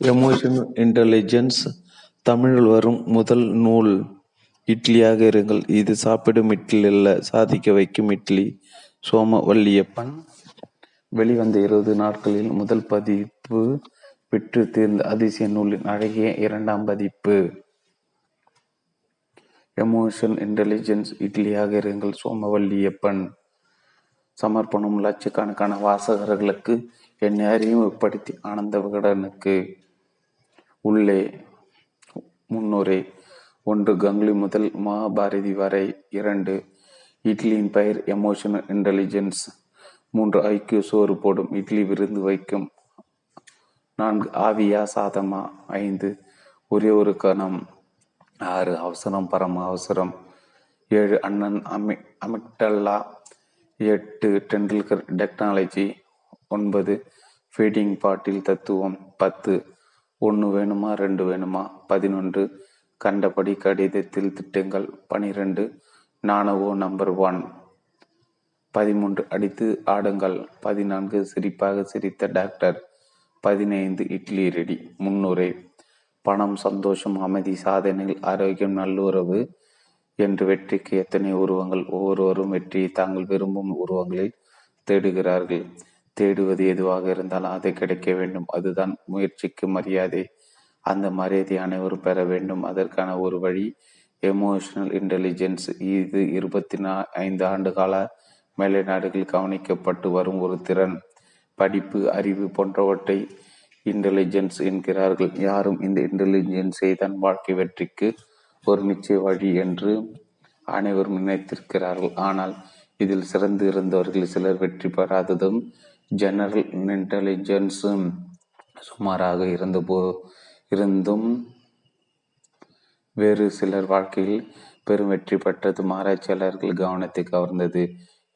Emotion intelligence தமிழில் வரும் முதல் நூல் இட்லியாக இருங்கள். இது சாப்பிடும் இட்லி அல்ல சாதிக்க வைக்கும் இட்லி. சோம வள்ளியப்பன் வெளிவந்த இருபது நாட்களில் முதல் பதிப்பு விற்று தீர்ந்த அதிசய நூலின் அழகிய இரண்டாம் பதிப்பு. எமோஷன் இன்டெலிஜென்ஸ் இட்லியாக இருங்கள் சோமவல்லியப்பன். சமர்ப்பணம் லட்சக்கணக்கான வாசகர்களுக்கு என்னை அறிமுகப்படுத்தி ஆனந்த விகடனுக்கு. உள்ளே முன்னுரை ஒன்று கங்குலி முதல் மகாபாரதி வரை இரண்டு. இட்லியின் பெயர் எமோஷனல் இன்டெலிஜென்ஸ் மூன்று ஐக்கிய சோறு போடும். இட்லி விருந்து வைக்கும். நான்கு ஆவியா சாதமா. ஐந்து ஒரே ஒரு கணம். ஆறு அவசரம் பரம அவசரம். ஏழு அண்ணன் அமி அமிக்டல்லா. எட்டு டெண்டுல்கர் டெக்னாலஜி. ஒன்பது ஃபீடிங் பாட்டில் தத்துவம். பத்து ஒன்று வேணுமா ரெண்டு வேணுமா? பதினொன்று. கண்டபடி கடிதத்தில் திட்டங்கள். பனிரெண்டு. நானவோ நம்பர் ஒன். பதிமூன்று. அடித்து ஆடுங்கள். பதினான்கு. சிரிப்பாக சிரித்த டாக்டர். பதினைந்து. இட்லி ரெடி. முன்னுரை பணம் சந்தோஷம் அமைதி சாதனைகள் ஆரோக்கியம் நல்லுறவு என்று வெற்றிக்கு எத்தனை உருவங்கள்? ஒவ்வொருவரும் வெற்றியை தாங்கள் விரும்பும் உருவங்களில் தேடுகிறார்கள். தேடுவது எதுவாக இருந்தாலும் அதை கிடைக்க வேண்டும். அதுதான் முயற்சிக்கு மரியாதை. அந்த மரியாதை அனைவரும் பெற வேண்டும். அதற்கான ஒரு வழி எமோஷனல் இன்டெலிஜென்ஸ் இது இருபத்தி நா ஐந்து ஆண்டு கால மேலை நாடுகளில் கவனிக்கப்பட்டு வரும் ஒரு திறன். படிப்பு அறிவு போன்றவற்றை இன்டெலிஜென்ஸ் என்கிறார்கள். யாரும் இந்த இன்டெலிஜென்ஸை தான் வாழ்க்கை வெற்றிக்கு ஒரு நிச்சய வழி என்று அனைவரும் நினைத்திருக்கிறார்கள். ஆனால் இதில் சிறந்து இருந்தவர்கள் சிலர் வெற்றி பெறாததும் ஜெனரல் இன்டெலிஜென்ஸும் சுமாராக இருந்தபோ இருந்தும் வேறு சிலர் வாழ்க்கையில் பெரும் வெற்றி பெற்றதும் ஆராய்ச்சியாளர்கள் கவனத்தை கவர்ந்தது.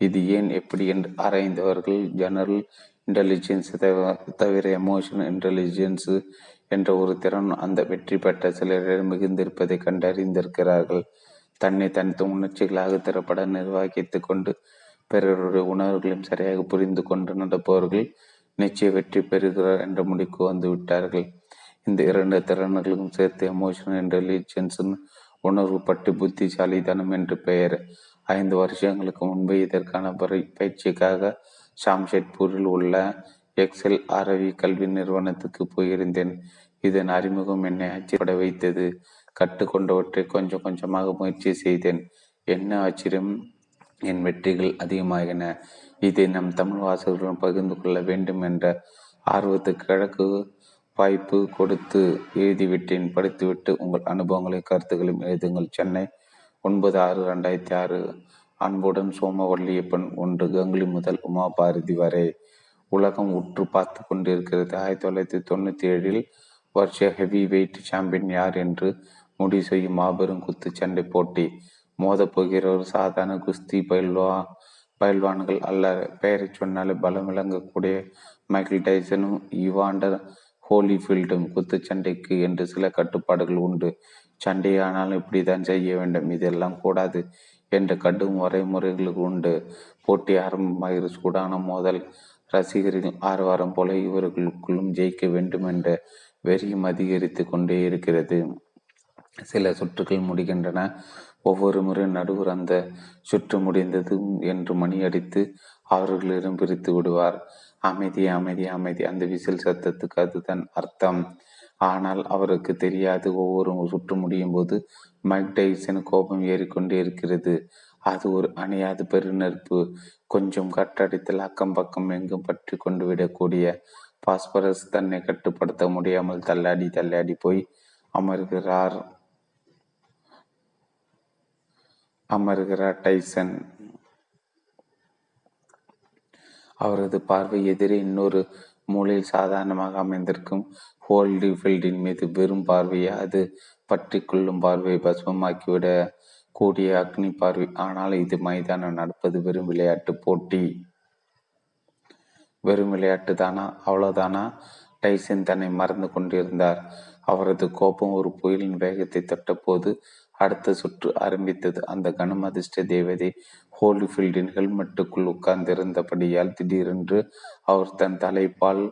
இது ஏன் எப்படி என்று ஆராய்ந்தவர்கள் ஜெனரல் இன்டெலிஜென்ஸ் தவிர எமோஷனல் இன்டெலிஜென்ஸ் என்ற ஒரு திறன் அந்த வெற்றி பெற்ற சிலரிடம் மிகுந்திருப்பதை கண்டறிந்திருக்கிறார்கள். தன்னை தனித்த உணர்ச்சிகளாக திறப்பட நிர்வகித்து கொண்டு பிறருடைய உணர்வுகளையும் சரியாக புரிந்து கொண்டு நடப்பவர்கள் நிச்சய வெற்றி பெறுகிறார் என்ற முடிவுக்கு வந்து விட்டார்கள். இந்த இரண்டு திறன்களுக்கும் சேர்த்து எமோஷனல் இன்டெலிஜென்ஸ் உணர்வு பட்டு புத்திசாலித்தனம் என்று பெயர். ஐந்து வருஷங்களுக்கு முன்பு இதற்கான பயிற்சிக்காக ஷாம்ஷெட்பூரில் உள்ள எக்ஸல் ஆரவி கல்வி நிறுவனத்துக்கு போயிருந்தேன். இதன் அறிமுகம் என்னை ஆச்சரியப்பட வைத்தது. கற்றுக்கொண்டவற்றை கொஞ்சம் கொஞ்சமாக முயற்சி செய்தேன். என்ன ஆச்சரியம்? என் வெற்றிகள் அதிகமாகின. இதை நம் தமிழ் வாசகர்களுடன் பகிர்ந்து கொள்ள வேண்டும் என்ற ஆர்வத்துக்கு கிழக்கு வாய்ப்பு கொடுத்து எழுதிவிட்டேன். படித்துவிட்டு உங்கள் அனுபவங்களை கருத்துக்களையும் எழுதுங்கள். சென்னை ஒன்பது ஆறு ரெண்டாயிரத்தி ஆறு. அன்புடன் சோமவல்லியப்பன் ஒன்று கங்குலி முதல் உமா பாரதி வரை. உலகம் உற்று பார்த்து கொண்டிருக்கிறது. ஆயிரத்தி தொள்ளாயிரத்தி தொண்ணூற்றி ஏழில் வருஷ ஹெவி வெயிட் சாம்பியன் யார் என்று முடிவு செய்யும் மாபெரும் குத்துச்சண்டை போட்டி. மோதப்போகிற ஒரு சாதாரண குஸ்தி பயில்வா பயில்வான்கள் அல்ல. பெயரை சொன்னாலே பலம் விளங்கக்கூடிய மைக்கேல் டைசனும் இவாண்டர் ஹோலிஃபீல்டும் குத்துச்சண்டைக்கு என்று சில கட்டுப்பாடுகள் உண்டு. சண்டையானால் இப்படி தான் செய்ய வேண்டும். இதெல்லாம் கூடாது என்ற கடும் வரைமுறைகளுக்கு உண்டு. போட்டி ஆரம்பமாகிற சூடான மோதல். ரசிகர்கள் ஆர்வாரம் போல இவர்களுக்குள்ளும் ஜெயிக்க வேண்டும் என்ற வெறியும் அதிகரித்து கொண்டே இருக்கிறது. சில சுற்றுகள் முடிகின்றன. ஒவ்வொரு முறை நடுவர் அந்த சுற்று முடிந்தது என்று மணி அடித்து அவர்களிடம் பிரித்து விடுவார். அமைதி அமைதி அமைதி அந்த விசில் சத்தத்துக்கு அதுதான் அர்த்தம். ஆனால் அவருக்கு தெரியாது ஒவ்வொரு சுற்று முடியும் போது மைக் டைசன் கோபம் ஏறிக்கொண்டே இருக்கிறது. அது ஒரு அணியாது பெருநெருப்பு. கொஞ்சம் கட்டடித்தல் அக்கம் பக்கம் எங்கும் பற்றி கொண்டு விடக்கூடிய பாஸ்பரஸ் தன்னை கட்டுப்படுத்த முடியாமல் தள்ளாடி தள்ளாடி போய் அமர்கிறார். அமர்கிறார் டைசன். அவரது பார்வை எதிரே இன்னொரு மூலையில் சாதாரணமாக அமைந்திருக்கும் ஹோல்டிஃபீல்டின் மீது வெறும் பார்வையை அது பற்றி கொள்ளும் பார்வையை பசுமமாக்கிவிட கூடிய அக்னி பார்வை. ஆனால் இது மைதானம் நடப்பது வெறும் விளையாட்டு போட்டி. வெறும் விளையாட்டு தானா அவ்வளவுதானா? டைசன் தன்னை மறந்து கொண்டிருந்தார். அவரது கோபம் ஒரு புயலின் வேகத்தை தொட்டபோது அடுத்த சுற்று ஆரம்பித்தது. அந்த கணம் அதிர்ஷ்ட தேவதை ஹோலிஃபீல்டின் ஹெல்மெட்டுக்குள் உட்கார்ந்திருந்தபடியால் திடீரென்று அவர் தன் தலைப்பால்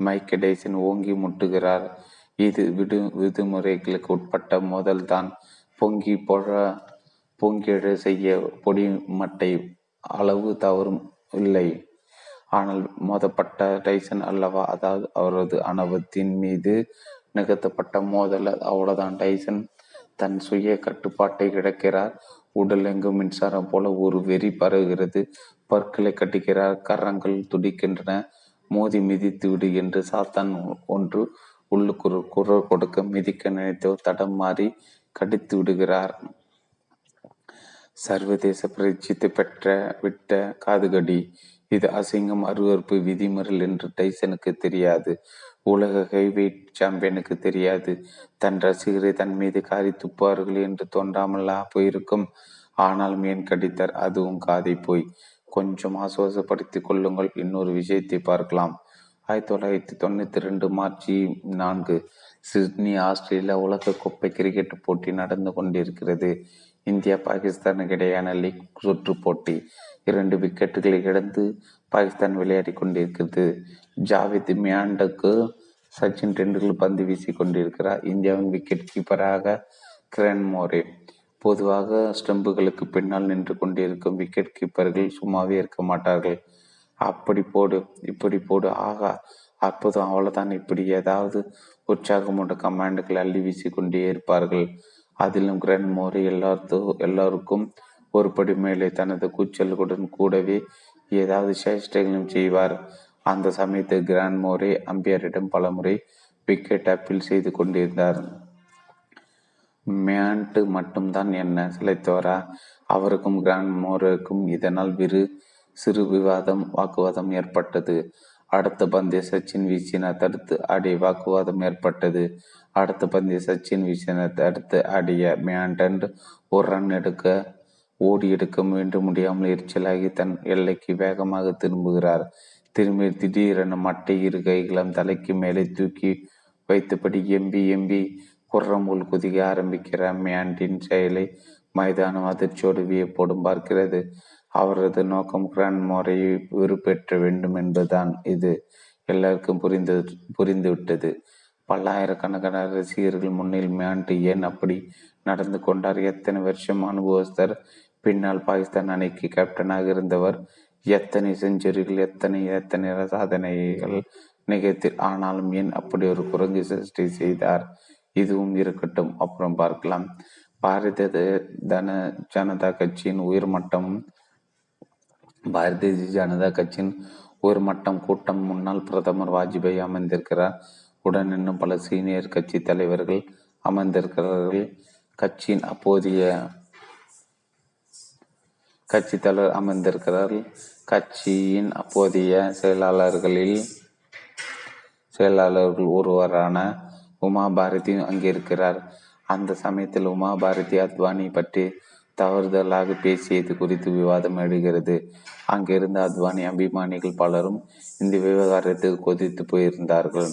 மைக் டைசன் ஓங்கி முட்டுகிறார். இது விடு விதிமுறைகளுக்கு உட்பட்ட மோதல்தான் பொங்கி பொழ பொங்கிழ செய்ய பொடி மட்டை அளவு தவறும் இல்லை. ஆனால் மோதப்பட்ட டைசன் அல்லவா? அதாவது அவரது அனுபவத்தின் மீது நிகழ்த்தப்பட்ட மோதல் அவ்வளோதான் டைசன் தன் சுய கட்டுப்பாட்டை இழக்கிறார். உடல் எங்கும் மின்சாரம் போல ஒரு வெறி பரவுகிறது. பற்களை கட்டுகிறார் கரங்கள் துடிக்கின்றன. மோதி மிதித்து விடு என்று சாத்தான் ஒன்று உள்ளுக்குறு குரல் கொடுக்க மிதிக்க நினைத்தவர் தடம் மாறி கடித்து விடுகிறார். சர்வதேச பிரச்சித்து பெற்ற விட்ட காதுகடி. இது அசிங்கம் அருவறுப்பு விதிமுறல் என்று டைசனுக்கு தெரியாது. உலக ஹெவிவெயிட் சாம்பியனுக்கு தெரியாது. தன் ரசிகரை தன் மீது காரி துப்பார்கள் என்று தோன்றாமலா போயிருக்கும். ஆனாலும் ஏன் கடித்தார் அதுவும் காதை போய். கொஞ்சம் ஆசுவாசப்படுத்தி கொள்ளுங்கள் இன்னொரு விஷயத்தை பார்க்கலாம். ஆயிரத்தி தொள்ளாயிரத்தி தொண்ணூத்தி ரெண்டு மார்ச் நான்கு சிட்னி ஆஸ்திரேலியா உலக கோப்பை கிரிக்கெட் போட்டி நடந்து கொண்டிருக்கிறது. இந்தியா பாகிஸ்தானுக்கு இடையான லீக் சுற்று போட்டி. இரண்டு விக்கெட்டுகளை இழந்து பாகிஸ்தான் விளையாடி கொண்டிருக்கிறது. ஜாவித் மியாண்டுக்கு சச்சின் டெண்டுல்கர் பந்து வீசி கொண்டிருக்கிறார். இந்தியாவின் விக்கெட் கீப்பராக கிரண் மோரே. பொதுவாக ஸ்டம்புகளுக்கு பின்னால் நின்று கொண்டிருக்கும் விக்கெட் கீப்பர்கள் சும்மாவே இருக்க மாட்டார்கள். அப்படி போடு இப்படி போடு. ஆகா அற்புதம். அவ்வளோதான் இப்படி ஏதாவது உற்சாகமூட்ட கமாண்டுகள் அள்ளி வீசி கொண்டே இருப்பார்கள். அதிலும் கிரண் மோரி எல்லாத்து எல்லாருக்கும் ஒரு படி மேலே தனது கூச்சல்களுடன் கூடவே ஏதாவது சேஷ்டைகளும் செய்வார். அந்த சமயத்தில் கிராண்ட் மோரே அம்பியரிடம் பலமுறை விக்கெட் அப்பீல் செய்து கொண்டிருந்தார். மேண்ட் மட்டும்தான் என்ன சிலைத்தவரா? அவருக்கும் கிராண்ட் மோருக்கும் இதனால் விரு சிறு விவாதம் வாக்குவாதம் ஏற்பட்டது. அடுத்த பந்திய சச்சின் வீசின தடுத்து ஆடிய வாக்குவாதம் ஏற்பட்டது. அடுத்த பந்திய சச்சின் வீசின தடுத்து ஆடிய மேண்டன் ஒரு ரன் எடுக்க ஓடி எடுக்க மீண்டும் முடியாமல் எரிச்சலாகி தன் எல்லைக்கு வேகமாக திரும்புகிறார். திரும்பி திடீரென மட்டை இரு கைகளும் தலைக்கு மேலே தூக்கி வைத்தபடி எம்பி எம்பி குர்ரமுல் குதிக்க ஆரம்பிக்கிற மியாண்டின் செயலை மைதானம் அதிர்ச்சியோடு வியப்போடும் பார்க்கிறது. அவரது நோக்கம் கிராண்ட் முறையை வெறுப்பேற்ற வேண்டும் என்பதுதான். இது எல்லாருக்கும் புரிந்து புரிந்துவிட்டது. பல்லாயிரக்கணக்கான ரசிகர்கள் முன்னில் மேண்டு ஏன் அப்படி நடந்து கொண்டார்? எத்தனை வருஷம் அனுபவஸ்தர் பின்னால் பாகிஸ்தான் அணிக்கு கேப்டனாக இருந்தவர்? எத்தனை செஞ்சுரிகள் எத்தனை எத்தனை சாதனைகள் நிகழ்த்தி ஆனாலும் ஏன் அப்படி ஒரு குரங்கு சிருஷ்டி செய்தார். இதுவும் இருக்கட்டும். அப்புறம் பார்க்கலாம். பாரதிய தன ஜனதா கட்சியின் உயர்மட்டம் பாரதிய ஜனதா கட்சியின் உயர்மட்டம் கூட்டம் முன்னாள் பிரதமர் வாஜ்பாய் அமர்ந்திருக்கிறார். உடன் இன்னும் பல சீனியர் கட்சி தலைவர்கள் அமர்ந்திருக்கிறார்கள். கட்சியின் அப்போதைய கட்சி தலைவர் அமர்ந்திருக்கிறார்கள் கட்சியின் அப்போதைய செயலாளர்களில் செயலாளர்கள் ஒருவரான உமா பாரதி அங்கிருக்கிறார். அந்த சமயத்தில் உமா பாரதி அத்வானி பற்றி தவறுதலாக பேசியது குறித்து விவாதம் எடுகிறது அங்கிருந்த அத்வானி அபிமானிகள் பலரும் இந்த விவகாரத்துக்கு கொதித்து போயிருந்தார்கள்.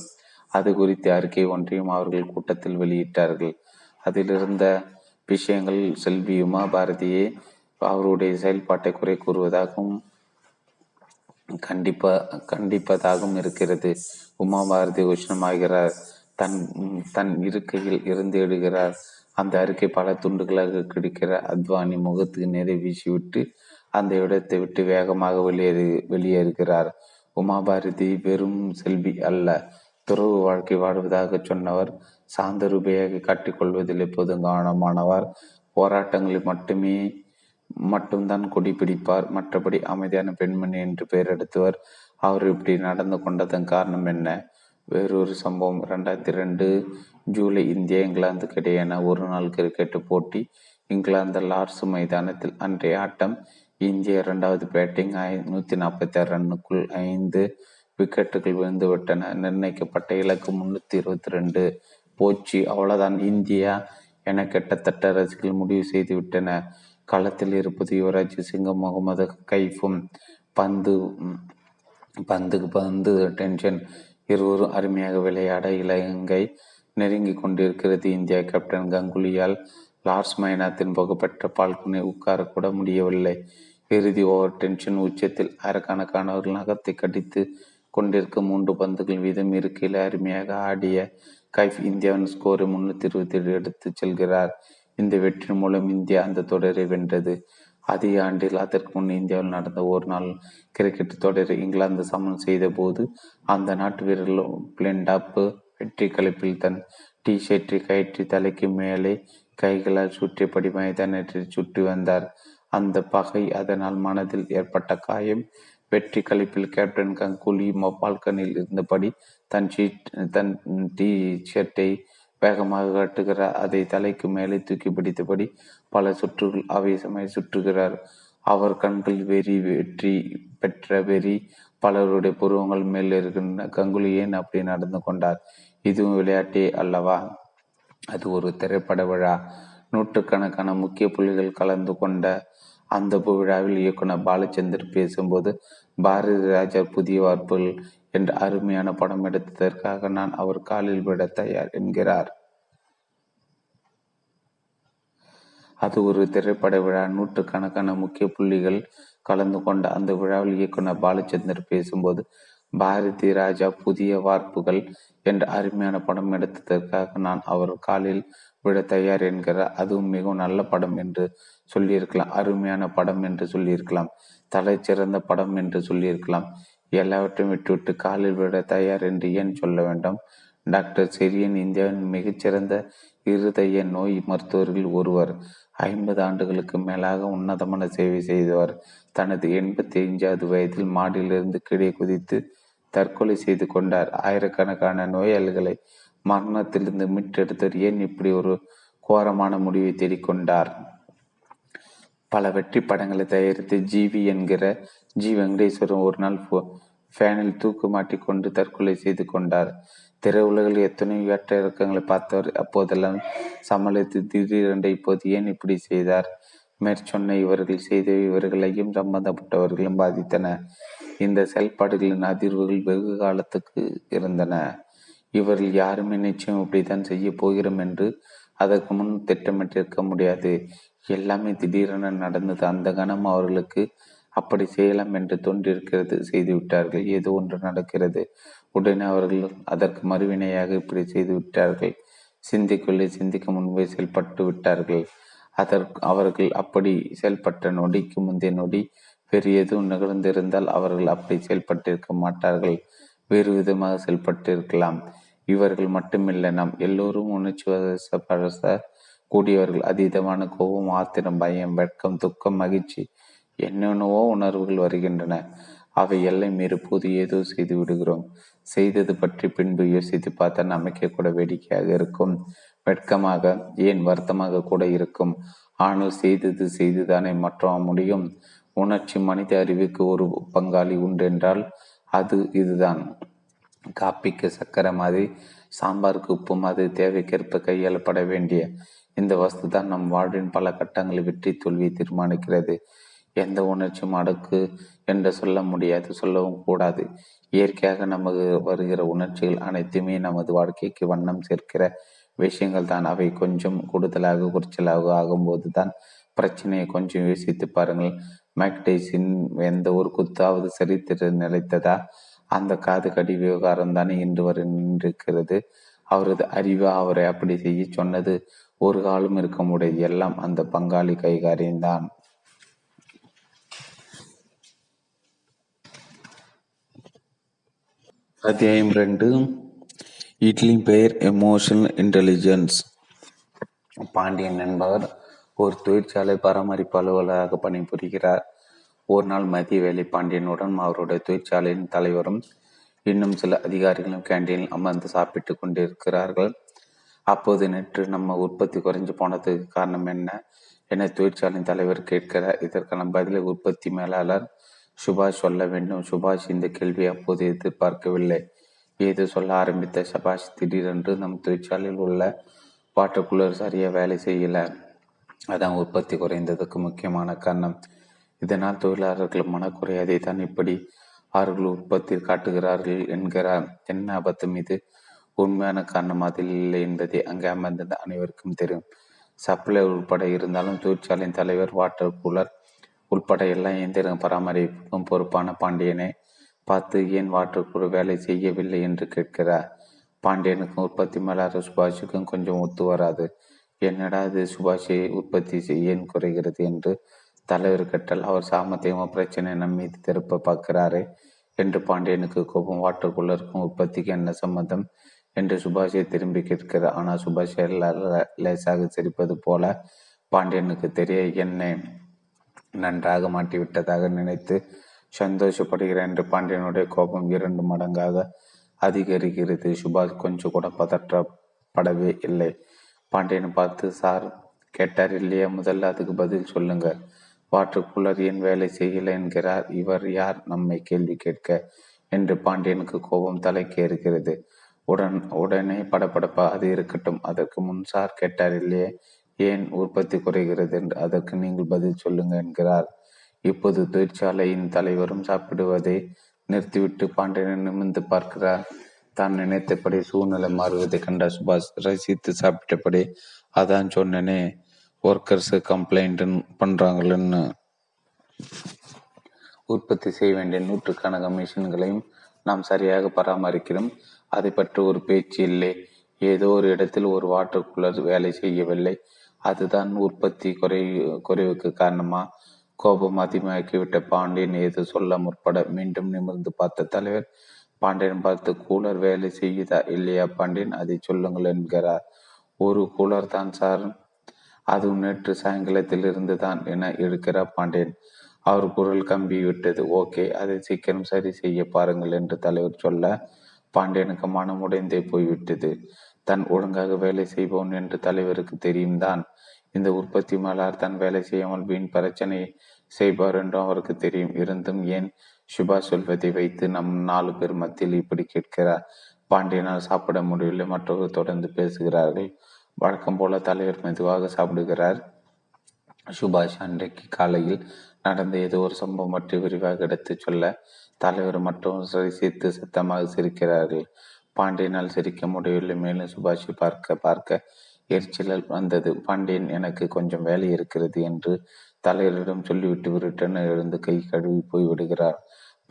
அது குறித்த அறிக்கை ஒன்றையும் அவர்கள் கூட்டத்தில் வெளியிட்டார்கள். அதிலிருந்த விஷயங்கள் செல்வி உமா பாரதியே அவருடைய செயல்பாட்டை குறை கூறுவதாகவும் கண்டிப்பா கண்டிப்பதாகவும் இருக்கிறது. உமா பாரதி உஷ்ணமாகிறார். தன் தன் இருக்கையில் இருந்து எடுகிறார் அந்த அறிக்கை பல துண்டுகளாக கிடைக்கிற அத்வானி முகத்துக்கு நேரே வீசிவிட்டு அந்த இடத்தை விட்டு வேகமாக வெளியேறு வெளியேறுகிறார். உமாபாரதி வெறும் செல்வி அல்ல. துறவு வாழ்க்கை வாழ்வதாக சொன்னவர் சாந்த ரூபையாக காட்டிக்கொள்வதில் எப்போதும் கவனமானவர். போராட்டங்களில் மட்டுமே மட்டும்தான் கொடி பிடிப்பார் மற்றபடி அமைதியான பெண்மணி என்று பெயர் எடுத்தவர் அவர் இப்படி நடந்து கொண்டதன் காரணம் என்ன? வேறொரு சம்பவம். ரெண்டாயிரத்தி ரெண்டு ஜூலை இந்தியா இங்கிலாந்துக்கு இடையேயான ஒரு நாள் கிரிக்கெட் போட்டி. இங்கிலாந்து லார்ட்ஸ் மைதானத்தில் அன்றைய ஆட்டம். இந்திய இரண்டாவது பேட்டிங். நூத்தி நாற்பத்தி ஆறு ரன்னுக்குள் ஐந்து விக்கெட்டுகள் விழுந்துவிட்டன. நிர்ணயிக்கப்பட்ட இலக்கு முன்னூற்றி இருபத்தி ரெண்டு. போச்சு. அவ்வளோதான் இந்தியா என கிட்டத்தட்ட ரசிகர்கள் முடிவு செய்துவிட்டன களத்தில் இருப்பது யுவராஜ் சிங்கம் முகமது கைஃபும் பந்து பந்துக்கு பந்து டென்ஷன் இருவரும் அருமையாக விளையாட இலங்கை நெருங்கி கொண்டிருக்கிறது. இந்தியா கேப்டன் கங்குலியால் லார்ஸ் மைனாத்தின் புகப்பெற்ற பால்கனை உட்காரக்கூட முடியவில்லை. இறுதி ஓவர் டென்ஷன் உச்சத்தில் ஆயிரக்கணக்கானவர்கள் நகத்தை கடித்து கொண்டிருக்கும் மூன்று பந்துகள் வீதம் இருக்கையில் அருமையாக ஆடிய கைஃப் இந்தியாவின் ஸ்கோரை முன்னூற்றி இருபத்தி ஏழு எடுத்து செல்கிறார். இந்த வெற்றி மூலம் இந்தியா அந்த தொடரை வென்றது. அதே ஆண்டில் அதற்கு முன் இந்தியாவில் நடந்த ஒரு நாள் கிரிக்கெட் தொடரை இங்கிலாந்து சமன் செய்த போது அந்த நாட்டு வீரர்கள் பிளெண்டாப்பு வெற்றி கழிப்பில் தன் டி ஷர்ட்டை கயிற்றி தலைக்கு மேலே கைகளால் சுற்றியபடி மைதானத்தில் சுற்றி வந்தார். அந்த பகை அதனால் மனதில் ஏற்பட்ட காயம் வெற்றி கழிப்பில் கேப்டன் கங்குலி மொபால்கனில் இருந்தபடி தன் ஷீட் தன் டி ஷர்ட்டை வேகமாக கட்டுகிறார் அதை தலைக்கு மேலே தூக்கி பிடித்தபடி பல சுற்றுகள் ஆவேசமாய் சுற்றுகிறார். அவர் கண்கள் வெறி வெற்றி பெற்ற வெறி பலருடைய புருவங்கள் மேல் இருக்கின்ற கங்குலி ஏன் அப்படி நடந்து கொண்டார்? இதுவும் விளையாட்டே அல்லவா? அது ஒரு திரைப்பட விழா. நூற்றுக்கணக்கான முக்கிய புள்ளிகள் கலந்து கொண்ட அந்த விழாவில் இயக்குனர் பாலச்சந்தர் பேசும்போது பாரதி ராஜா புதிய வார்ப்புகள் என்ற அருமையான படம் எடுத்ததற்காக நான் அவர் காலில் விட தயார் என்கிறார். அது ஒரு திரைப்பட விழா. நூற்றுக்கணக்கான முக்கிய புள்ளிகள் கலந்து கொண்ட அந்த விழாவில் இயக்குனர் பாலச்சந்தர் பேசும்போது பாரதி ராஜா புதிய வார்ப்புகள் என்ற அருமையான படம் எடுத்ததற்காக நான் அவர் காலில் விட தயார் என்கிறார். அதுவும் மிகவும் நல்ல படம் என்று சொல்லியிருக்கலாம். அருமையான படம் என்று சொல்லியிருக்கலாம். தலை சிறந்த படம் என்று சொல்லியிருக்கலாம். எல்லாவற்றையும் விட்டுவிட்டு காலில் விட தயார் என்று ஏன் சொல்ல வேண்டும்? டாக்டர் செரியன் இந்தியாவின் மிகச்சிறந்த இருதய நோய் மருத்துவர்கள் ஒருவர். ஐம்பது ஆண்டுகளுக்கு மேலாக உன்னதமான சேவை செய்தவர். தனது எண்பத்தி ஐந்தாவது வயதில் மாடியிலிருந்து கீழே குதித்து தற்கொலை செய்து கொண்டார். ஆயிரக்கணக்கான நோயாளிகளை மரணத்திலிருந்து மீட்டெடுத்தவர் ஏன் இப்படி ஒரு கோரமான முடிவை தேடிக்கொண்டார்? பல வெற்றி படங்களை தயாரித்து ஜிவி என்கிற ஜி வெங்கடேஸ்வரன் ஒரு நாள் ஃபேனில் தூக்கு மாட்டிக்கொண்டு தற்கொலை செய்து கொண்டார். திரையுலகில் எத்தனையோ ஏற்ற இறக்கங்களை பார்த்தவர் அப்போதெல்லாம் சமாளித்து திடீரென்று இப்போது ஏன் இப்படி செய்தார்? மேற்சொன்ன இவர்கள் செய்த இவர்களையும் சம்பந்தப்பட்டவர்களும் பாதித்தன. இந்த செயல்பாடுகளின் அதிர்வுகள் வெகு காலத்துக்கு இருந்தன. இவர்கள் யாருமே நிச்சயம் இப்படித்தான் செய்ய போகிறோம் என்று அதற்கு முன் திட்டமிட்டிருக்க முடியாது. எல்லாமே திடீரென நடந்தது. அந்த கணம் அவர்களுக்கு அப்படி செய்யலாம் என்று தோன்றியிருக்கிறது செய்துவிட்டார்கள் ஏதோ ஒன்று நடக்கிறது. உடனே அவர்கள் அதற்கு மறுவினையாக இப்படி செய்துவிட்டார்கள் சிந்திக்கொள்ளே சிந்திக்க முன்பே செயல்பட்டு விட்டார்கள். அதற்கு அவர்கள் அப்படி செயல்பட்ட நொடிக்கு முந்தைய நொடி வேறு எதுவும் நிகழ்ந்திருந்தால் அவர்கள் அப்படி செயல்பட்டிருக்க மாட்டார்கள். வேறு விதமாக செயல்பட்டிருக்கலாம். இவர்கள் மட்டுமில்லை நாம் எல்லோரும் உணர்ச்சி வசப்பட கூடியவர்கள். அதீதமான கோபம் ஆத்திரம் பயம் வெட்கம் துக்கம் மகிழ்ச்சி என்னென்னவோ உணர்வுகள் வருகின்றன. அவை எல்லை மீறி போது ஏதோ செய்து விடுகிறோம். செய்தது பற்றி பின்பு யோசித்து பார்த்தா நமக்கே கூட வேடிக்கையாக இருக்கும். வெட்கமாக ஏன் வருத்தமாக கூட இருக்கும். ஆனால் செய்தது செய்துதானே மற்ற முடியும். உணர்ச்சி மனித அறிவுக்கு ஒரு பங்காளி உண்டென்றால் அது இதுதான். காப்பிக்கு சக்கரை மாதிரி சாம்பாருக்கு உப்பு மாதிரி தேவைக்கேற்ப கையாளப்பட வேண்டிய இந்த வஸ்து தான் நம் வாழ்வின் பல கட்டங்களில் வெற்றி தோல்வியை தீர்மானிக்கிறது. எந்த உணர்ச்சியும் அடக்கு என்று சொல்ல முடியாது சொல்லவும் கூடாது. இயற்கையாக நமக்கு வருகிற உணர்ச்சிகள் அனைத்துமே நமது வாழ்க்கைக்கு வண்ணம் சேர்க்கிற விஷயங்கள் தான். அவை கொஞ்சம் கூடுதலாக குறைச்சலாக ஆகும்போது தான் பிரச்சனையை கொஞ்சம் யோசித்து பாருங்கள். மேக்டைஸின் எந்த ஒரு குத்தாவது சரித்திர நிலைத்ததா? அந்த காது கடி விவகாரம் தானே இன்று வரை நின்றிருக்கிறது. அவரது அறிவு அவரை அப்படி செய்ய சொன்னது ஒரு காலம் இருக்க முடியாது. எல்லாம் அந்த பங்காளி கைகாரியம்தான் அத்தியாயம் ரெண்டு. இட்லியின் பெயர் எமோஷனல் இன்டெலிஜென்ஸ் பாண்டியன் என்பவர் ஒரு தொழிற்சாலை பராமரிப்பு அலுவலராக பணிபுரிகிறார். ஒரு நாள் மதிய வேலை பாண்டியனுடன் அவருடைய தொழிற்சாலையின் தலைவரும் இன்னும் சில அதிகாரிகளும் கேண்டீனில் அமர்ந்து சாப்பிட்டு கொண்டிருக்கிறார்கள். அப்போது நேற்று நம்ம உற்பத்தி குறைஞ்சு போனதுக்கு காரணம் என்ன? என தொழிற்சாலையின் தலைவர் கேட்கிறார். இதற்கான பதிலை உற்பத்தி மேலாளர் சுபாஷ் சொல்ல வேண்டும். சுபாஷ் இந்த கேள்வியை அப்போது எதிர்பார்க்கவில்லை. ஏதோ சொல்ல ஆரம்பித்த சபாஷ்? திடீரென்று நம் தொழிற்சாலையில் உள்ள வாட்டர் கூலர் சரியாக வேலை செய்யலை. அதான் உற்பத்தி குறைந்ததுக்கு முக்கியமான காரணம். இதனால் தொழிலாளர்கள் மனக்குறையாதை தான் இப்படி அவர்கள் உற்பத்தி காட்டுகிறார்கள் என்கிறார் என்ன அபத்தம் இது உண்மையான காரணம் அதில் இல்லை என்பதை அங்கே அமர்ந்த அனைவருக்கும் தெரியும். சப்ளை உட்பட இருந்தாலும் தொழிற்சாலையின் தலைவர் வாட்டர் கூலர் உள்பட எல்லா இயந்திர பராமரிப்புக்கும் பொறுப்பான பாண்டியனை பார்த்து ஏன் வாட்டர்குழு வேலை செய்யவில்லை என்று கேட்கிறார். பாண்டியனுக்கும் உற்பத்தி மேலாளர் சுபாஷுக்கும் கொஞ்சம் ஒத்து வராது. என்னடா இது சுபாஷை உற்பத்தி ஏன் குறைகிறது என்று தலைவர் கட்டல் அவர் சாமர்த்தியமோ பிரச்சனை நம் மீது திருப்ப பார்க்கிறாரே என்று பாண்டியனுக்கு கோபம். வாட்டருக்குள்ளருக்கும் உற்பத்திக்கு என்ன சம்மந்தம் என்று சுபாஷை திரும்பி கேட்கிறார். ஆனால் சுபாஷ் லேசாக சிரிப்பது போல பாண்டியனுக்கு தெரிய என்ன நன்றாக மாட்டிவிட்டதாக நினைத்து சந்தோஷப்படுகிறேன் என்று பாண்டியனுடைய கோபம் இரண்டு மடங்காக அதிகரிக்கிறது. சுபாஷ் கொஞ்சம் கூட பதற்றப்படவே இல்லை. பாண்டியனை பார்த்து சார் கேட்டார் இல்லையா? முதல்ல அதுக்கு பதில் சொல்லுங்க. வாட்டர் கூலர் ஏன் வேலை செய்யலை என்கிறார்? இவர் யார்? நம்மை கேள்வி கேட்க என்று பாண்டியனுக்கு கோபம் தலைக்கு இருக்கிறது உடன் உடனே படப்படப்பா அது இருக்கட்டும். அதற்கு முன் சார் கேட்டார் இல்லையே? ஏன் உற்பத்தி குறைகிறது என்று அதற்கு நீங்கள் பதில் சொல்லுங்க என்கிறார். இப்போது தொழிற்சாலையின் தலைவரும் சாப்பிடுவதை நிறுத்திவிட்டு பாண்டியனை நிமிர்ந்து பார்க்கிறார். தான் நினைத்தபடி சூழ்நிலை மாறுவதை கண்ட சுபாஷ். ரசித்து சாப்பிட்டபடி அதான் சொன்னனே ஒர்க்கர்ஸ் கம்ப்ளைண்ட் பண்றாங்கன்னு உற்பத்தி செய்ய வேண்டிய நூற்றுக்கணக்கான மிஷின்களையும் நாம் சரியாக பராமரிக்கிறோம். அதை பற்றி ஒரு பேச்சு இல்லை. ஏதோ ஒரு இடத்தில் ஒரு வாட்டர் கூலர் வேலை செய்யவில்லை. அதுதான் உற்பத்தி குறை குறைவுக்கு காரணமா? கோபம் அதிகமாக்கிவிட்ட பாண்டியன் ஏதோ சொல்ல முற்பட மீண்டும் நிமிர்ந்து பார்த்த தலைவர் பாண்டியன் பார்த்து கூலர் வேலை செய்யுதா இல்லையா பாண்டியன்? அதை சொல்லுங்கள் என்கிறார். ஒரு கூலர் தான் சார். அதுவும் நேற்று சாயங்காலத்தில் இருந்து தான் என எடுக்கிறார் பாண்டியன். அவர் குரல் கம்பி விட்டது ஓகே அதை சீக்கிரம் சரி செய்ய பாருங்கள் என்று தலைவர் சொல்ல பாண்டியனுக்கு மனம் உடைந்தே போய்விட்டது. தன் ஒழுங்காக வேலை செய்பவன் என்று தலைவருக்கு தெரியும் தான். இந்த உற்பத்தி மேலார் தன் வேலை செய்யாமல் வீண் பிரச்சனை செய்வார் என்றும் அவருக்கு தெரியும். இருந்தும் ஏன் சுபா சொல்வதை வைத்து நம் நாலு பேர் மத்தியில் இப்படி கேட்கிறார். பாண்டியனால் சாப்பிட முடியவில்லை மற்றவர்கள் தொடர்ந்து பேசுகிறார்கள். வழக்கம் போல தலைவர் மெதுவாக சாப்பிடுகிறார். சுபாஷ் அன்றைக்கு காலையில் நடந்த ஏதோ ஒரு சம்பவம் பற்றி விரிவாக எடுத்துச் சொல்ல தலைவர் மற்றும் சேர்த்து சத்தமாக சிரிக்கிறார்கள். பாண்டியனால் சிரிக்க முடியவில்லை. மேலும் சுபாஷை பார்க்க பார்க்க எரிச்சலல் வந்தது. பாண்டியன் எனக்கு கொஞ்சம் வேலை இருக்கிறது என்று தலைவரிடம் சொல்லிவிட்டு விருட்டன் எழுந்து கை கழுவி போய் விடுகிறார்.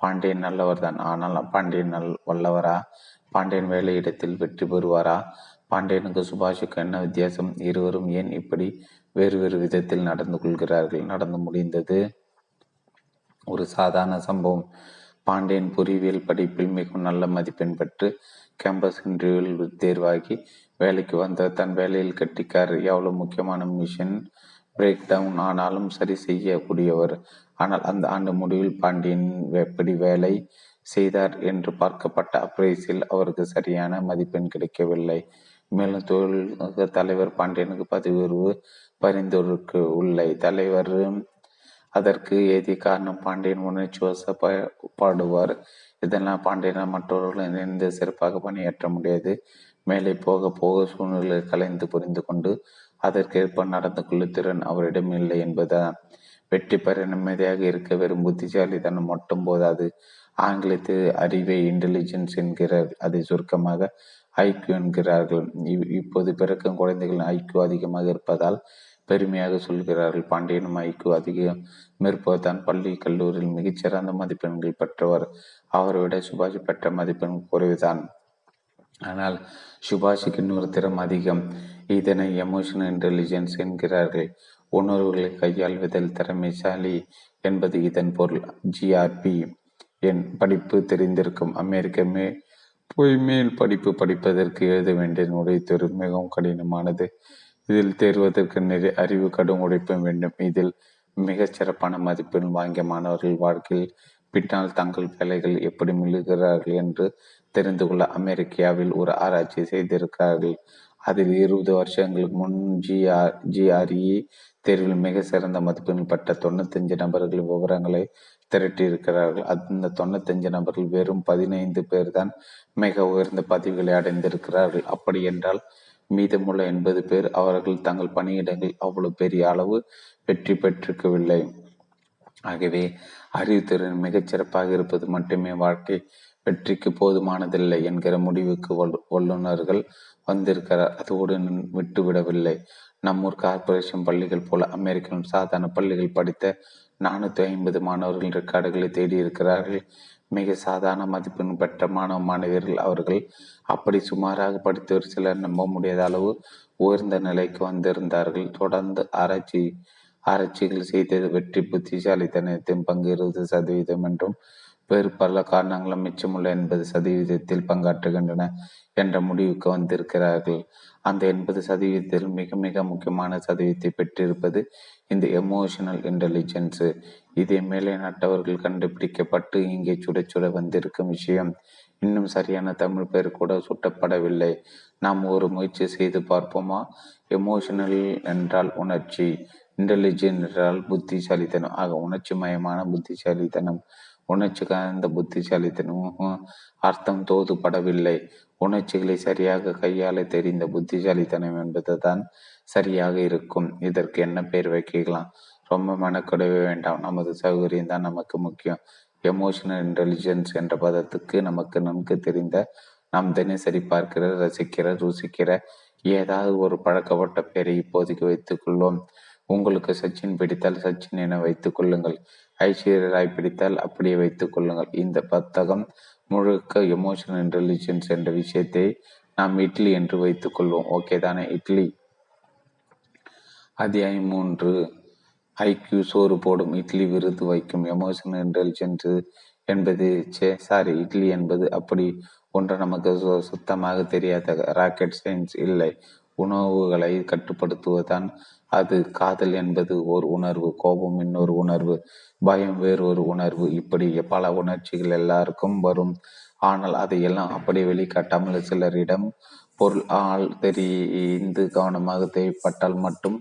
பாண்டியன் நல்லவர் தான் ஆனால் பாண்டியன் நல் வல்லவரா? பாண்டியன் வேலையிடத்தில் வெற்றி பெறுவாரா? பாண்டியனுக்கு சுபாஷுக்கு என்ன வித்தியாசம்? இருவரும் ஏன் இப்படி வேறு வேறு விதத்தில் நடந்து கொள்கிறார்கள்? நடந்து முடிந்தது ஒரு சாதாரண சம்பவம். பாண்டியன் பொறியியல் படிப்பில் மிகவும் நல்ல மதிப்பெண் பெற்று கேம்பஸ் இன்டர்வியூவில் தேர்வாகி வேலைக்கு வந்த தன் வேலையில் கட்டிக்கார். எவ்வளவு முக்கியமான மிஷின் பிரேக் டவுன் ஆனாலும் சரி செய்யக்கூடியவர். ஆனால் அந்த ஆண்டு முடிவில் பாண்டியன் எப்படி வேலை செய்தார் என்று பார்க்கப்பட்ட அப்ரைஸில் அவருக்கு சரியான மதிப்பெண் கிடைக்கவில்லை. மேலும் தொழில் தலைவர் பாண்டியனுக்கு பதவி உயர்வு பரிந்துரைக்கு உள்ளே. தலைவர் அதற்கு ஏதி காரணம் பாண்டியன் உணர்ச்சி வசப்பாடுவார் இதெல்லாம் பாண்டியனால் மற்றவர்கள் இணைந்து சிறப்பாக பணியாற்ற முடியாது. மேலே போக போக சூழ்நிலை கலைந்து புரிந்து கொண்டு அதற்கேற்ப நடந்து கொள்ளும் திறன் அவரிடம் இல்லை என்பதா வெற்றி பெற நிம்மதியாக இருக்க வெறும் புத்திசாலித்தனம் மட்டும் போதாது. ஆங்கிலத்தில் அறிவை இன்டெலிஜென்ஸ் என்கிறார். அதை சுருக்கமாக ஐக்கியூ என்கிறார்கள். இப்போது பிறக்கும் குழந்தைகளின் ஐக்கியூ அதிகமாக இருப்பதால் பெருமையாக சொல்கிறார்கள். பாண்டியனும் ஐக்கியூ அதிகம் மேற்போதான் பள்ளி கல்லூரியில் மிகச்சிறந்த மதிப்பெண்கள் பெற்றவர். அவரை விட சுபாஷ் பெற்ற மதிப்பெண் குறைவுதான். ஆனால் சுபாஷுக்கு இன்னொரு திறம் அதிகம். இதனை எமோஷனல் இன்டெலிஜென்ஸ் என்கிறார்கள். உணர்வுகளை கையாள்வதில் திறமைசாலி என்பது இதன் பொருள். ஜிஆர்பி என் படிப்பு தெரிந்திருக்கும். அமெரிக்க மே பொய்மேல் படிப்பு படிப்பதற்கு எழுத வேண்டிய நுழைத்தொரு மிகவும் கடினமானது. இதில் தேர்வதற்கு நிறைய அறிவு கடும் உழைப்பும் வேண்டும். இதில் மிகச் சிறப்பான மதிப்பெண் வாங்கிய மாணவர்கள் வாழ்க்கையில் பின்னால் தங்கள் வேலைகள் எப்படி மிழுகிறார்கள் என்று தெரிந்து கொள்ள அமெரிக்காவில் ஒரு ஆராய்ச்சி செய்திருக்கிறார்கள். அதில் இருபது வருஷங்களுக்கு முன் ஜிஆர் ஜிஆர்இ தேர்வில் மிக சிறந்த மதிப்பெண் பட்ட தொண்ணூத்தஞ்சு நபர்களின் விவரங்களை திரட்டியிருக்கிறார்கள். அந்த தொண்ணூத்தஞ்சு நபர்கள் வெறும் பதினைந்து பேர் தான் மிக உயர்ந்த பதவிகளை அடைந்திருக்கிறார்கள். அப்படி என்றால் மீதமுள்ள எண்பது பேர் அவர்கள் தங்கள் பணியிடங்கள் அவ்வளவு பெரிய அளவு வெற்றி பெற்றிருக்கவில்லை. ஆகவே அறிவுத்திறன் மிகச் சிறப்பாக இருப்பது மட்டுமே வாழ்க்கை வெற்றிக்கு போதுமானதில்லை என்கிற முடிவுக்கு வல்லுநர்கள் வந்திருக்கிறார் அதோடு விட்டுவிடவில்லை. நம்மூர் கார்பரேஷன் பள்ளிகள் போல அமெரிக்கன் சாதாரண பள்ளிகள் படித்த நானூத்தி ஐம்பது மாணவர்கள் ரெக்கார்டுகளை தேடி இருக்கிறார்கள். மிக சாதாரண மதிப்பெண் பெற்ற மாணவ மாணவியர்கள் அவர்கள் அப்படி சுமாராக படித்தவர் சிலர் நம்ப முடியாத அளவு உயர்ந்த நிலைக்கு வந்திருந்தார்கள். தொடர்ந்து ஆராய்ச்சி ஆராய்ச்சிகள் செய்தது வெற்றி புத்திசாலித்தனத்தின் பங்கு இருபது சதவீதம் என்றும் வேறு பல காரணங்களும் மிச்சமுள்ள எண்பது சதவீதத்தில் பங்காற்றுகின்றன என்ற முடிவுக்கு வந்திருக்கிறார்கள். அந்த எண்பது சதவீதத்தில் மிக மிக முக்கியமான சதவீதத்தை பெற்றிருப்பது இந்த எமோஷனல் இன்டெலிஜென்ஸு இதே மேலே நட்டவர்கள் கண்டுபிடிக்கப்பட்டு இங்கே சுட சுட வந்திருக்கும் விஷயம். இன்னும் சரியான தமிழ் பெயர் கூட சுட்டப்படவில்லை. நாம் ஒரு முயற்சி செய்து பார்ப்போமா? எமோஷனல் என்றால் உணர்ச்சி. இன்டெலிஜென்ட் என்றால் புத்திசாலித்தனம். ஆக உணர்ச்சி மயமான புத்திசாலித்தனம். உணர்ச்சி கலந்த புத்திசாலித்தனமும் அர்த்தம் தோதுபடவில்லை உணர்ச்சிகளை சரியாக கையாள தெரிந்த புத்திசாலித்தனம் என்பது தான் சரியாக இருக்கும். இதற்கு என்ன பெயர் வைக்கலாம்? ரொம்ப மனக்கொடவே வேண்டாம். நமது சௌகரியம் தான் நமக்கு முக்கியம். எமோஷனல் இன்டெலிஜென்ஸ் என்ற பதத்துக்கு நமக்கு நன்கு தெரிந்த நாம் தினசரி பார்க்கிற ரசிக்கிற ருசிக்கிற ஏதாவது ஒரு பழக்கப்பட்ட பெயரை இப்போதைக்கு வைத்துக் கொள்வோம். உங்களுக்கு சச்சின் பிடித்தால் சச்சின் என வைத்துக் கொள்ளுங்கள். ஐஸ்வர்யா ராய் பிடித்தால் அப்படியே வைத்துக் கொள்ளுங்கள். இந்த புத்தகம் முழுக்க எமோஷனல் இன்டெலிஜென்ஸ் என்ற விஷயத்தை நாம் இட்லி என்று வைத்துக் கொள்வோம். ஓகே தானே? இட்லி. அத்தியாயம் மூன்று. ஐக்கியூ சோறு போடும். இட்லி விருது வைக்கும். எமோஷனல் இன்டெலிஜென்ஸ் என்பது சே சாரி இட்லி என்பது அப்படி ஒன்று நமக்கு சுத்தமாக தெரியாத ராக்கெட் சயின்ஸ் இல்லை. உணவுகளை கட்டுப்படுத்துவதுதான் அது. காதல் என்பது ஒரு உணர்வு கோபம் இன்னொரு உணர்வு பயம் வேறு ஒரு உணர்வு. இப்படி பல உணர்ச்சிகள் எல்லாருக்கும் வரும். ஆனால் அதையெல்லாம் அப்படி வெளிக்காட்டாமல் சிலரிடம் பொருள் ஆள் தெரிந்து கவனமாக தேவைப்பட்டால் மட்டும்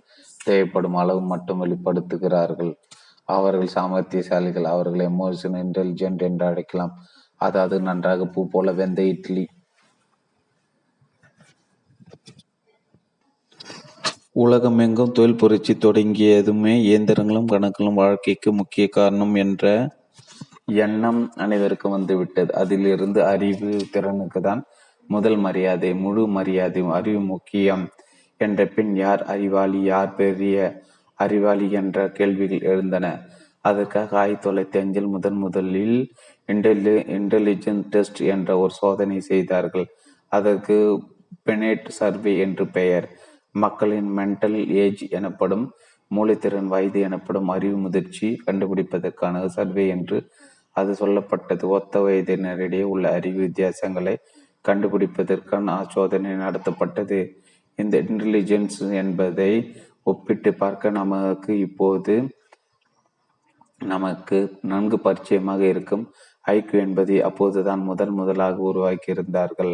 தேவைப்படும் அளவு மட்டும் வெளிப்படுத்துகிறார்கள். அவர்கள் சாமர்த்தியசாலிகள் அவர்கள் எமோஷன் இன்டெலிஜென்ட் என்று அழைக்கலாம். அதாவது நன்றாக பூ போல வெந்த இட்லி. உலகம் எங்கும் தொழில் புரட்சி தொடங்கியதுமே இயந்திரங்களும் கணக்குகளும் வாழ்க்கைக்கு முக்கிய காரணம் என்ற எண்ணம் அனைவருக்கும் வந்துவிட்டது. அதிலிருந்து அறிவு திறனுக்கு தான் முதல் மரியாதை முழு மரியாதை அறிவு முக்கியம். என்ற பின் யார் அறிவாளி யார் பெரிய அறிவாளி என்ற கேள்விகள் எழுந்தன. அதற்காக ஆயிரத்தி தொள்ளாயிரத்தி அஞ்சில் முதன் முதலில் இன்டெலி இன்டெலிஜென்ட் டெஸ்ட் என்ற ஒரு சோதனை செய்தார்கள். அதற்கு பெனேட் சர்வே என்று பெயர். மக்களின் மென்டல் ஏஜ் எனப்படும் மூளைத்திறன் வயது எனப்படும் அறிவு முதிர்ச்சி கண்டுபிடிப்பதற்கான சர்வே என்று அது சொல்லப்பட்டது. ஒத்த வயதினரிடையே உள்ள அறிவு வித்தியாசங்களை கண்டுபிடிப்பதற்கான சோதனை நடத்தப்பட்டது. இந்த இன்டெலிஜென்ஸ் என்பதை ஒப்பிட்டு பார்க்க நமக்கு இப்போது நமக்கு நன்கு பரிச்சயமாக இருக்கும். ஐக்கியூ என்பதை அப்போதுதான் முதல் முதலாக உருவாக்கியிருந்தார்கள்.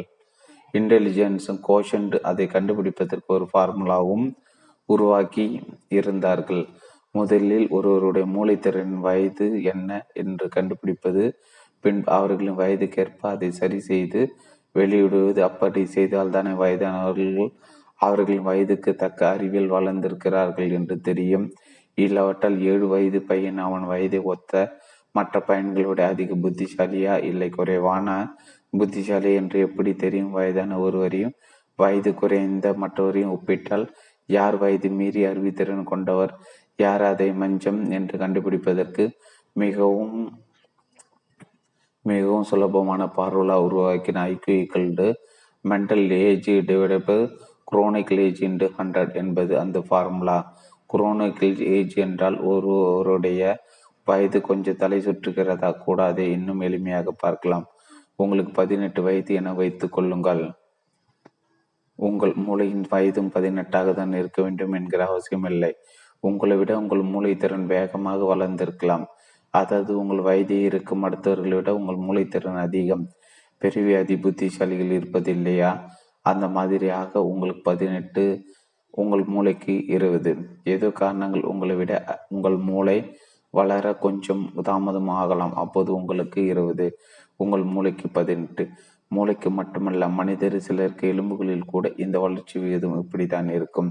இன்டெலிஜென்ஸும் கோஷன்ட் அதை கண்டுபிடிப்பதற்கு ஒரு ஃபார்முலாவும் உருவாக்கி இருந்தார்கள். முதலில் ஒருவருடைய மூளைத்திறன் வயது என்ன என்று கண்டுபிடிப்பது பின் அவர்களின் வயதுக்கேற்ப அதை சரி செய்து வெளியிடுவது. அப்படி செய்தால் தானே வயதானவர்கள் அவர்களின் வயதுக்கு தக்க அறிவியல் வளர்ந்திருக்கிறார்கள் என்று தெரியும். இல்லாவற்றால் ஏழு வயது பையன் அவன் வயதை ஒத்த மற்ற பையன்களோட அதிக புத்திசாலியா இல்லை குறைவான புத்திசாலி என்று எப்படி தெரியும்? வயதான ஒருவரையும் வயது குறைந்த மற்றவரையும் ஒப்பிட்டால் யார் வயது மீறி அறிவித்திறன் கொண்டவர்? யார் அதை மஞ்சம் என்று கண்டுபிடிப்பதற்கு மிகவும் மிகவும் சுலபமான பார்வலா உருவாக்கின IQ mental age divisible chronological age into hundred என்பது அந்த ஃபார்முலா குரோனிக்கல் ஏஜ் என்றால் ஒருவருடைய வயது கொஞ்சம் தலை சுற்றுகிறதா? கூடாது. இன்னும் எளிமையாக பார்க்கலாம். உங்களுக்கு பதினெட்டு வயது என வைத்துக் கொள்ளுங்கள். உங்கள் மூளையின் வயதும் பதினெட்டாக தான் இருக்க வேண்டும் என்கிற அவசியமில்லை உங்களை விட உங்கள் மூளை திறன் வேகமாக வளர்ந்திருக்கலாம். அதாவது உங்கள் வயதே இருக்கும் அடுத்தவர்களை விட உங்கள் மூளை திறன் அதிகம் பெருவியாதி புத்திசாலிகள் இருப்பதில்லையா? அந்த மாதிரியாக உங்களுக்கு பதினெட்டு உங்கள் மூளைக்கு இருபது. ஏதோ காரணங்கள் உங்களை விட உங்கள் மூளை வளர கொஞ்சம் தாமதம் ஆகலாம். அப்போது உங்களுக்கு இருபது உங்கள் மூளைக்கு பதினெட்டு. மூளைக்கு மட்டுமல்ல மனிதர் சிலருக்கு எலும்புகளில் கூட இந்த வளர்ச்சி விகிதம் இப்படித்தான் இருக்கும்.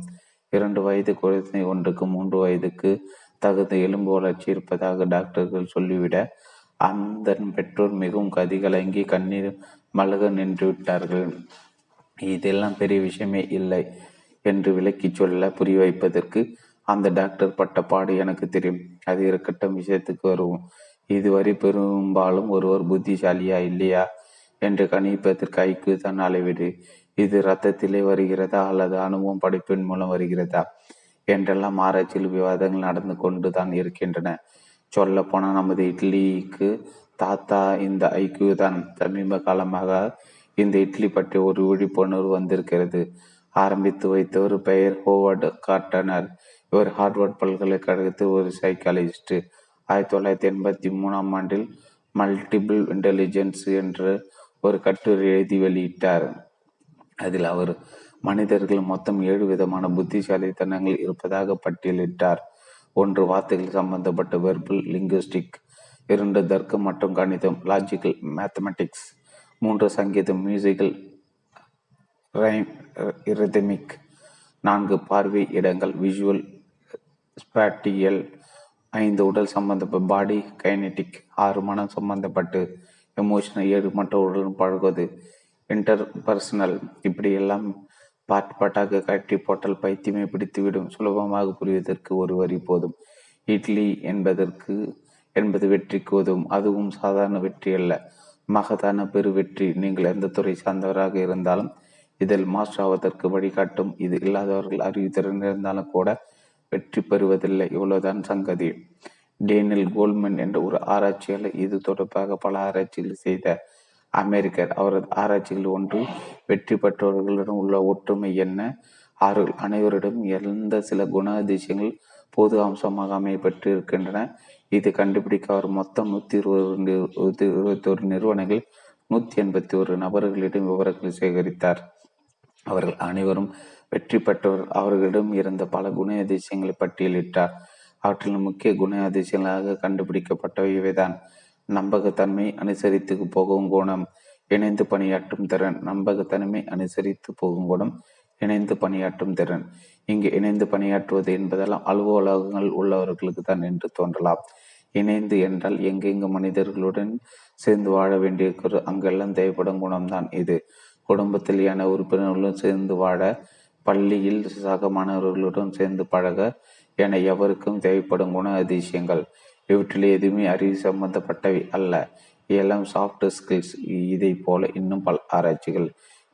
இரண்டு வயது குழந்தை ஒன்றுக்கு மூன்று வயதுக்கு தகுந்த எலும்பு வளர்ச்சி இருப்பதாக டாக்டர்கள் சொல்லிவிட அந்த பெற்றோர் மிகவும் கதிகலங்கி கண்ணீர் மலக நின்று விட்டார்கள் இதெல்லாம் பெரிய விஷயமே இல்லை என்று விளக்கிச் சொல்ல புரிய வைப்பதற்கு அந்த டாக்டர் பட்ட பாடு எனக்கு தெரியும். அது இருக்கட்டும் விஷயத்துக்கு வருவோம். இதுவரை பெரும்பாலும் ஒருவர் புத்திசாலியா இல்லையா என்று கணிப்பதற்கு ஐக்கு தான் அளவீடு. இது ரத்தத்திலே வருகிறதா அல்லது அனுபவம் படிப்பின் மூலம் வருகிறதா என்றெல்லாம் ஆராய்ச்சியில் விவாதங்கள் நடந்து கொண்டு தான் இருக்கின்றன. சொல்ல போனால் நமது இட்லிக்கு தாத்தா இந்த ஐக்கியூ தான். சமீப காலமாக இந்த இட்லி பற்றி ஒரு விழிப்புணர்வு வந்திருக்கிறது. ஆரம்பித்து வைத்தவர் பெயர் ஹோவர்டு கார்டனர் இவர் ஹார்வர்ட் பல்கலைக்கழகத்தில் ஒரு சைக்காலஜிஸ்ட் ஆயிரத்தி தொள்ளாயிரத்தி எண்பத்தி மூணாம் ஆண்டில் மல்டிபிள் இன்டெலிஜென்ஸ் என்று ஒரு கட்டுரை எழுதி வெளியிட்டார். அதில் அவர் மனிதர்கள் மொத்தம் ஏழு விதமான புத்திசாலித்தனங்கள் இருப்பதாக பட்டியலிட்டார். ஒன்று வார்த்தைகள் சம்பந்தப்பட்ட வெர்பல் லிங்குஸ்டிக் இரண்டு தர்க்கம் மற்றும் கணிதம் லாஜிக்கல் மேத்தமெட்டிக்ஸ் மூன்று சங்கீதம் மியூசிக்கல் ரைம் ரிதமிக் நான்கு பார்வை இடங்கள் விஷுவல் ஸ்பாட்டியல் ஐந்து உடல் சம்பந்தப்பட்ட பாடி கைனெட்டிக் ஆறு மனம் சம்பந்தப்பட்டு எமோஷனல் ஏழு மற்ற உடலும் பழகுவது இன்டர் பர்சனல் இப்படியெல்லாம் பாட்டு பாட்டாக கட்டி போட்டால் பைத்தியமே பிடித்துவிடும். சுலபமாக புரிவதற்கு ஒரு வரி போதும். இட்லி என்பதற்கு என்பது வெற்றிக்கு உதவும். அதுவும் சாதாரண வெற்றி அல்ல. மகதான பெரு வெற்றி நீங்கள் எந்த துறை சார்ந்தவராக இருந்தாலும் இதில் மாஸ்டர் ஆவதற்கு வழிகாட்டும். இது இல்லாதவர்கள் அறிவுத்திறன் இருந்தாலும் கூட வெற்றி பெறுவதில்லை. இவ்வளவுதான் சங்கதி. டேனியல் கோல்மன் என்ற ஒரு ஆராய்ச்சியாளர் இது தொடர்பாக பல ஆராய்ச்சிகள் செய்த அமெரிக்கர். அவரது ஆராய்ச்சிகள் ஒன்று வெற்றி பெற்றவர்களிடம் உள்ள ஒற்றுமை என்ன? அவர்கள் அனைவரிடம் எந்த சில குணாதிசயங்கள் பொது அம்சமாக அமையப்பட்டு இருக்கின்றன இது கண்டுபிடிக்க அவர் மொத்தம் நூத்தி இருபது இருபத்தி ஒரு நிறுவனங்கள் நூத்தி எண்பத்தி ஒரு நபர்களிடம் விவரங்களை சேகரித்தார். அவர்கள் அனைவரும் வெற்றி பெற்றவர். அவர்களிடம் இருந்த பல குண அதிசயங்களை பட்டியலிட்டார். அவற்றில் முக்கிய குண அதிசயங்களாக கண்டுபிடிக்கப்பட்டவை இவைதான். நம்பகத்தன்மை அனுசரித்து போகும் குணம் இணைந்து பணியாற்றும் திறன். நம்பகத்தன்மை அனுசரித்து போகும் குணம் இணைந்து பணியாற்றும் திறன். இங்கு இணைந்து பணியாற்றுவது என்பதெல்லாம் அலுவலகங்கள் உள்ளவர்களுக்கு தான் என்று தோன்றலாம். இணைந்து என்றால் எங்கெங்கு மனிதர்களுடன் சேர்ந்து வாழ வேண்டியிருக்கிறது அங்கெல்லாம் தேவைப்படும் குணம்தான் இது. குடும்பத்தில் என உறுப்பினர்களுடன் சேர்ந்து வாழ பள்ளியில் சக மாணவர்களுடன் சேர்ந்து பழக என எவருக்கும் தேவைப்படும் குண அதிசயங்கள். இவற்றில் எதுவுமே அறிவு சம்பந்தப்பட்டவை அல்ல. எல்லாம் சாஃப்ட் ஸ்கில்ஸ் இதை போல இன்னும் பல ஆராய்ச்சிகள்.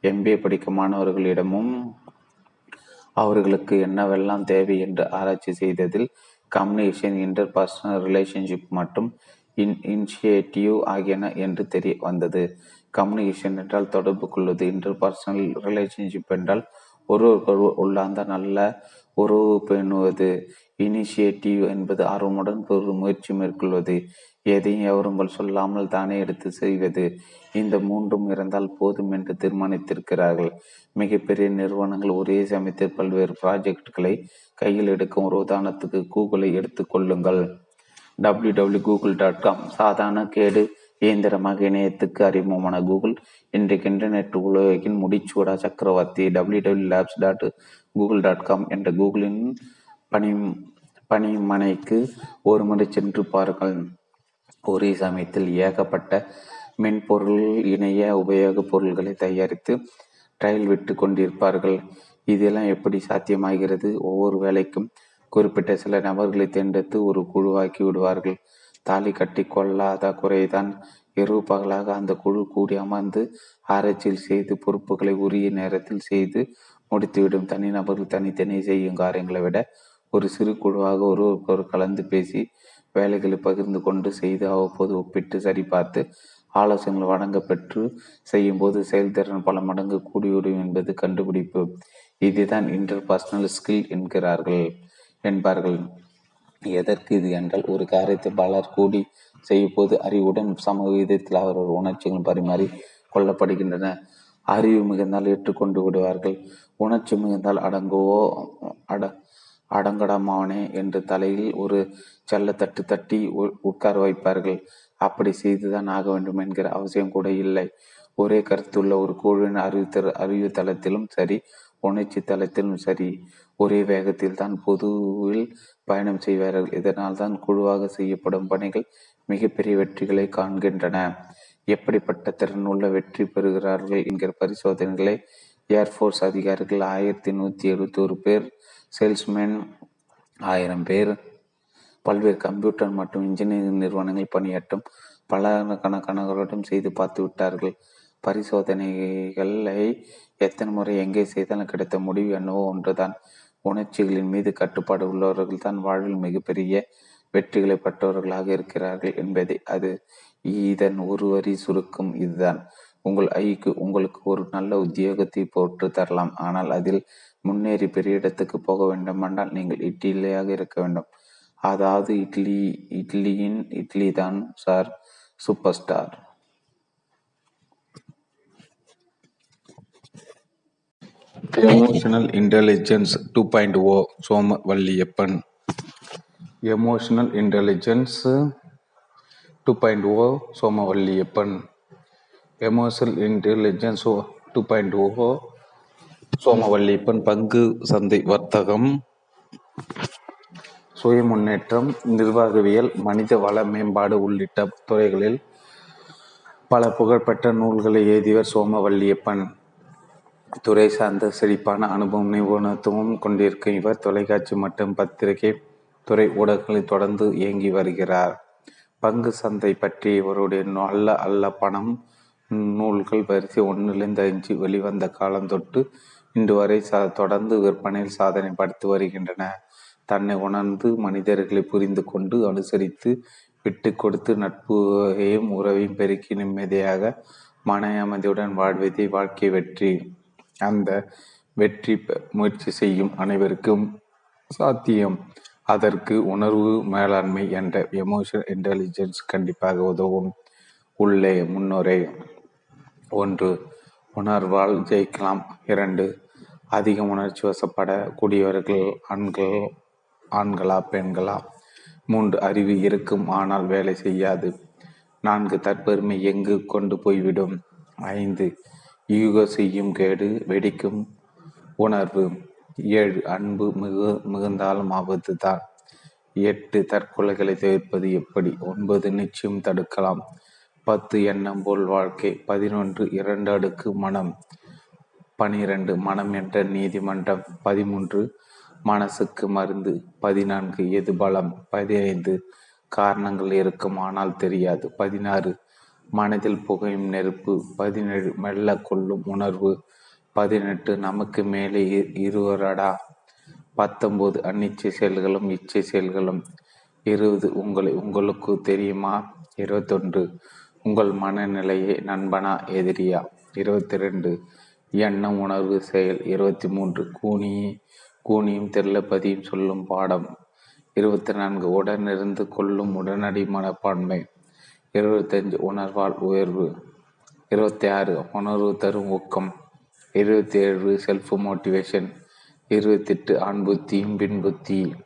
எம்பிஏ படிக்கும் மாணவர்களிடமும் அவர்களுக்கு என்னவெல்லாம் தேவை என்று ஆராய்ச்சி செய்ததில் கம்யூனிகேஷன் இன்டர் பர்சனல் ரிலேஷன்ஷிப் மற்றும் இன் இனிஷியேட்டிவ் ஆகியன என்று தெரிய வந்தது. கம்யூனிகேஷன் என்றால் தொடர்பு கொள்வது. இன்டர் பர்சனல் ரிலேஷன்ஷிப் என்றால் ஒருவருக்கொரு உள்ளார்ந்த நல்ல உறவு பேணுவது. இனிஷியேட்டிவ் என்பது ஆர்வமுடன் ஒரு முயற்சி மேற்கொள்வது. எதையும் எவருங்கள் சொல்லாமல் தானே எடுத்து செய்வது? இந்த மூன்றும் இருந்தால் போதும் என்று தீர்மானித்திருக்கிறார்கள். மிகப்பெரிய நிறுவனங்கள் ஒரே சமயத்தில் பல்வேறு ப்ராஜெக்ட்களை கையில் எடுக்கும் ஒரு உதாரணத்துக்கு கூகுளை எடுத்துக்கொள்ளுங்கள் W W Google dot com சாதாரண கேடு இயந்திரமாக இணையத்துக்கு அறிமுகமான கூகுள் இன்றைக்கு இன்டர்நெட் உலகின் முடிச்சூடா சக்கரவர்த்தி W W labs dot Google dot com என்ற கூகுளின் பணி பணிமனைக்கு ஒரு முறை சென்று பாருங்கள். ஒரே சமயத்தில் ஏகப்பட்ட மென்பொருள் இணைய உபயோகப் பொருள்களை தயாரித்து ட்ரையல் விட்டு கொண்டிருப்பார்கள். இதெல்லாம் எப்படி சாத்தியமாகிறது? ஒவ்வொரு வேலைக்கும் குறிப்பிட்ட சில நபர்களை தேர்ந்தெடுத்து ஒரு குழுவாக்கி விடுவார்கள். தாலி கட்டி கொள்ளாத குறைதான். இரவு பகலாக அந்த குழு கூடி அமர்ந்து ஆராய்ச்சியில் செய்து பொறுப்புகளை உரிய நேரத்தில் செய்து முடித்துவிடும். தனிநபர்கள் தனித்தனி செய்யும் காரியங்களை விட ஒரு சிறு குழுவாக ஒருவருக்கொரு கலந்து பேசி வேலைகளை பகிர்ந்து கொண்டு செய்து அவ்வப்போது ஒப்பிட்டு சரிபார்த்து ஆலோசனைகள் வழங்க பெற்று செய்யும் போது செயல்திறன் பல மடங்கு கூடிவிடும் என்பது கண்டுபிடிப்பு. இதுதான் இன்டர் பர்சனல் ஸ்கில் என்கிறார்கள் என்பார்கள். எதற்கு இது என்றால் ஒரு காரியத்தை பலர் கூடி செய்யும்போது அறிவுடன் சம விதத்தில் அவர்கள் உணர்ச்சிகள் பரிமாறி கொள்ளப்படுகின்றன. அறிவு மிகுந்தால் ஏற்றுக்கொண்டு விடுவார்கள். உணர்ச்சி மிகுந்தால் அடங்குவோ அட அடங்கடமாவனே என்று தலையில் ஒரு செல்ல தட்டு தட்டி உட்கார வைப்பார்கள். அப்படி செய்துதான் ஆக வேண்டும் என்கிற அவசியம் கூட இல்லை. ஒரே கருத்துள்ள ஒரு குழுவின் அறிவு அறிவு தளத்திலும் சரி உணர்ச்சி தளத்திலும் சரி ஒரே வேகத்தில் தான் பொதுவில் பயணம் செய்வார்கள். இதனால் தான் குழுவாக செய்யப்படும் பணிகள் மிகப்பெரிய வெற்றிகளை காண்கின்றன. எப்படிப்பட்ட திறன் உள்ள வெற்றி பெறுகிறார்கள் என்கிற பரிசோதனைகளை ஏர்ஃபோர்ஸ் அதிகாரிகள் ஆயிரத்தி நூற்றி எழுபத்தி ஒரு பேர் சேல்ஸ்மேன் ஆயிரம் பேர். பல்வேறு கம்ப்யூட்டர் மற்றும் இன்ஜினியரிங் நிறுவனங்கள் பணியாற்றும் பலகணக்கானவர்களிடம் செய்து பார்த்து விட்டார்கள். பரிசோதனைகளை எத்தனை முறை எங்கே செய்தாலும் கிடைத்த முடிவு என்னவோ ஒன்றுதான். உணர்ச்சிகளின் மீது கட்டுப்பாடு உள்ளவர்கள் தான் வாழ்வில் மிகப்பெரிய வெற்றிகளை பெற்றவர்களாக இருக்கிறார்கள் என்பதை அது இதன் ஒரு வரி இதுதான். உங்கள் ஐக்கு உங்களுக்கு ஒரு நல்ல உத்தியோகத்தை போட்டு தரலாம். ஆனால் அதில் முன்னேறி பெரிய இடத்துக்கு போக வேண்டும் என்றால் நீங்கள் இட்லியாக இருக்க வேண்டும். அதாவது இட்லி இட்லியின் இட்லி தான் sir super star emotional intelligence two point O Soma Valliappan emotional intelligence two point O Somavalliappan. Emotional intelligence two point O Somavalliappan பங்கு சந்தை வர்த்தகம் சுய முன்னேற்றம் நிர்வாகவியல் மனித வள மேம்பாடு உள்ளிட்ட துறைகளில் பல புகழ்பெற்ற நூல்களை எழுதியவர் சோமவல்லியப்பன். துறை சார்ந்த செழிப்பான அனுபவம் நிபுணத்துவம் கொண்டிருக்கும் இவர் தொலைக்காட்சி மற்றும் பத்திரிகை துறை ஊடகங்களில் தொடர்ந்து இயங்கி வருகிறார். பங்கு சந்தை பற்றி இவருடைய நல்ல அல்ல பணம் நூல்கள் வரிசை ஒன்றிலிருந்து அஞ்சு வெளிவந்த காலம் தொட்டு இன்று வரை சா தொடர்ந்து விற்பனையில் சாதனை படுத்தி வருகின்றன. தன்னை உணர்ந்து மனிதர்களை புரிந்து கொண்டு அனுசரித்து விட்டு கொடுத்து நட்பையும் உறவையும் பெருக்கி நிம்மதியாக மன அமைதியுடன் வாழ்வதே வாழ்க்கை வெற்றி. அந்த வெற்றி முயற்சி செய்யும் அனைவருக்கும் சாத்தியம். அதற்கு உணர்வு மேலாண்மை என்ற எமோஷன் இன்டெலிஜென்ஸ் கண்டிப்பாக உதவும். உள்ளே முன்னுரை. ஒன்று உணர்வால் ஜெயிக்கலாம். இரண்டு அதிக உணர்ச்சி வசப்படக்கூடியவர்கள் ஆண்கள் ஆண்களா பெண்களா? மூன்று அறிவு இருக்கும் ஆனால் வேலை செய்யாது. நான்கு தற்பெருமை எங்கு கொண்டு போய்விடும்? ஐந்து யூக செய்யும் கேடு வெடிக்கும் உணர்வு. ஏழு அன்பு மிகு மிகுந்தாலும் ஆபத்து தான் எட்டு தற்கொலைகளை தவிர்ப்பது எப்படி? ஒன்பது நிச்சயம் தடுக்கலாம். பத்து எண்ணம் போல் வாழ்க்கை பதினொன்று இரண்டு அடுக்கு மனம் பனிரெண்டு மனம் என்ற நீதிமன்றம் பதிமூன்று மனசுக்கு மருந்து பதினான்கு எது பலம் பதினைந்து காரணங்கள் இருக்கும் ஆனால் தெரியாது பதினாறு மனதில் புகையும் நெருப்பு பதினேழு மெல்ல கொள்ளும் உணர்வு பதினெட்டு நமக்கு மேலே இருவரடா பத்தொன்பது அன்னிச்சை செயல்களும் இச்சை செயல்களும் இருபது உங்களை உங்களுக்கு தெரியுமா இருபத்தொன்று உங்கள் மனநிலையை நண்பனா எதிரியா? இருபத்தி ரெண்டு எண்ணம் உணர்வு செயல். இருபத்தி மூன்று கூனியே கூனியும் தெல்லப்பதியும் சொல்லும் பாடம். இருபத்தி நான்கு உடனிருந்து கொள்ளும் உடனடி மனப்பான்மை. இருபத்தஞ்சு. உணர்வால் உயர்வு. இருபத்தி ஆறு உணர்வு தரும் ஊக்கம். இருபத்தி ஏழு செல்ஃப் மோட்டிவேஷன் இருபத்தெட்டு. ஆண்புத்தியும் பின்புத்தி பின் புத்தி.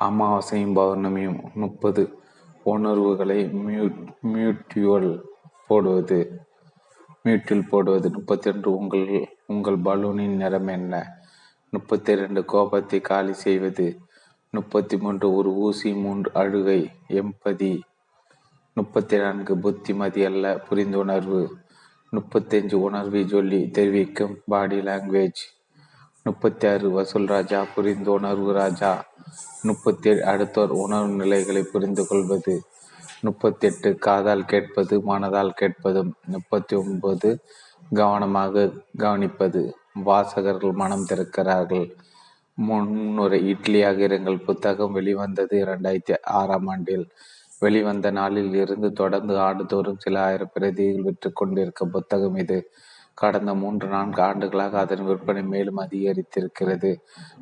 அமாவாசையும் பௌர்ணமியும். முப்பது. உணர்வுகளை மியூட் மியூட்யூவல் போடுவது. மியூட்டில் போடுவது. முப்பத்தி ரெண்டு உங்கள் உங்கள் பலூனின் நிறம் என்ன? முப்பத்தி ரெண்டு கோபத்தை காலி செய்வது. முப்பத்தி மூன்று ஒரு ஊசி மூன்று அழுகை எம்பதி முப்பத்தி நான்கு புத்திமதி அல்ல புரிந்துணர்வு. முப்பத்தஞ்சு உணர்வை சொல்லி தெரிவிக்கும் பாடி லாங்குவேஜ் முப்பத்தி ஆறு வசூல் ராஜா புரிந்து உணர்வு ராஜா. முப்பத்தி ஏழு அடுத்தோர் உணர்வு நிலைகளை புரிந்து கொள்வது. முப்பத்தி எட்டு காதால் கேட்பது மனதால் கேட்பதும் முப்பத்தி ஒன்பது கவனமாக கவனிப்பது. வாசகர்கள் மனம் திறக்கிறார்கள். முன்னுரை இட்லியாக இருங்கள். புத்தகம் வெளிவந்தது இரண்டாயிரத்தி ஆறாம் ஆண்டில். வெளிவந்த நாளில் இருந்து தொடர்ந்து ஆண்டுதோறும் சில ஆயிரம் பிரதிகள் விற்று கொண்டிருக்க புத்தகம் இது. கடந்த மூன்று நான்கு ஆண்டுகளாக அதன் விற்பனை மேலும் அதிகரித்திருக்கிறது.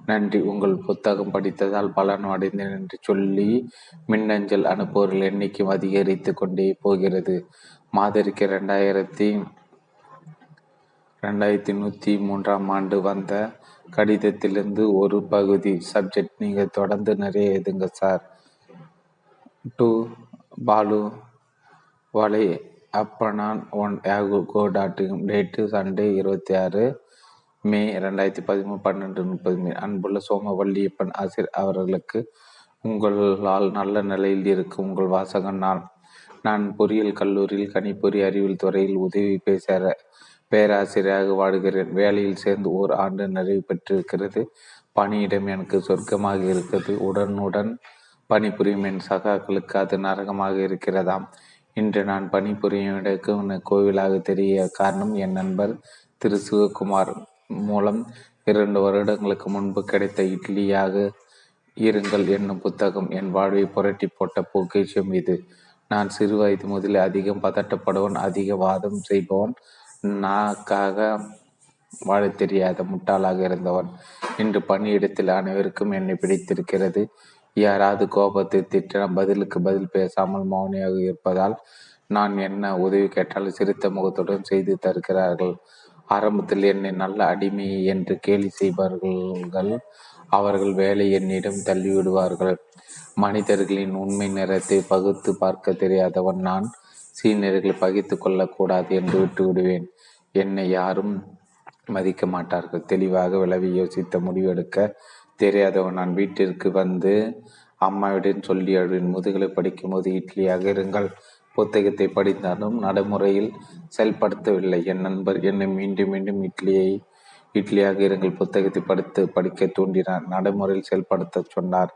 நன்றி. உங்கள் புத்தகம் படித்ததால் பலன் அடைந்தேன் என்று சொல்லி மின்னஞ்சல் அனுப்புவர்கள் எண்ணிக்கையும் அதிகரித்து கொண்டே போகிறது. மாதிரிக்கு ரெண்டாயிரத்தி ரெண்டாயிரத்தி நூற்றி மூன்றாம் ஆண்டு வந்த கடிதத்திலிருந்து ஒரு பகுதி சப்ஜெக்ட் நீங்கள் தொடர்ந்து நிறைய எதுங்க சார். டு பாலு வலை அப்பனான் one Yahoo co dot date Sunday இருபத்தி ஆறு மே ரெண்டாயிரத்தி பதிமூணு பன்னெண்டு முப்பது மே அன்புள்ள சோமவல்லியப்பன் ஆசிரியர் அவர்களுக்கு உங்களால் நல்ல நிலையில் இருக்கும் உங்கள் வாசகன் நான். நான் பொறியியல் கல்லூரியில் கணிப்பொறி அறிவியல் துறையில் உதவி பேசுகிற பேராசிரியராக வாடுகிறேன் வேலையில் சேர்ந்து ஓர் ஆண்டு நிறைவு பெற்றிருக்கிறது. பணியிடம் எனக்கு சொர்க்கமாக இருக்கிறது. உடனுடன் பணிபுரியும் என் சகாக்களுக்கு அது நரகமாக இருக்கிறதாம். இன்று நான் பணிபுரியும் இடக்கு கோவிலாக தெரிய காரணம் என் நண்பர் திரு சிவகுமார் மூலம் இரண்டு வருடங்களுக்கு முன்பு கிடைத்த இட்லியாக இருங்கள் என்னும் புத்தகம் என் வாழ்வை புரட்டி போட்ட பொக்கிஷம் இது. நான் சிறு வயது முதலில் அதிகம் பதட்டப்படுவன் அதிக வாதம் செய்பவன் நாக்காக வாழ தெரியாத முட்டாளாக இருந்தவன். இன்று பணியிடத்தில் அனைவருக்கும் என்னை பிடித்திருக்கிறது. யாராவது கோபத்தை திட்டம் பதிலுக்கு பதில் பேசாமல் மௌனியாக இருப்பதால் நான் என்ன உதவி கேட்டாலும் சிரித்த முகத்துடன் செய்து தருகிறார்கள். ஆரம்பத்தில் என்னை நல்ல அடிமை என்று கேலி செய்வார்கள் அவர்கள் வேலை என்னிடம் தள்ளிவிடுவார்கள். மனிதர்களின் உண்மை நிறத்தை பகுத்து பார்க்க தெரியாதவன் நான் சீனியர்களை பகித்து கொள்ளக்கூடாது என்று விட்டு விடுவேன் என்னை யாரும் மதிக்க மாட்டார்கள். தெளிவாக விளவி யோசித்த முடிவெடுக்க தெரியாதவன் நான் வீட்டிற்கு வந்து அம்மாவிடம் சொல்லி அழுவின் முதுகலை படிக்கும் போது இட்லியாக இருங்கள். புத்தகத்தை படித்தாலும் நடைமுறையில் செயல்படுத்தவில்லை. என் நண்பர் என்னை மீண்டும் மீண்டும் இட்லியை இட்லியாக இருங்கள். புத்தகத்தை படித்து படிக்க தூண்டினார். நடைமுறையில் செயல்படுத்த சொன்னார்.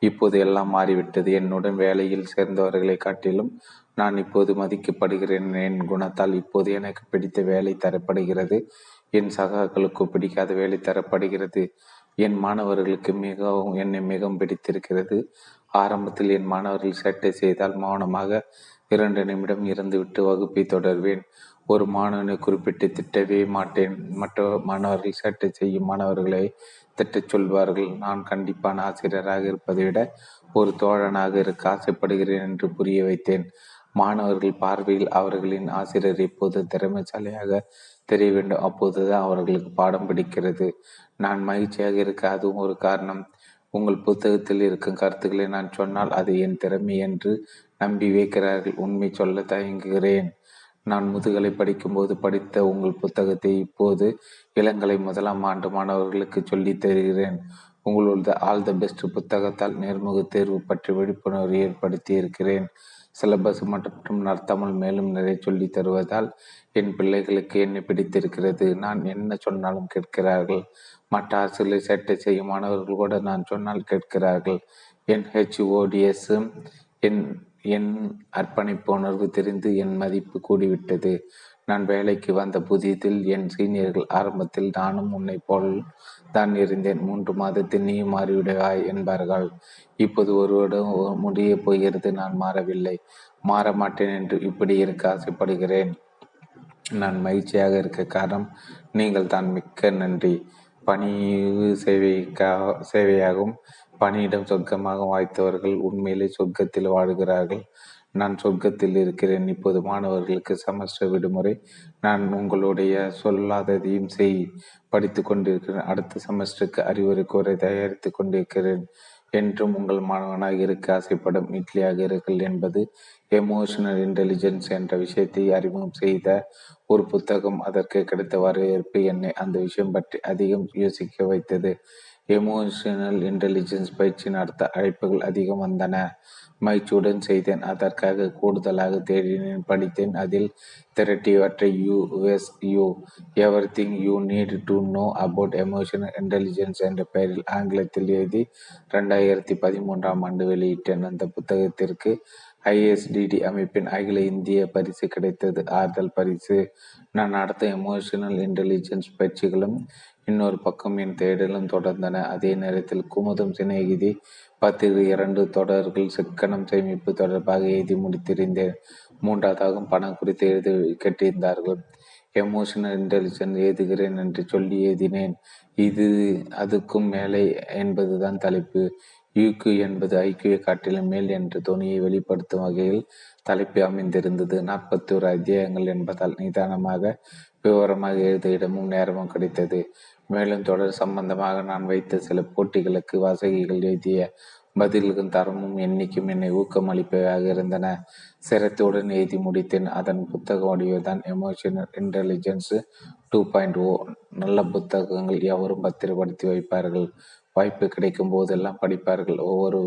இப்போது எல்லாம் மாறிவிட்டது. என்னுடன் வேலையில் சேர்ந்தவர்களை காட்டிலும் நான் இப்போது மதிக்கப்படுகிறேன். என் குணத்தால் இப்போது எனக்கு பிடித்த வேலை தரப்படுகிறது. என் சகாக்களுக்கு பிடிக்காத வேலை தரப்படுகிறது. என் மாணவர்களுக்கு மிகவும் என்னை மிகவும் பிடித்திருக்கிறது. ஆரம்பத்தில் என் மாணவர்கள் சேட்டை செய்தால் மௌனமாக இரண்டு நிமிடம் இருந்துவிட்டு வகுப்பை தொடர்வேன். ஒரு மாணவனை குறிப்பிட்டு திட்டவே மாட்டேன். மற்ற மாணவர்கள் சேட்டை செய்யும் மாணவர்களை திட்டச் சொல்வார்கள். நான் கண்டிப்பான ஆசிரியராக இருப்பதை விட ஒரு தோழனாக இருக்க ஆசைப்படுகிறேன் என்று புரிய வைத்தேன். மாணவர்கள் பார்வையில் அவர்களின் ஆசிரியர் எப்போது திறமைசாலியாக தெரிய வேண்டும் அப்போதுதான் அவர்களுக்கு பாடம் பிடிக்கிறது. நான் மகிழ்ச்சியாக இருக்க அதுவும் ஒரு காரணம். உங்கள் புத்தகத்தில் இருக்கும் கருத்துக்களை நான் சொன்னால் அது என் திறமை என்று நம்பி வைக்கிறார்கள். உண்மை சொல்ல தயங்குகிறேன். நான் முதுகலை படிக்கும்போது படித்த உங்கள் புத்தகத்தை இப்போது இளங்கலை முதலாம் ஆண்டு மாணவர்களுக்கு சொல்லித் தருகிறேன். உங்களோட ஆல் த பெஸ்ட் புத்தகத்தால் நேர்முக தேர்வு பற்றி விழிப்புணர்வு ஏற்படுத்தி இருக்கிறேன். சிலபஸ் மற்றும் நடத்தாமல் மேலும் நிறைய சொல்லி தருவதால் என் பிள்ளைகளுக்கு என்னை பிடித்திருக்கிறது. நான் என்ன சொன்னாலும் கேட்கிறார்கள்? மற்ற ஆசிரியர் சேட்டை செய்யும் மாணவர்கள் கூட நான் சொன்னால் கேட்கிறார்கள். என் ஹெச்ஓடிஎஸ் என் என் அர்ப்பணிப்பு உணர்வு தெரிந்து என் மதிப்பு கூடிவிட்டது. நான் வேலைக்கு வந்த புதியதில் என் சீனியர்கள் ஆரம்பத்தில் நானும் உன்னை போல் தான் இருந்தேன். மூன்று மாதத்தில் நீ மாறிவிடுவாய் என்பார்கள். இப்போது ஒருவரிடம் முடிய போகிறது நான் மாறவில்லை. மாற மாட்டேன் என்று இப்படி இருக்க ஆசைப்படுகிறேன். நான் மகிழ்ச்சியாக இருக்க காரணம் நீங்கள் தான் மிக்க நன்றி. பணிவு சேவைக்கா சேவையாகவும் பணியிடம் சொர்க்கமாக வாய்த்தவர்கள் உண்மையிலே சொர்க்கத்தில் வாழ்கிறார்கள். நான் சொர்க்கத்தில் இருக்கிறேன். இப்போது மாணவர்களுக்கு செமஸ்டர் விடுமுறை. நான் உங்களுடைய சொல்லாததையும் செய் படித்து கொண்டிருக்கிறேன். அடுத்த செமஸ்டருக்கு அறிவுரை கூற தயாரித்து கொண்டிருக்கிறேன். என்றும் உங்கள் மாணவனாக இருக்க ஆசைப்படும் இட்லியாக இருக்கல் என்பது எமோஷனல் இன்டெலிஜென்ஸ் என்ற விஷயத்தை அறிமுகம் செய்த ஒரு புத்தகம் அதற்கு கிடைத்த வரவேற்பு என்னை அந்த விஷயம் பற்றி அதிகம் யோசிக்க வைத்தது. எமோஷனல் இன்டெலிஜென்ஸ் பயிற்சி நடத்த அழைப்புகள் அதிகம் வந்தன. மகிழ்ச்சியுடன் செய்தேன். அதற்காக கூடுதலாக தேடினேன். படித்தேன். அதில் திரட்டியவற்றை U S U everything you need to know about emotional intelligence என்ற பெயரில் ஆங்கிலத்தில் எழுதி ரெண்டாயிரத்தி பதிமூன்றாம் ஆண்டு வெளியிட்டேன். அந்த புத்தகத்திற்கு ஐஎஸ்டிடி அமைப்பின் அகில இந்திய பரிசு கிடைத்தது. ஆறுதல் பரிசு. நான் நடத்த எமோஷனல் இன்டெலிஜென்ஸ் பயிற்சிகளும் இன்னொரு பக்கம் என் தேடலும் தொடர்ந்தன. அதே நேரத்தில் குமுதம் சிநேகிதி பத்திரிகை இரண்டு தொடர்கள் சிக்கனம் சேமிப்பு தொடர்பாக எழுதி முடித்திருந்தேன். மூன்றாவதாகவும் பணம் குறித்து எழுதி கேட்டிருந்தார்கள் எமோஷனல் இன்டெலிஜென்ஸ் எழுதுகிறேன் என்று சொல்லி எழுதினேன். இது அதுக்கும் மேலே என்பதுதான் தலைப்பு. யூக்கு என்பது ஐக்கிய காட்டிலும் மேல் என்ற துணியை வெளிப்படுத்தும் வகையில் தலைப்பு அமைந்திருந்தது. நாற்பத்தி ஒரு அத்தியாயங்கள் என்பதால் நிதானமாக விவரமாக எழுத இடமும் நேரமும் கிடைத்தது. மேலும் தொடர் சம்பந்தமாக நான் வைத்த சில போட்டிகளுக்கு வாசகிகள் எழுதிய பதில்களும் தரமும் எண்ணிக்கும் என்னை ஊக்கம் அளிப்பவையாக இருந்தன. சிரத்துடன் எழுதி முடித்தேன். அதன் புத்தக வடிவுதான் emotional intelligence two point O நல்ல புத்தகங்கள் எவரும் பத்திரப்படுத்தி வைப்பார்கள். வாய்ப்பு கிடைக்கும் போதெல்லாம் படிப்பார்கள். ஒவ்வொரு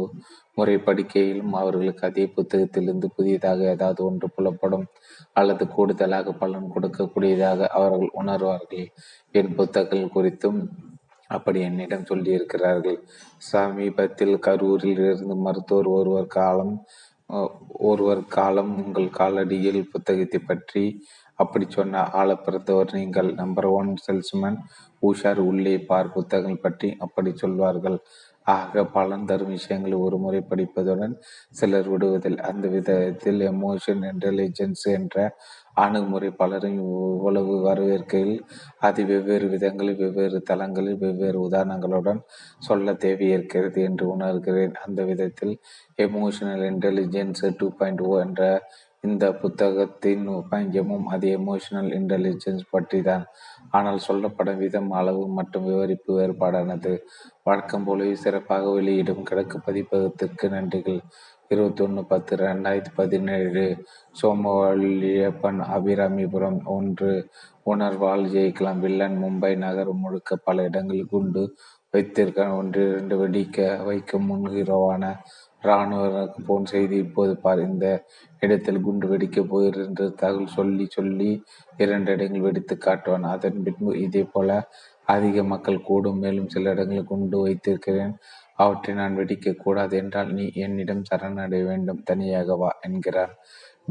முறை படிக்கையிலும் அவர்களுக்கு அதே புத்தகத்திலிருந்து புதியதாக ஏதாவது ஒன்று புலப்படும் அல்லது கூடுதலாக பலன் கொடுக்கக்கூடியதாக அவர்கள் உணர்வார்கள். என் புத்தகங்கள் குறித்தும் அப்படி என்னிடம் சொல்லியிருக்கிறார்கள். சமீபத்தில் கரூரில் இருந்து மருத்துவர் ஒருவர் காலம் ஒருவர் காலம் உங்கள் காலடியில் புத்தகத்தை பற்றி அப்படி சொன்ன ஆள பிறந்தவர் நீங்கள் நம்பர் ஒன் செல்ஸ்மேன் உஷார் உள்ளே பார் புத்தகங்கள் பற்றி அப்படி சொல்வார்கள். ஆக பலன் தரும் விஷயங்களை ஒரு முறை படிப்பதுடன் சிலர் விடுவதில் அந்த விதத்தில் எமோஷன் இன்டெலிஜென்ஸ் என்ற அணுகுமுறை பலரும் இவ்வளவு வரவேற்கையில் அது வெவ்வேறு விதங்களில் வெவ்வேறு தளங்களில் வெவ்வேறு உதாரணங்களுடன் சொல்ல தேவையிருக்கிறது என்று உணர்கிறேன். அந்த விதத்தில் emotional intelligence two point O என்ற இந்த புத்தகத்தின் பங்கமும் அது எமோஷனல் இன்டெலிஜென்ஸ் பற்றி தான் ஆனால் சொல்லப்படும் விதம் அளவு மற்றும் விவரிப்பு வேறுபாடானது. வழக்கம் போலவே சிறப்பாக வெளியிடும் கிழக்கு பதிப்பகத்திற்கு நன்றிகள். இருபத்தி ஒன்று பத்து ரெண்டாயிரத்தி பதினேழு சோமவல்லியப்பன் அபிராமிபுரம் ஒன்று உணர்வால் ஜெயிக்கலாம். வில்லன் மும்பை நகரம் முழுக்க பல இடங்களில் குண்டு வைத்திருக்க ஒன்று இரண்டு வெடிக்க வைக்கும் முன்ஹீரோவான இராணுவ போன் செய்தி இப்போது பார். இந்த இடத்தில் குண்டு வெடிக்கப் போகிறது என்று தகவல் சொல்லி சொல்லி இரண்டு இடங்கள் வெடித்து காட்டுவான். அதன் பின்பு இதே போல அதிக மக்கள் கூடும் மேலும் சில இடங்களில் குண்டு வைத்திருக்கிறேன். அவற்றை நான் வெடிக்க கூடாது என்றால் நீ என்னிடம் சரணடைய வேண்டும் தனியாக வா என்கிறார்.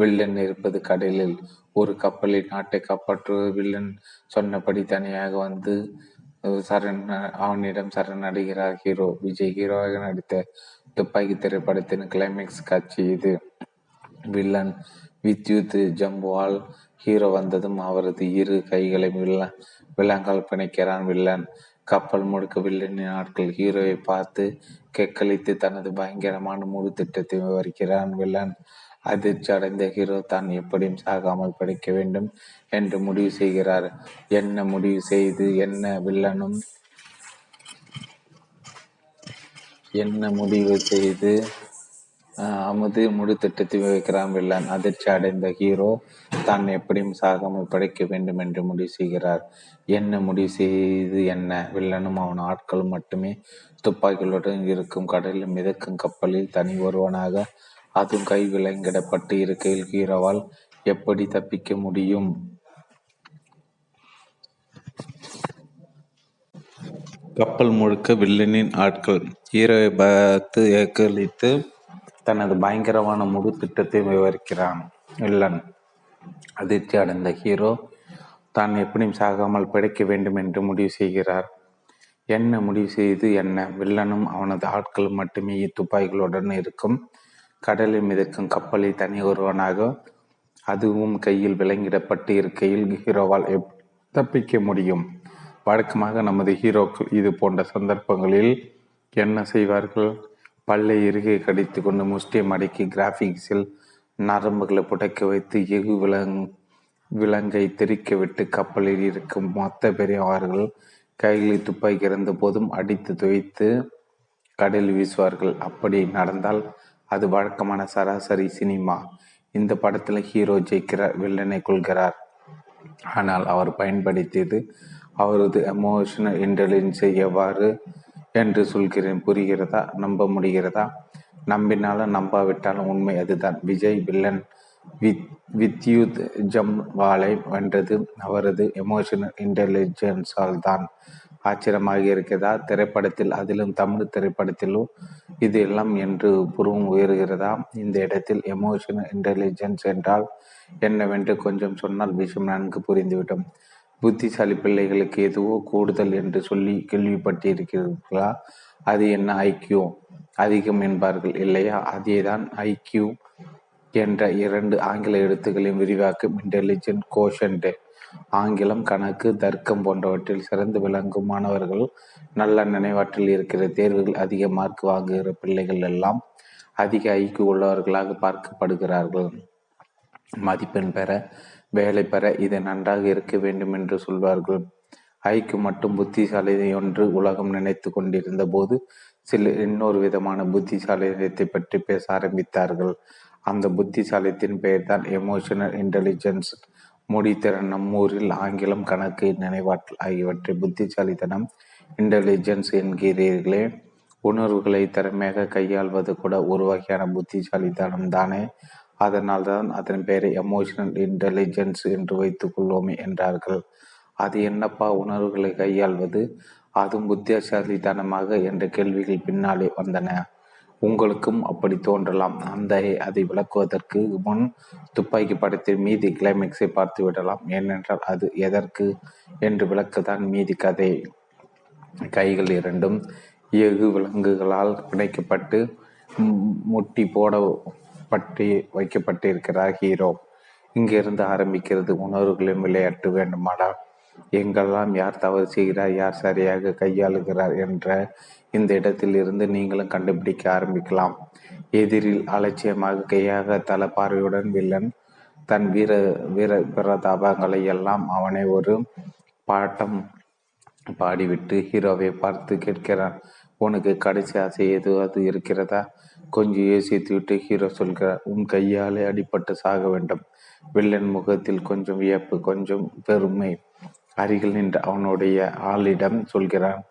வில்லன் இருப்பது கடலில். ஒரு கப்பலில் நாட்டை காப்பாற்றுவது வில்லன் சொன்னபடி தனியாக வந்து சரண் அவனிடம் சரணடைகிறார் ஹீரோ. விஜய் ஹீரோவாக நடித்த துப்பாக்கி திரைப்படத்தின் கிளைமேக்ஸ் காட்சி இது. வில்லன் வித்யுத் ஜம்புவால் ஹீரோ வந்ததும் அவரது இரு கைகளை வில்ல விலங்கால் பிணைக்கிறான் வில்லன். கப்பல் முழுக்க வில்லனின் ஆட்கள் ஹீரோவை பார்த்து கெக்களித்து தனது பயங்கரமான முழு திட்டத்தை விவரிக்கிறான் வில்லன். அதிர்ச்சி அடைந்த ஹீரோ தான் எப்படியும் சாகாமல் படிக்க வேண்டும் என்று முடிவு செய்கிறார். என்ன முடிவு செய்து என்ன வில்லனும்? என்ன முடிவு செய்து? அமுது முழு திட்டத்தை வில்லன். அதிர்ச்சி அடைந்த ஹீரோ தான் எப்படியும் சாகாமல் படைக்க வேண்டும் என்று முடிவு செய்கிறார். என்ன முடிவு செய்து என்ன? வில்லனும் அவன் ஆட்களும் மட்டுமே துப்பாக்கிகளுடன் இருக்கும் கடலில் மிதக்கும் கப்பலில் தனி ஒருவனாக அதுவும் கை விலங்கிடப்பட்டு இருக்கையில் ஹீரோவால் எப்படி தப்பிக்க முடியும்? கப்பல் முழுக்க வில்லனின் ஆட்கள். ஹீரோவை பார்த்து ஏக்களித்து தனது பயங்கரமான முழு திட்டத்தை விவரிக்கிறான். வில்லன் அதிர்ச்சி அடைந்த ஹீரோ தான் எப்படியும் சாகாமல் பிழைக்க வேண்டும் என்று முடிவு செய்கிறார். என்ன முடிவு செய்து என்ன? வில்லனும் அவனது ஆட்களும் மட்டுமே துப்பாக்கிகளுடன் இருக்கும். கடலில் மிதக்கும் கப்பலை தனி ஒருவனாக அதுவும் கையில் விலங்கிடப்பட்டு இருக்கையில் ஹீரோவால் எப் தப்பிக்க முடியும். வழக்கமாக நமது ஹீரோக்கள் இது போன்ற சந்தர்ப்பங்களில் என்ன செய்வார்கள்? பல்லை இறுகை கடித்து கொண்டு முஷ்டியை மடக்கி கிராஃபிக்ஸில் நரம்புகளை புடைக்க வைத்து எகு விலங் விலங்கை தெரிக்க விட்டு கப்பலில் இருக்கும் மொத்த பெரியவர்கள் கைகளில் துப்பாக்கி இருந்த போதும் அடித்து துவைத்து கடலில் வீசுவார்கள். அப்படி நடந்தால் அது வழக்கமான சராசரி சினிமா. இந்த படத்தில் ஹீரோ ஜெயிக்கிறார் வில்லனை கொள்கிறார் ஆனால் அவர் பயன்படுத்தியது அவரது எமோஷனல் இன்டெலிஜென்ஸை எவ்வாறு என்று சொல்கிறேன். புரிகிறதா? நம்ப முடிகிறதா? நம்பினாலும் நம்பாவிட்டாலும் உண்மை அதுதான். விஜய் வில்லன் வித் வித்யுத் ஜம்வாலை வென்றது அவரது எமோஷனல் இன்டெலிஜென்ஸால் தான் ஆச்சரியமாக இருக்கிறதா? திரைப்படத்தில் அதிலும் தமிழ் திரைப்படத்திலும் இது எல்லாம் என்று புருவம் உயர்கிறதா? இந்த இடத்தில் எமோஷனல் இன்டெலிஜென்ஸ் என்றால் என்னவென்று கொஞ்சம் சொன்னால் விஷயம் நன்கு புரிந்துவிடும். புத்திசாலி பிள்ளைகளுக்கு எதுவோ கூடுதல் என்று சொல்லி கேள்விப்பட்டிருக்கிறீர்களா? அது என்ன ஐக்கியூ அதிகம் என்பார்கள் இல்லையா? அதேதான் ஐக்கியூ என்ற இரண்டு ஆங்கில எழுத்துக்களின் விரிவாக்கம் இன்டெலிஜென்ட் கோஷன்ட் ஆங்கிலம் கணக்கு தர்க்கம் போன்றவற்றில் சிறந்து விளங்கும் மாணவர்கள் நல்ல நினைவாற்றல் இருக்கிற தேர்வுகள் அதிக மார்க் வாங்குகிற பிள்ளைகள் எல்லாம் அதிக ஐக்கிய உள்ளவர்களாக பார்க்கப்படுகிறார்கள். மதிப்பெண் பெற வேலை பெற இது நன்றாக இருக்க வேண்டும் என்று சொல்வார்கள். ஐக்கு மட்டும் புத்திசாலி ஒன்று உலகம் நினைத்து கொண்டிருந்த போது சில இன்னொரு விதமான புத்திசாலியத்தை பற்றி பேச ஆரம்பித்தார்கள். அந்த புத்திசாலியத்தின் பெயர் தான் எமோஷனல் இன்டெலிஜென்ஸ் மொழித்திறன் நம்மூரில் ஆங்கிலம் கணக்கு நினைவாற்றல் ஆகியவற்றை புத்திசாலித்தனம் இன்டெலிஜென்ஸ் என்கிறீர்களே. உணர்வுகளை திறமையாக கையாள்வது கூட ஒரு வகையான புத்திசாலித்தனம் தானே அதனால்தான் அதன் பெயரை எமோஷனல் இன்டெலிஜென்ஸ் என்று வைத்துக் கொள்வோமே என்றார்கள். அது என்னப்பா உணர்வுகளை கையாள்வது? அதுவும் புத்திசாலித்தனமாக என்ற கேள்விகள் பின்னாலே வந்தன. உங்களுக்கும் அப்படி தோன்றலாம். அந்த அதை விளக்குவதற்கு முன் துப்பாக்கி படத்தின் மீதி கிளைமேக்ஸை பார்த்து விடலாம். ஏனென்றால் அது எதற்கு என்று விளக்குதான் மீதி கதை. கைகள் இரண்டும் இயகு விலங்குகளால் பிணைக்கப்பட்டு முட்டி போட பட்டி வைக்கப்பட்டிருக்கிறார். ஹீரோ இங்கிருந்து ஆரம்பிக்கிறது உணர்வுகளின் விளையாட்டு வேண்டுமாடா எங்கெல்லாம் யார் தவறு செய்கிறார் யார் சரியாக கையாளுகிறார் என்ற இந்த இடத்தில் இருந்து நீங்களும் கண்டுபிடிக்க ஆரம்பிக்கலாம். எதிரில் அலட்சியமாக கையாக தல பார்வையுடன் வில்லன் தன் வீர வீர பிரதாபங்களை எல்லாம் அவனை ஒரு பாட்டம் பாடிவிட்டு ஹீரோவை பார்த்து கேட்கிறான். உனக்கு கடைசி ஆசை எதுவாது இருக்கிறதா? கொஞ்சம் யோசித்துவிட்டு ஹீரோ சொல்கிறார் உன் கையாலே அடிப்பட்டு சாக வேண்டும். வில்லன் முகத்தில் கொஞ்சம் வியப்பு கொஞ்சம் பெருமை அருகில் நின்று அவனுடைய ஆளிடம் சொல்கிறான்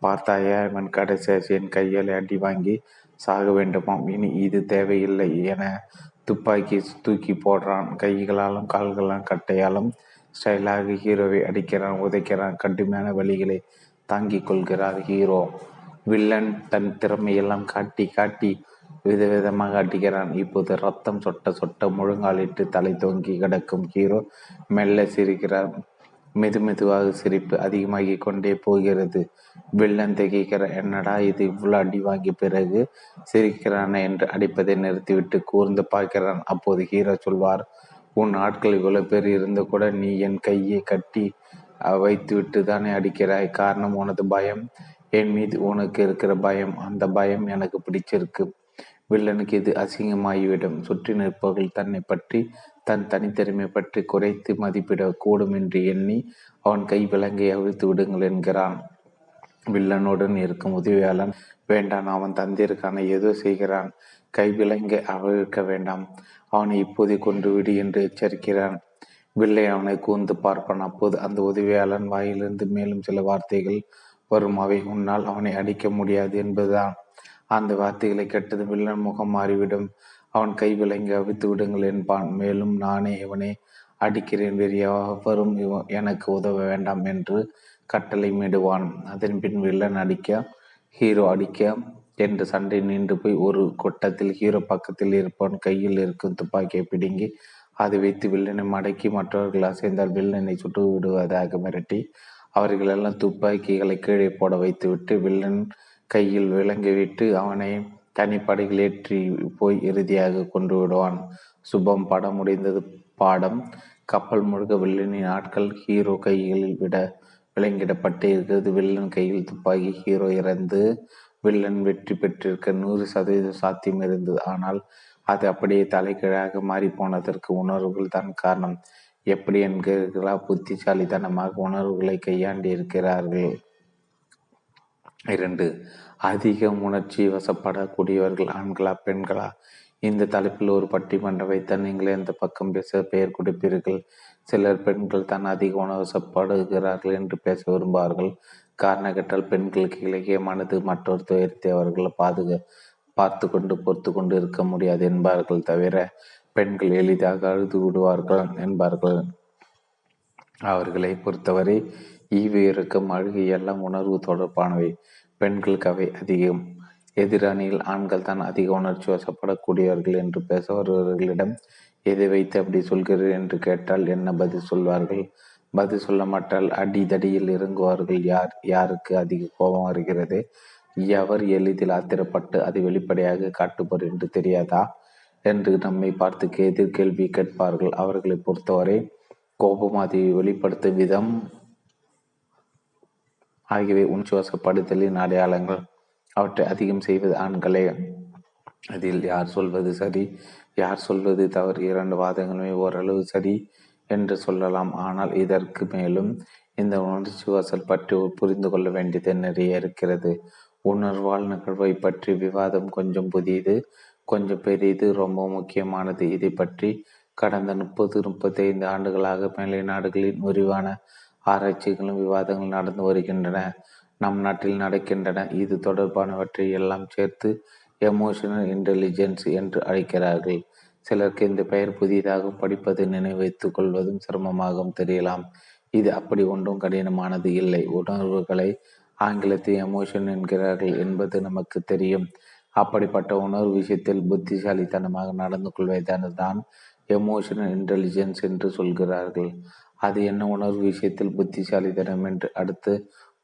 பார்த்தாயா இவன் கடைசி என் கையால் அடி வாங்கி சாக வேண்டுமாம். இனி இது தேவையில்லை என துப்பாக்கி தூக்கி போடுறான். கைகளாலும் கால்களாலும் கட்டையாலும் ஸ்டைலாக ஹீரோவை அடிக்கிறான் உதைக்கிறான். கடுமையான வழிகளை தாங்கிக் கொள்கிறார் ஹீரோ. வில்லன் தன் திறமையெல்லாம் காட்டி காட்டி விதவிதமாக அடிக்கிறான். இப்போது ரத்தம் சொட்ட சொட்ட முழுங்காலிட்டு தலை தொங்கி கிடக்கும் ஹீரோ மெல்ல சிரிக்கிறார். மெது மெதுவாக சிரிப்பு அதிகமாகி கொண்டே போகிறது. வில்லன் திகைக்கிற என்னடா இது இவ்வளோ அடி வாங்கிய பிறகு சிரிக்கிறானே என்று அடிப்பதை நிறுத்திவிட்டு கூர்ந்து பார்க்கிறான். அப்போது ஹீரோ சொல்வார் உன் ஆட்கள் இவ்வளோ பேர் இருந்து கூட நீ என் கையை கட்டி வைத்துவிட்டு தானே அடிக்கிறாய். காரணம் உனது பயம் என் மீது உனக்கு இருக்கிற பயம். அந்த பயம் எனக்கு பிடிச்சிருக்கு. வில்லனுக்கு இது அசிங்கமாகிவிடும்? சுற்றி நிற்பவர்கள் தன்னை பற்றி தன் தனித்திறமை பற்றி குறைத்து மதிப்பிடக்கூடும் என்று எண்ணி அவன் கை விலங்கை அவிழ்த்து விடுங்கள் என்கிறான். வில்லனுடன் இருக்கும் உதவியாளன் வேண்டாம் அவன் தந்திருக்கான ஏதோ செய்கிறான். கை விலங்கை அவிழ்க்க வேண்டாம். அவனை இப்போதை கொண்டு விடு என்று எச்சரிக்கிறான். வில்லை அவனை கூர்ந்து பார்ப்பான். அப்போது அந்த உதவியாளன் வாயிலிருந்து மேலும் சில வார்த்தைகள் வரும். அவை உன்னால் அவனை அடிக்க முடியாது என்பதுதான். அந்த வார்த்தைகளை கேட்டது வில்லன் முகம் மாறிவிடும். அவன் கை விலங்கி அவித்து விடுங்கள் என்பான் மேலும் நானே இவனை அடிக்கிறேன் வேறு எவரும் எனக்கு உதவ வேண்டாம் என்று கட்டளை மீடுவான். அதன் பின் வில்லன் அடிக்க ஹீரோ அடிக்க என்று சண்டை நின்று போய் ஒரு கொட்டத்தில் ஹீரோ பக்கத்தில் இருப்பவன் கையில் இருக்கும் துப்பாக்கியை பிடுங்கி அதை வைத்து வில்லனை மடக்கி மற்றவர்கள் அசைந்தால் வில்லனை சுட்டு விடுவதாக மிரட்டி அவர்களெல்லாம் துப்பாக்கிகளை கீழே போட வைத்துவிட்டு வில்லன் கையில் விளங்கிவிட்டு அவனை தனிப்படையில் ஏற்றி போய் இறுதியாக கொண்டு விடுவான். சுபம் படம் முடிந்தது. பாடம் கப்பல் முழுக்க வில்லனின் ஆட்கள் ஹீரோ கைகளில் விட விளங்கிடப்பட்டே இருக்கிறது. வில்லன் கையில் துப்பாக்கி ஹீரோ இறந்து வில்லன் வெற்றி பெற்றிருக்க நூறு சதவீத சாத்தியம் இருந்தது. ஆனால் அது அப்படியே தலைகீழாக மாறி போனதற்கு உணர்வுகள் தான் காரணம். எப்படி என்கிறீர்களா புத்திசாலித்தனமாக உணர்வுகளை கையாண்டி இருக்கிறார்கள் இரண்டு அதிக உணர்ச்சி வசப்படக்கூடியவர்கள் ஆண்களா பெண்களா? இந்த தலைப்பில் ஒரு பட்டிமன்றம் வைத்தால் நீங்கள் எந்த பக்கம் பேச பெயர் கொடுப்பீர்கள். சிலர் பெண்கள் தான் அதிக உணவசப்படுகிறார்கள் என்று பேச விரும்புவார்கள். காரணம் கேட்டால் பெண்களுக்கு இலக்கியமானது மற்றொரு துயரத்தை அவர்கள் பாதுகா பார்த்து கொண்டு பொறுத்து கொண்டு இருக்க முடியாது என்பார்கள் தவிர பெண்கள் எளிதாக அழுது விடுவார்கள் என்பார்கள். அவர்களை பொறுத்தவரை ஈவு இருக்கும் அழுகை எல்லாம் உணர்வு தொடர்பானவை. பெண்களுக்கு அவை அதிகம். எதிரணியில் ஆண்கள் தான் அதிக உணர்ச்சி வசப்படக்கூடியவர்கள் என்று பேச வருபவர்களிடம் எதை வைத்து அப்படி சொல்கிறீர் என்று கேட்டால் என்ன பதில் சொல்வார்கள்? பதில் சொல்ல மாட்டால் அடி தடியில் இறங்குவார்கள். யார் யாருக்கு அதிக கோபம் வருகிறது? எவர் எளிதில் ஆத்திரப்பட்டு அது வெளிப்படையாக காட்டுப்பர் என்று தெரியாதா? என்று நம்மை பார்த்து எதிர் கேள்வி கேட்பார்கள். அவர்களை பொறுத்தவரை கோபம் அதை வெளிப்படுத்தும் விதம் ஆகியவை உணர்ச்சிவசப்படுத்தலின் அடையாளங்கள். அவற்றை அதிகம் செய்வது ஆண்களே. அதில் யார் சொல்வது சரி? யார் சொல்வது தவறு? இரண்டு வாதங்களுமே ஓரளவு சரி என்று சொல்லலாம். ஆனால் இதற்கு மேலும் இந்த உணர்ச்சி வாசல் பற்றி புரிந்து கொள்ள வேண்டியது நிறைய இருக்கிறது. உணர்வால் நிகழ்வை பற்றி விவாதம் கொஞ்சம் புதியது கொஞ்சம் பெரியது ரொம்ப முக்கியமானது. இதை பற்றி கடந்த முப்பது முப்பத்தைந்து ஆண்டுகளாக மேலை நாடுகளின் விரிவான ஆராய்ச்சிகளும் விவாதங்களும் நடந்து வருகின்றன. நம் நாட்டில் நடக்கின்றன. இது தொடர்பானவற்றை எல்லாம் சேர்த்து எமோஷனல் இன்டெலிஜென்ஸ் என்று அழைக்கிறார்கள். சிலருக்கு இந்த பெயர் புதிதாக படிப்பதை நினைவைத்துக் கொள்வதும் சிரமமாகவும் தெரியலாம். இது அப்படி ஒன்றும் கடினமானது இல்லை. உணர்வுகளை ஆங்கிலத்தில் எமோஷன் என்கிறார்கள் என்பது நமக்கு தெரியும். அப்படிப்பட்ட உணர்வு விஷயத்தில் புத்திசாலித்தனமாக நடந்து கொள்வதானது தான் எமோஷனல் இன்டெலிஜென்ஸ் என்று சொல்கிறார்கள். அது என்ன உணர்வு விஷயத்தில் புத்திசாலித்தனம் என்று அடுத்து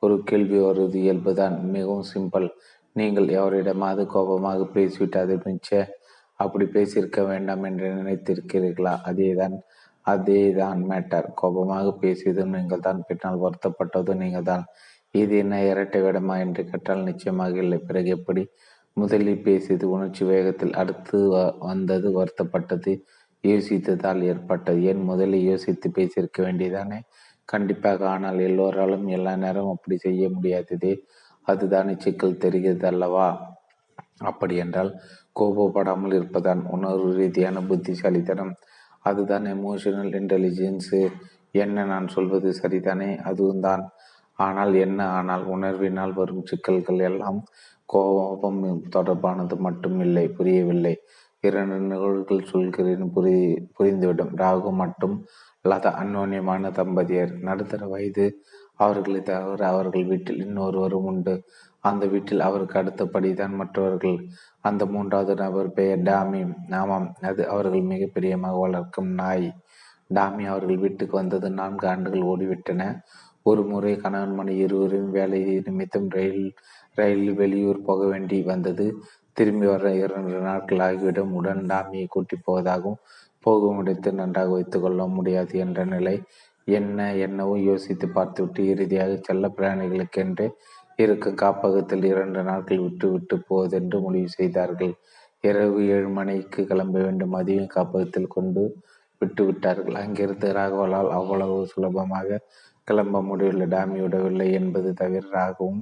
ஒரு கேள்வி வருவது இயல்புதான். மிகவும் சிம்பிள். நீங்கள் எவரிடமாவது கோபமாக பேசிவிட்டு அதை மிச்ச. அப்படி பேசியிருக்க வேண்டாம் என்று நினைத்திருக்கிறீர்களா? அதேதான் அதே தான் மேட்டர் கோபமாக பேசியதும் நீங்கள் தான் பின்னால் வருத்தப்பட்டதும் நீங்கள் தான் இது என்ன இரட்டை விடமா என்று கேட்டால் நிச்சயமாக இல்லை. பிறகு எப்படி? முதலில் பேசியது உணர்ச்சி வேகத்தில் அடுத்து வந்தது வருத்தப்பட்டது. யோசித்ததால் ஏற்பட்டது. ஏன் முதலில் யோசித்து பேசியிருக்க வேண்டியதானே? கண்டிப்பாக ஆனால் எல்லோராலும் எல்லா நேரம் அப்படி செய்ய முடியாததே. அதுதானே சிக்கல் தெரிகிறது அல்லவா அப்படி என்றால் கோபப்படாமல் இருப்பதான் உணர்வு ரீதியான புத்திசாலித்தனம். அதுதான் எமோஷனல் இன்டெலிஜென்ஸு என்ன நான் சொல்வது சரிதானே? அதுவும் தான் ஆனால் என்ன ஆனால் உணர்வினால் வரும் சிக்கல்கள் எல்லாம் கோபம் தொடர்பானது மட்டும் இல்லை புரியவில்லை. இரண்டு நிகழ்வுகள் சொல்கிறேன் புரி புரிந்துவிடும். ராகு மட்டும் லதா அந்யோன்யமான தம்பதியர். நடுத்தர வயது அவர்களை தவிர அவர்கள் வீட்டில் இன்னொருவரும் உண்டு. அந்த வீட்டில் அவருக்கு அடுத்தபடிதான் மற்றவர்கள். அந்த மூன்றாவது நபர் பெயர் டாமி. ஆமாம் அது அவர்கள் மிக பிரியமாக வளர்க்கும் நாய். டாமி அவர்கள் வீட்டுக்கு வந்தது நான்கு ஆண்டுகள் ஓடிவிட்டன. ஒரு முறை கணவன் மணி இருவரும் வேலை நிமித்தம் ரயில் ரயிலில் வெளியூர் போக வேண்டி வந்தது. திரும்பி வர இரண்டு நாட்கள் ஆகிவிடும் உடன் டாமியை கூட்டி போவதாகவும் போகும் இடத்தில் நன்றாக வைத்துக்கொள்ள முடியாது என்ற நிலை. என்ன என்னவோ யோசித்து பார்த்துவிட்டு இறுதியாக செல்ல பிராணிகளுக்கென்று இருக்கும் காப்பகத்தில் இரண்டு நாட்கள் விட்டு விட்டு போவதென்று முடிவு செய்தார்கள். இரவு ஏழு மணிக்கு கிளம்ப வேண்டும். மதியம் காப்பகத்தில் கொண்டு விட்டு விட்டார்கள். அங்கிருந்து ராகவலால் அவ்வளவு சுலபமாக கிளம்ப முடியவில்லை. டாமி விடவில்லை என்பது தவிர ராகவும்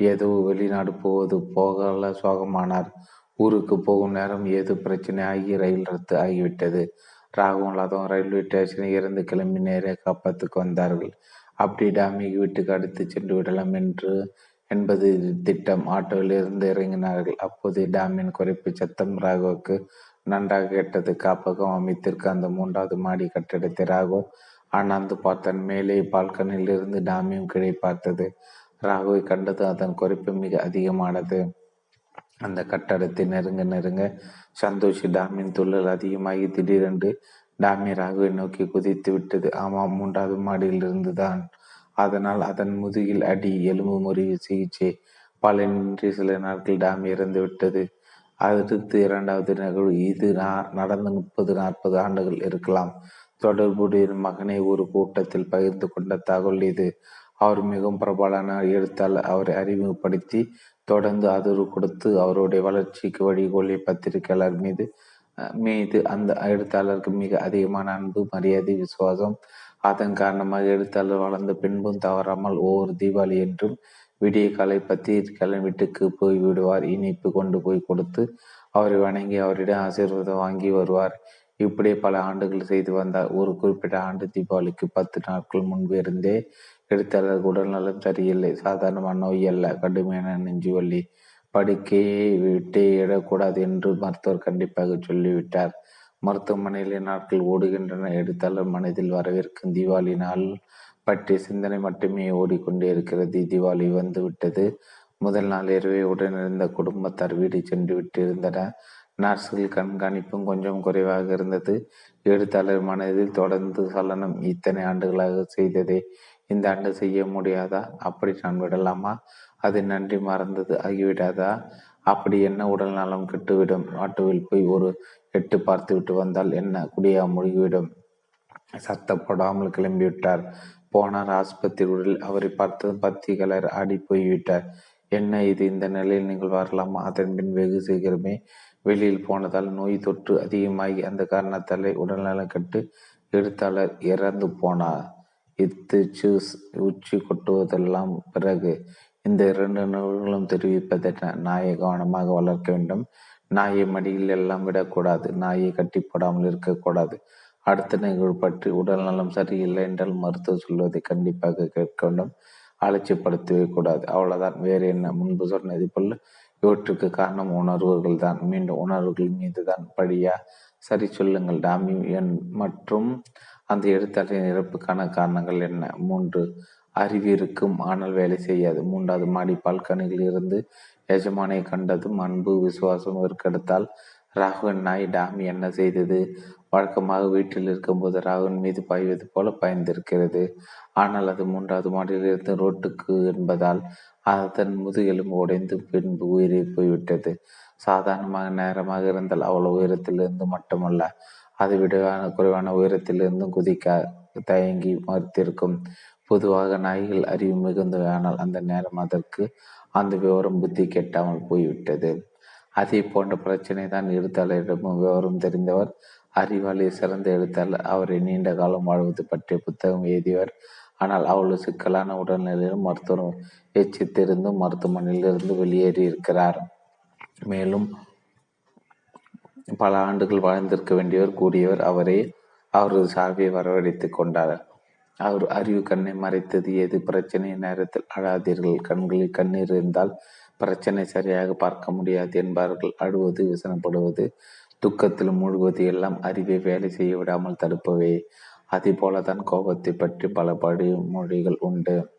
ஏதோ வெளிநாடு போவது போகல சோகமானார். ஊருக்கு போகும் நேரம் ஏதோ பிரச்சனை ஆகி ரயில் ரத்து ஆகிவிட்டது. ராகவும் ரயில்வே ஸ்டேஷனில் இருந்து கிளம்பி நேரே காப்பாத்துக்கு வந்தார்கள். அப்படி டாமி வீட்டுக்கு அடுத்து சென்று விடலாம் என்று என்பது திட்டம். ஆட்டோவில் இருந்து இறங்கினார்கள். அப்போது டாமின் குறைப்பு சத்தம் ராகுவுக்கு நன்றாக கேட்டது. காப்பகம் அமைத்திருக்க அந்த மூன்றாவது மாடி கட்டிடத்தை ராகு அண்ணாந்து பார்த்தான். மேலே பால்கனில் இருந்து டாமியும் கிடை பார்த்தது. ராகுவை கண்டது அதன் குறைப்பு மிக அதிகமானது. அந்த கட்டடத்தை நெருங்க நெருங்க சந்தோஷி டாமின் துள்ளல் அதிகமாகி திடீரென்று டாமி ராகுவை நோக்கி குதித்து விட்டது. ஆமாம் மூன்றாவது மாடியில் இருந்துதான். அதனால் அதன் முதுகில் அடி எலும்பு முறிவு சிகிச்சை பலனின்றி சில நாட்கள் டாமி இறந்து விட்டது. அடுத்து இரண்டாவது நிகழ்வு இது நடந்த முப்பது நாற்பது ஆண்டுகள் இருக்கலாம். தொடர்புடைய மகனை ஒரு கூட்டத்தில் பகிர்ந்து கொண்ட தகவல் இது. அவர் மிகவும் பிரபலமான எழுத்தாளர் அவரை அறிமுகப்படுத்தி தொடர்ந்து ஆதரவு கொடுத்து அவருடைய வளர்ச்சிக்கு வழிகோலிய பத்திரிகையாளர் மீது மீது அந்த எழுத்தாளருக்கு மிக அதிகமான அன்பு மரியாதை விசுவாசம் அதன் காரணமாக எழுத்தாளர் வளர்ந்த பின்பும் தவறாமல் ஒவ்வொரு தீபாவளி என்றும் விடிய காலை பத்திரிகையாளர் வீட்டுக்கு போய் விடுவார். இனிப்பு கொண்டு போய் கொடுத்து அவரை வணங்கி அவரிடம் ஆசீர்வாதம் வாங்கி வருவார். இப்படியே பல ஆண்டுகள் செய்து வந்தார். ஒரு குறிப்பிட்ட ஆண்டு தீபாவளிக்கு பத்து நாட்கள் முன்பு இருந்தே எழுத்தாளர் உடல்நலம் சரியில்லை. சாதாரணமான நோய் அல்ல. கடுமையான நெஞ்சு வள்ளி படுக்கையை விட்டே இடக்கூடாது என்று மருத்துவர் கண்டிப்பாக சொல்லிவிட்டார். மருத்துவமனையில் நாட்கள் ஓடுகின்றன. எடுத்தாலும் மனதில் வரவிருக்கும் தீபாவளி நாள் பற்றிய சிந்தனை மட்டுமே ஓடிக்கொண்டே இருக்கிறது. தீபாவளி வந்துவிட்டது. முதல் நாள் இரவே உடனிருந்த குடும்பத்தார் வீடு சென்று விட்டிருந்தன. நர்ஸ்கள் கண்காணிப்பும் கொஞ்சம் குறைவாக இருந்தது. எழுத்தாளர் மனதில் தொடர்ந்து சலனம் இத்தனை ஆண்டுகளாக செய்ததே இந்த ஆண்டு செய்ய முடியாதா? அப்படி நான் விடலாமா? அது நன்றி மறந்தது ஆகிவிடாதா? அப்படி என்ன உடல் நலம் கெட்டுவிடும்? ஆட்டோவில் போய் ஒரு எட்டு பார்த்து விட்டு வந்தால் என்ன? குடியா முடிவிடும் சத்தப்படாமல் கிளம்பிவிட்டார். போனார் ஆஸ்பத்திரியில் அவரை பார்த்து பத்தி கலர் ஆடி போய்விட்டார். என்ன இது? இந்த நிலையில் நீங்கள் வரலாமா? அதன் பின் வெகு சீக்கிரமே வெளியில் போனதால் நோய் தொற்று அதிகமாகி அந்த காரணத்தாலே உடல்நலம் கட்டு எழுத்தாளர் இறந்து போனார். இத்து சூஸ் உச்சி கொட்டுவதெல்லாம் பிறகு இந்த இரண்டு நூல்களும் தெரிவிப்பதென்ன நாயை கவனமாக வளர்க்க வேண்டும். நாயை மடியில் எல்லாம் விடக்கூடாது. நாயை கட்டி போடாமல் இருக்கக்கூடாது அடுத்த நிகழ்வு பற்றி உடல் நலம் சரியில்லை என்றால் மருத்துவ சொல்வதை கண்டிப்பாக கேட்க வேண்டும். அலட்சியப்படுத்தவே கூடாது. அவ்வளவுதான். வேறு என்ன? முன்பு சொன்னது போல் இவற்றுக்கு காரணம் உணர்வுகள் தான். மீண்டும் உணர்வுகள் மீது தான் படியா? சரி சொல்லுங்கள். டாமி என் மற்றும் அந்த எழுத்தாளரின் இறப்புக்கான காரணங்கள் என்ன? மூன்று அறிவு இருக்கும் ஆனால் வேலை செய்யாது. மூன்றாவது மாடி பால்கனியில் இருந்து எஜமானை கண்டதும் அன்பு விசுவாசம் வெறுக்கெடுத்தால் ராகுவன் நாய் டாமி என்ன செய்தது? வழக்கமாக வீட்டில் இருக்கும்போது ராகுவன் மீது பாய்வது போல பயந்திருக்கிறது. ஆனால் அது மூன்றாவது மாடியிலிருந்து ரோட்டுக்கு என்பதால் அதன் முதுகெலும்பு உடைந்து பின்பு உயிரை போய்விட்டது. சாதாரணமாக நேரமாக இருந்தால் அவ்வளவு உயரத்திலிருந்து மட்டுமல்ல அதை விடவான குறைவான உயரத்திலிருந்தும் குதிக்க தயங்கி மறுத்திருக்கும். பொதுவாக நாய்கள் அறிவு மிகுந்தவை. ஆனால் அந்த நேரம் அதற்கு அந்த விவரம் புத்தி கெட்டாமல் போய்விட்டது. அதே போன்ற பிரச்சனை தான் எழுத்தாளரிடமும் விவரம் தெரிந்தவர் அறிவாளி சிறந்த எழுத்தாளர் அவரை நீண்ட காலம் வாழ்வது பற்றிய புத்தகம் எழுதியவர். ஆனால் அவ்வளவு சிக்கலான உடல்நிலையிலும் மருத்துவம் எச்சித்திருந்தும் மருத்துவமனையிலிருந்து வெளியேறி இருக்கிறார் மேலும் பல ஆண்டுகள் வாழ்ந்திருக்க வேண்டியவர் கூடியவர் அவரே அவரது சார்பை வரவழைத்துக் கொண்டார். அவர் அறிவு கண்ணை மறைத்தது எது பிரச்சனை நேரத்தில் அழாதீர்கள். கண்களில் கண்ணீர் இருந்தால் பிரச்சனை சரியாக பார்க்க முடியாது என்பார்கள். அழுவது விசனப்படுவது துக்கத்தில் மூழ்குவது எல்லாம் அறிவை வேலை செய்ய விடாமல் தடுப்பவே. அதே போலதான் கோபத்தை பற்றி பல மொழிகள் உண்டு.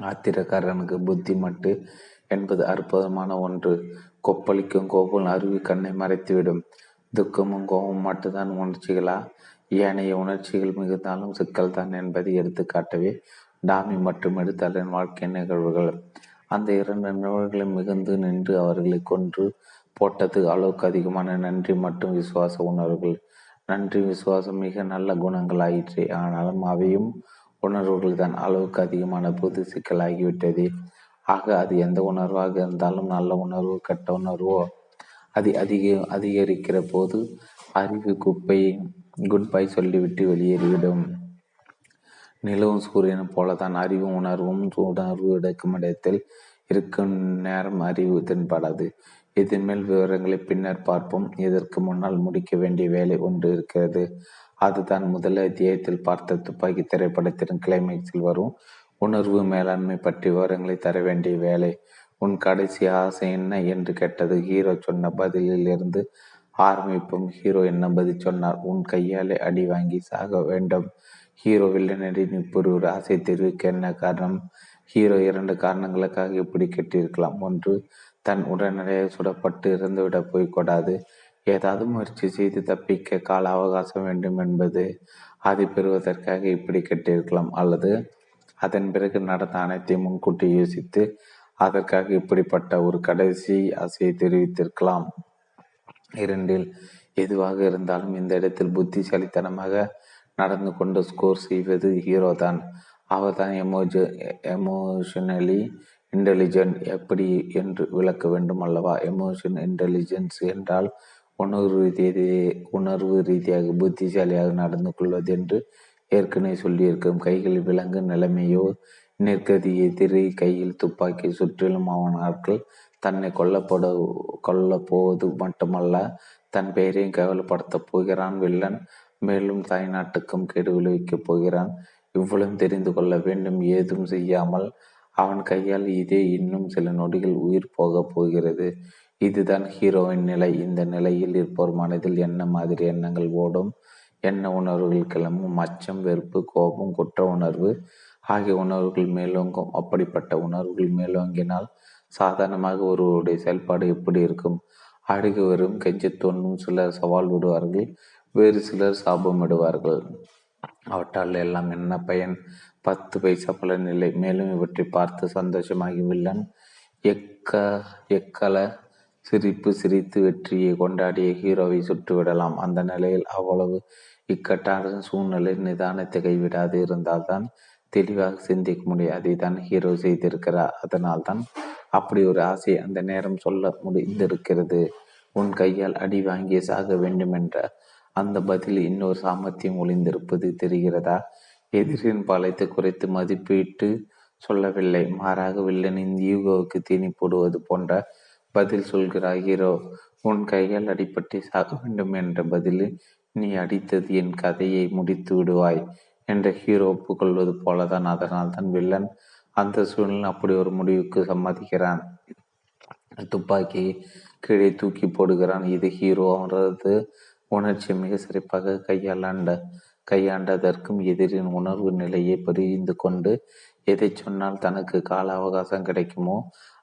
ஆத்திரக்காரனுக்கு புத்தி மட்டு என்பது அற்புதமான ஒன்று. கொப்பளிக்கும் கோபம் அருவி கண்ணை மறைத்துவிடும். துக்கமும் கோபம் மட்டும்தான் உணர்ச்சிகளா? ஏனைய உணர்ச்சிகள் மிகுந்தாலும் சிக்கல் தான் என்பதை எடுத்து காட்டவே டாமி மற்றும் எடுத்தாளின் வாழ்க்கை நிகழ்வுகள். அந்த இரண்டு நிகழ்வுகளை மிகுந்து நின்று அவர்களை கொன்று போட்டது அளவுக்கு அதிகமான நன்றி மற்றும் விசுவாச உணர்வுகள். நன்றி விசுவாசம் மிக நல்ல குணங்கள் ஆயிற்று ஆனாலும் அவையும் உணர்வுகள் தான் அளவுக்கு அதிகமான பொது சிக்கலாகிவிட்டது. ஆக அது எந்த உணர்வாக இருந்தாலும் நல்ல உணர்வு கெட்ட உணர்வோ அது அதிக அதிகரிக்கிற போது அறிவு குப்பை குட் பை சொல்லிவிட்டு வெளியேறிவிடும். நிலவும் சூரியனும் போலதான் அறிவும் உணர்வும் உணர்வு எடுக்கும் இடத்தில் இருக்கும் நேரம் அறிவு தென்படாது. இதன் மேல் விவரங்களை பின்னர் பார்ப்போம். இதற்கு முன்னால் முடிக்க வேண்டிய வேலை ஒன்று இருக்கிறது. அதுதான் முதல் அத்தியாயத்தில் பார்த்த துப்பாக்கி திரைப்படத்தின் கிளைமேக்ஸில் வரும் உணர்வு மேலாண்மை பற்றி விவரங்களை தர வேண்டிய வேலை. உன் கடைசி ஆசை என்ன என்று கேட்டது. ஹீரோ சொன்ன பதிலில் இருந்து ஆரம்பிப்போம். ஹீரோ என்ன பதில் சொன்னார்? உன் கையாலே அடி வாங்கி சாக வேண்டும். ஹீரோ வில்லனடி ஒரு ஆசை தெரிவிக்க என்ன காரணம்? ஹீரோ இரண்டு காரணங்களுக்காக இப்படி கெட்டிருக்கலாம். ஒன்று தன் உடனடியாக சுடப்பட்டு இறந்துவிட போய்கூடாது ஏதாவது முயற்சி செய்து தப்பிக்க கால அவகாசம் வேண்டும் என்பது. அதை பெறுவதற்காக இப்படி கெட்டிருக்கலாம். அல்லது அதன் பிறகு நடந்த அனைத்தையும் முன்கூட்டி யோசித்து அதற்காக இப்படிப்பட்ட ஒரு கடைசி ஆசையை தெரிவித்திருக்கலாம். இரண்டில் எதுவாக இருந்தாலும் இந்த இடத்தில் புத்திசாலித்தனமாக நடந்து கொண்டு ஸ்கோர் செய்வது ஹீரோ தான். அவர் தான் எமோஜ எமோஷனலி இன்டெலிஜென்ட் எப்படி என்று விளக்க வேண்டும் அல்லவா? எமோஷன் இன்டெலிஜென்ஸ் என்றால் உணர்வு ரீதியாக உணர்வு ரீதியாக புத்திசாலியாக நடந்து கொள்வது என்று ஏற்கனவே சொல்லியிருக்கும் கைகளில் விலங்கு நிலைமையோ நிற்கதி எதிரி கையில் துப்பாக்கி சுற்றிலும் அவன் ஆட்கள் தன்னை கொல்லப்பட கொல்ல போவது மட்டுமல்ல தன் பெயரையும் கேவலப்படுத்தப் போகிறான். வில்லன் மேலும் தாய்நாட்டுக்கும் கேடு விளைவிக்கப் போகிறான். இவ்வளவு தெரிந்து கொள்ள வேண்டும் ஏதும் செய்யாமல் அவன் கையால் இதே இன்னும் சில நொடிகள் உயிர் போகப் போகிறது. இதுதான் ஹீரோவின் நிலை. இந்த நிலையில் இருப்போர் மனதில் என்ன மாதிரி எண்ணங்கள் ஓடும்? எண்ண உணர்வுகள் கிளம்பும்? அச்சம் வெறுப்பு கோபம் குற்ற உணர்வு ஆகிய உணர்வுகள் மேலோங்கும். அப்படிப்பட்ட உணர்வுகள் மேலோங்கினால் சாதாரணமாக ஒருவருடைய செயல்பாடு எப்படி இருக்கும்? அழுகு வரும் கெஞ்சி தோன்றும் சிலர் சவால் விடுவார்கள் வேறு சிலர் சாபம் விடுவார்கள் அவற்றால் எல்லாம் என்ன பயன்? பத்து பைசா பலன் இல்லை. மேலும் இவற்றை பார்த்து சந்தோஷமாகி வில்லன் எக்க எக்கல சிரிப்பு சிரித்து வெற்றியை கொண்டாடிய ஹீரோவை சுட்டுவிடலாம். அந்த நிலையில் அவ்வளவு இக்கட்டான சூழ்நிலை நிதானத்தை கைவிடாது இருந்தால்தான் தெளிவாக சிந்திக்க முடியும் அதை தான் ஹீரோ செய்திருக்கிறார். அதனால்தான் அப்படி ஒரு ஆசை அந்த நேரம் சொல்ல முடிந்திருக்கிறது. உன் கையால் அடி வாங்கி சாக வேண்டுமென்ற அந்த பதில் இன்னொரு சாமர்த்தியம் ஒளிந்திருப்பது தெரிகிறதா? எதிரின் பாலத்தை குறைத்து மதிப்பீட்டு சொல்லவில்லை. மாறாக வில்லனின் யூகோவுக்கு தீனி போடுவது போன்ற பதில் சொல்கிறார் ஹீரோ உன் கையால் அடிப்பட்டு சாக வேண்டும் என்ற பதிலில் நீ அடித்தது என் கதையை முடித்து விடுவாய் என்ற ஹீரோ ஒப்புக்கொள்வது போலதான். அதனால் தான் வில்லன் அந்த சூழ்நிலை அப்படி ஒரு முடிவுக்கு சம்மதிக்கிறான். துப்பாக்கி கீழே தூக்கி போடுகிறான். இது ஹீரோ அவரது உணர்ச்சி மிக சிறப்பாக கையாளாண்ட கையாண்டதற்கும் எதிரின் உணர்வு நிலையை புரிந்து கொண்டு எதை சொன்னால் தனக்கு கால அவகாசம் கிடைக்குமோ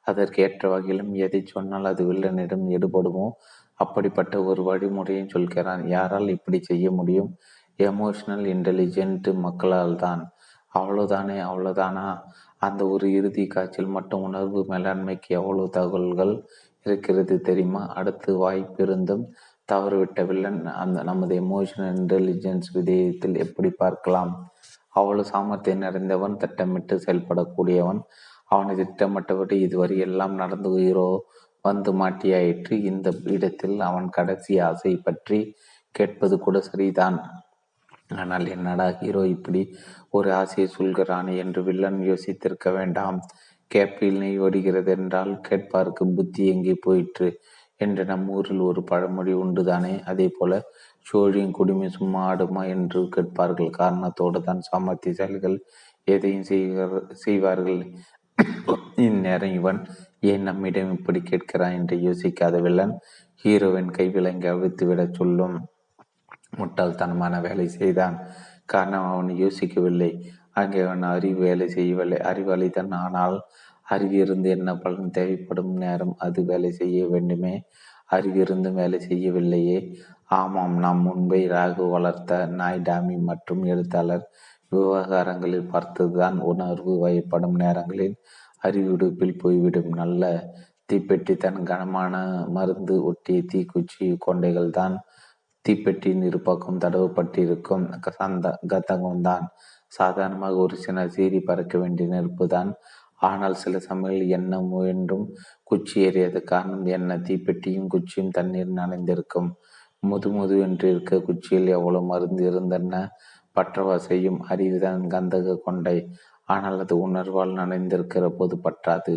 அதற்கு ஏற்ற வகையிலும் எதை சொன்னால் அது வில்லனிடம் எடுபடுமோ அப்படிப்பட்ட ஒரு வழிமுறையும் சொல்கிறான். யாரால் இப்படி செய்ய முடியும்? எமோஷனல் இன்டெலிஜென்ட் மக்களால் தான். அவ்வளோதானே அவ்வளோதானா அந்த ஒரு இறுதி காட்சியில் மட்டும் உணர்வு மேலாண்மைக்கு எவ்வளவு தகவல்கள் இருக்கிறது தெரியுமா? அடுத்து வாய்ப்பிருந்தும் தவறுவிட்ட வில்லன் அந்த நமது எமோஷனல் இன்டெலிஜென்ஸ் விதயத்தில் எப்படி பார்க்கலாம்? அவ்வளவு சாமர்த்தியம் நிறைந்தவன் திட்டமிட்டு செயல்படக்கூடியவன். அவனை திட்டமிட்டபடி இதுவரை எல்லாம் நடந்து வந்து மாட்டியாயிற்று. இந்த இடத்தில் அவன் கடைசி ஆசை பற்றி கேட்பது கூட சரிதான். ஆனால் என்னடா ஹீரோ இப்படி ஒரு ஆசையை சொல்கிறானே என்று வில்லன் யோசித்திருக்க வேண்டாம். கேப்பில் நெய் ஓடுகிறது என்றால் கேட்பாருக்கு புத்தி எங்கே போயிற்று என்று நம் ஊரில் ஒரு பழமொழி உண்டுதானே. அதே போல சோழியும் குடிமை சும்மா ஆடுமா என்று கேட்பார்கள். காரணத்தோடு தான் சாமர்த்தியசாலிகள் எதையும் செய்வார்கள். இந்நேரம் இவன் ஏன் நம்மிடம் இப்படி கேட்கிறாய் என்று யோசிக்காத வில்லன் ஹீரோவின் கைவிலங்கை அவிழ்த்து விட சொல்லும். முட்டாள்தனமான வேலை செய்தான். காரணம் அவன் யோசிக்கவில்லை. அங்கே அவன் அறிவு வேலை செய்யவில்லை. அறிவாளிதான் ஆனால் அறிவிருந்து என்ன பலன் தேவைப்படும் நேரம் அது வேலை செய்ய வேண்டுமே. அறிவிருந்தும் வேலை செய்யவில்லையே. ஆமாம் நாம் முன்பை ராகு வளர்த்த நாய் டாமி மற்றும் எழுத்தாளர் விவகாரங்களில் பார்த்ததுதான் உணர்வு வயப்படும் நேரங்களில் அறிவிடுப்பில் போய்விடும். நல்ல தீப்பெட்டி தன் கனமான மருந்து ஒட்டிய தீக்குச்சி கொண்டைகள் தான் தீப்பெட்டியின் இருபக்கம் தடவப்பட்டிருக்கும். சந்த கதகம்தான் சாதாரணமாக ஒரு சின்ன சீறி பறக்க வேண்டிய நெருப்பு தான். ஆனால் சில சமயங்கள் என்ன முயன்றும் குச்சி ஏறியது காரணம் என்ன? தீப்பெட்டியும் குச்சியும் தண்ணீர் நனைந்திருக்கும். முது முது என்று இருக்க குச்சியில் எவ்வளவு மருந்து இருந்தன? பற்றவா செய்யும் அறிவுதான் கந்தக கொண்டை. ஆனால் அது உணர்வால் நனைந்திருக்கிற போது பற்றாது.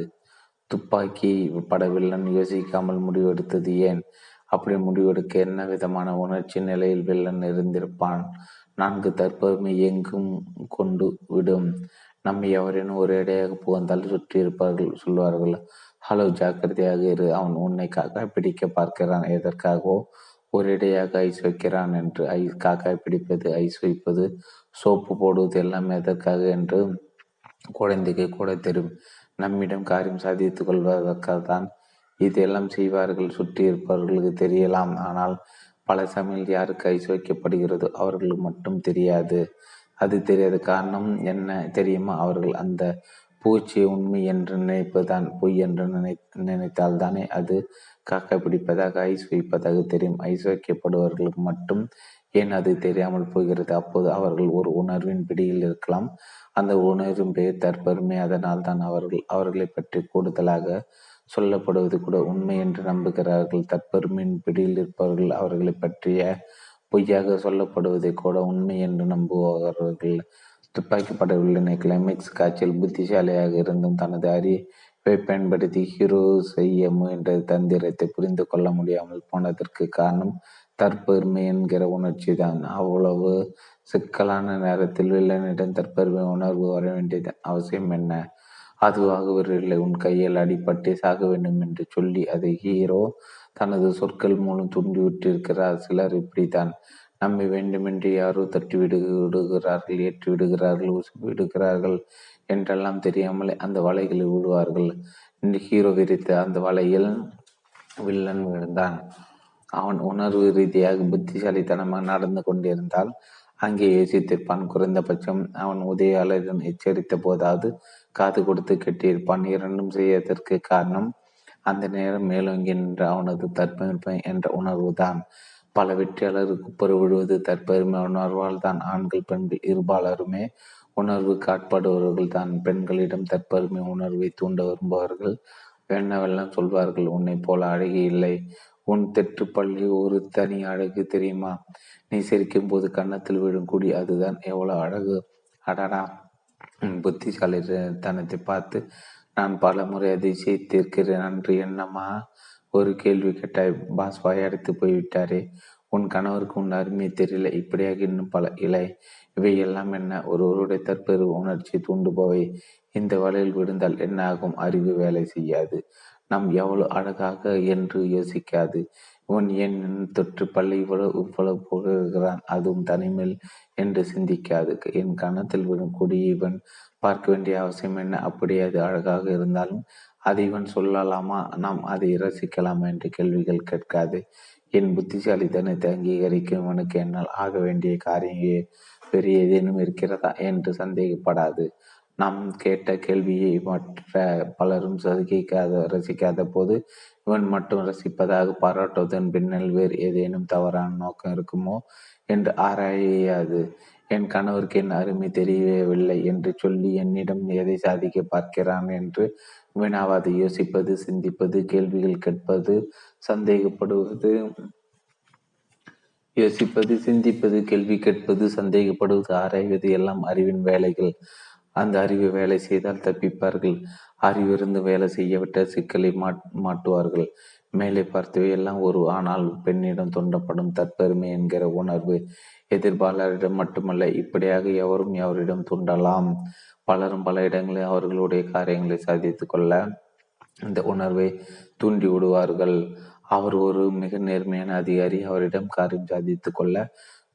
துப்பாக்கி படவில்லன் யோசிக்காமல் முடிவெடுத்தது ஏன்? அப்படி முடிவெடுக்க என்ன விதமான உணர்ச்சி நிலையில் வில்லன் இருந்திருப்பான்? நான்கு தற்பெருமை எங்கும் கொண்டு விடும். நம்மை எவரேனும் ஒரு இடையாக புகழ்ந்தால் சுற்றி இருப்பார்கள் சொல்வார்கள். ஹலோ ஜாக்கிரதையாக இரு. அவன் உன்னை காக்காய் பிடிக்க பார்க்கிறான். எதற்காகவோ ஒரேடையாக ஐஸ் வைக்கிறான் என்று. ஐஸ் காக்காய் பிடிப்பது ஐஸ் வைப்பது சோப்பு போடுவது எல்லாம் எதற்காக என்று குழந்தைக்கு கூட தெரியும் நம்மிடம் காரியம் சாதித்து கொள்வதற்காகத்தான் இதெல்லாம் செய்வார்கள். சுற்றி இருப்பவர்களுக்கு தெரியலாம். ஆனால் பல சமையல் யாருக்கு ஐஸ் வைக்கப்படுகிறதோ அவர்களுக்கு மட்டும் தெரியாது. அது தெரியாத காரணம் என்ன தெரியுமா? அவர்கள் அந்த பூச்சியை உண்மை என்று நினைப்பதுதான். பொய் என்று நினை நினைத்தால் தானே அது காக்கா பிடிப்பதாக ஐஸ் வைப்பதாக தெரியும். ஐஸ் வைக்கப்படுவர்களுக்கு மட்டும் ஏன் அது தெரியாமல் போகிறது? அப்போது அவர்கள் ஒரு உணர்வின் பிடியில் இருக்கலாம். அந்த உணர்வின் பெயர் தற்பெருமை. அதனால் தான் அவர்கள் அவர்களை பற்றி கூடுதலாக சொல்லப்படுவது கூட உண்மை என்று நம்புகிறார்கள். தற்பெருமையின் பிடியில் இருப்பவர்கள் அவர்களை பற்றிய பொய்யாக சொல்லப்படுவதை கூட உண்மை என்று நம்புவார்கள். துப்பாக்கி படவில்லை கிளைமேக்ஸ் காட்சியில் புத்திசாலியாக இருந்தும் தனது அறிவை பயன்படுத்தி ஹீரோ செய்ய முயன்ற தந்திரத்தை புரிந்து கொள்ள முடியாமல் போனதற்கு காரணம் தற்பெருமை என்கிற உணர்ச்சி தான் அவ்வளவு சிக்கலான நேரத்தில் வில்லனிடம் தற்பெருமை உணர்வு வர வேண்டியது அவசியம் என்ன? அதுவாகவில்லை உன் கையில் அடிப்பட்டே சாக வேண்டும் என்று சொல்லி அதை ஹீரோ தனது சொற்கள் மூலம் தூண்டிவிட்டிருக்கிறார். சிலர் இப்படித்தான். நம்பி வேண்டுமென்று யாரோ தட்டி விடு விடுகிறார்கள் ஏற்றி விடுகிறார்கள் விடுகிறார்கள் என்றெல்லாம் தெரியாமலே அந்த வலைகளில் விடுவார்கள் என்று ஹீரோ விரித்த அந்த வலையில் வில்லன் விழுந்தான். அவன் உணர்வு ரீதியாக புத்திசாலித்தனமாக நடந்து கொண்டிருந்தால் அங்கே யோசித்திருப்பான். குறைந்தபட்சம் அவன் உதயாளரிடம் எச்சரித்த போதாவது காது கொடுத்து கெட்டியிருப்பான். இரண்டும் செய்வதற்கு காரணம் அந்த நேரம் மேலோங்கி நின்ற அவனது தற்பெருமை என்ற உணர்வுதான். பல வெற்றியாளருக்கு பொறு விழுவது தற்பெருமை உணர்வால் தான். ஆண்கள் பெண்கள் இருபாலருமே உணர்வு காட்படுபவர்கள் தான் பெண்களிடம் தற்பெருமை உணர்வை தூண்ட விரும்புவார்கள். என்னவெல்லாம் சொல்வார்கள். உன்னை போல அழகி இல்லை. உன் தெற்றுப்பள்ளி ஒரு தனி அழகு தெரியுமா? நீ சிரிக்கும் போது கன்னத்தில் விழும் குடி அதுதான். எவ்வளோ அழகு. அடடா. புத்திசாலி தனத்தை பார்த்து நான் பல முறை அதிசயித்திருக்கிறேன் அன்று என்னம்மா? ஒரு கேள்வி கேட்டாய். பாஸ் வாயடைத்து போய்விட்டாரே. உன் கணவருக்கு உன் அருமை தெரியல. இப்படியாக இன்னும் பல இலை. இவை எல்லாம் என்ன? ஒருவருடைய தற்பெரு உணர்ச்சி தூண்டுபவை. இந்த வலையில் விழுந்தால் என்ன ஆகும்? அறிவு வேலை செய்யாது. நாம் எவ்வளவு அழகாக என்று யோசிக்காது. இவன் ஏன் தொற்று பள்ளி இவ்வளவு இவ்வளவு புகழ்கிறான் அதுவும் தனிமேல் என்று சிந்திக்காது. என் கணத்தில் விடும் கொடி இவன் பார்க்க வேண்டிய அவசியம் என்ன? அப்படி அது அழகாக இருந்தாலும் அதை இவன் சொல்லலாமா? நாம் அதை ரசிக்கலாமா என்று கேள்விகள் கேட்காது. என் புத்திசாலித்தனத்தை அங்கீகரிக்கும் இவனுக்கு என்னால் ஆக வேண்டிய காரியம் பெரிய ஏதேனும் இருக்கிறதா என்று சந்தேகப்படாது. நாம் கேட்ட கேள்வியை மற்ற பலரும் ரசிக்காத ரசிக்காத போது இவன் மட்டும் ரசிப்பதாக பாராட்டுவதன் பின்னல் வேறு ஏதேனும் தவறான நோக்கம் இருக்குமோ என்று ஆராயாது. என் கணவருக்கு என் அருமை தெரியவில்லை என்று சொல்லி என்னிடம் எதை சாதிக்க பார்க்கிறான் என்று வினாவாது யோசிப்பது சிந்திப்பது கேள்விகள் கேட்பது சந்தேகப்படுவது யோசிப்பது சிந்திப்பது கேள்வி கேட்பது சந்தேகப்படுவது ஆராய்வது எல்லாம் அறிவின் வேலைகள். அந்த அறிவு வேலை செய்தால் தப்பிப்பார்கள். அறிவிருந்து வேலை செய்யவிட்ட சிக்கலை மாட்டுவார்கள். மேலே பார்த்தவை எல்லாம் ஒரு ஆனால் பெண்ணிடம் தூண்டப்படும் தற்பெருமை என்கிற உணர்வு. எதிர்பாளரிடம் மட்டுமல்ல இப்படியாக எவரும் எவரிடம் தூண்டலாம். பலரும் பல இடங்களில் அவர்களுடைய காரியங்களை சாதித்து கொள்ள இந்த உணர்வை தூண்டி விடுவார்கள். அவர் ஒரு மிக நேர்மையான அதிகாரி. அவரிடம் காரியம் சாதித்து கொள்ள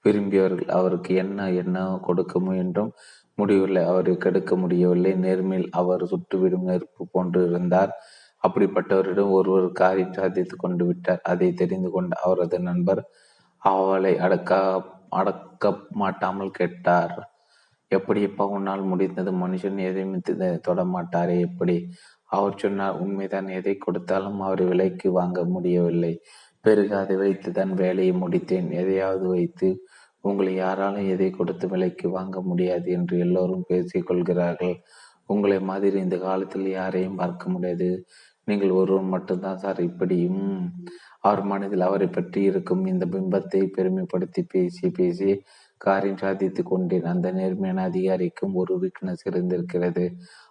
விரும்பியவர்கள். அவருக்கு என்ன என்ன கொடுக்க முயன்றும்? முடியவில்லை. அவரை கெடுக்க முடியவில்லை. நேர்மையில் அவர் சுட்டுவிடும் நெருப்பு போன்று இருந்தார். அப்படிப்பட்டவரிடம் ஒருவர் காரியம் சாதித்து கொண்டு விட்டார். அதை தெரிந்து கொண்ட அவரது நண்பர் அவளை அடக்க அடக்க மாட்டாமல் கேட்டார். எப்படிப்பா உன்னால் முடிந்தது? மனுஷன் எதையும் தொட மாட்டாரே. எப்படி? அவர் சொன்னார் உண்மைதான். எதை கொடுத்தாலும் அவர் விலைக்கு வாங்க முடியவில்லை. பிறகு அதை வைத்து தன் வேலையை முடித்தேன். எதையாவது வைத்து உங்களை யாராலும் எதை கொடுத்து விலைக்கு வாங்க முடியாது என்று எல்லோரும் பேசிக் கொள்கிறார்கள். உங்களை மாதிரி இந்த காலத்தில் யாரையும் பார்க்க முடியாது. நீங்கள் ஒருவர் மட்டும்தான் சார். இப்படியும் அவர் மனதில் அவரை பற்றி இருக்கும் இந்த பிம்பத்தை பெருமைப்படுத்தி பேசி பேசி காரியம் சாதித்து கொண்டேன். அந்த நேர்மையான அதிகாரிக்கும் ஒரு வீக்னஸ் இருந்திருக்கிறது.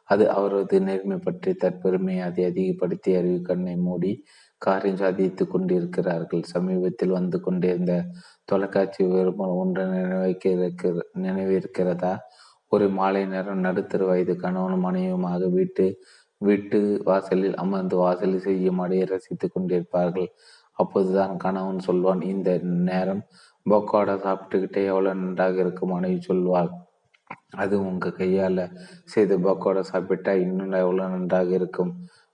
அது அவரது நேர்மை பற்றி தற்பெருமையை அதை அதிகப்படுத்தி அறிவு கண்ணை மூடி காரியம் சாதித்து கொண்டிருக்கிறார்கள். சமீபத்தில் வந்து கொண்டிருந்த தொலைக்காட்சி விரும்பம் ஒன்று நினைவைக்க நினைவிருக்கிறதா? ஒரு மாலை நேரம் நடுத்தர வயது கணவனும் மனைவியுமாக வீட்டு வீட்டு வாசலில் அமர்ந்து வாசலில் செய்யும் அடைய ரசித்து கொண்டிருப்பார்கள். அப்போதுதான் கணவன் சொல்வான் இந்த நேரம் பொக்கோடா சாப்பிட்டுக்கிட்டே எவ்வளவு நன்றாக இருக்கும் மனைவி சொல்வாள். அது உங்க கையால செய்த பொக்கோடா சாப்பிட்டா இன்னும் எவ்வளவு நன்றாக இருக்கும்?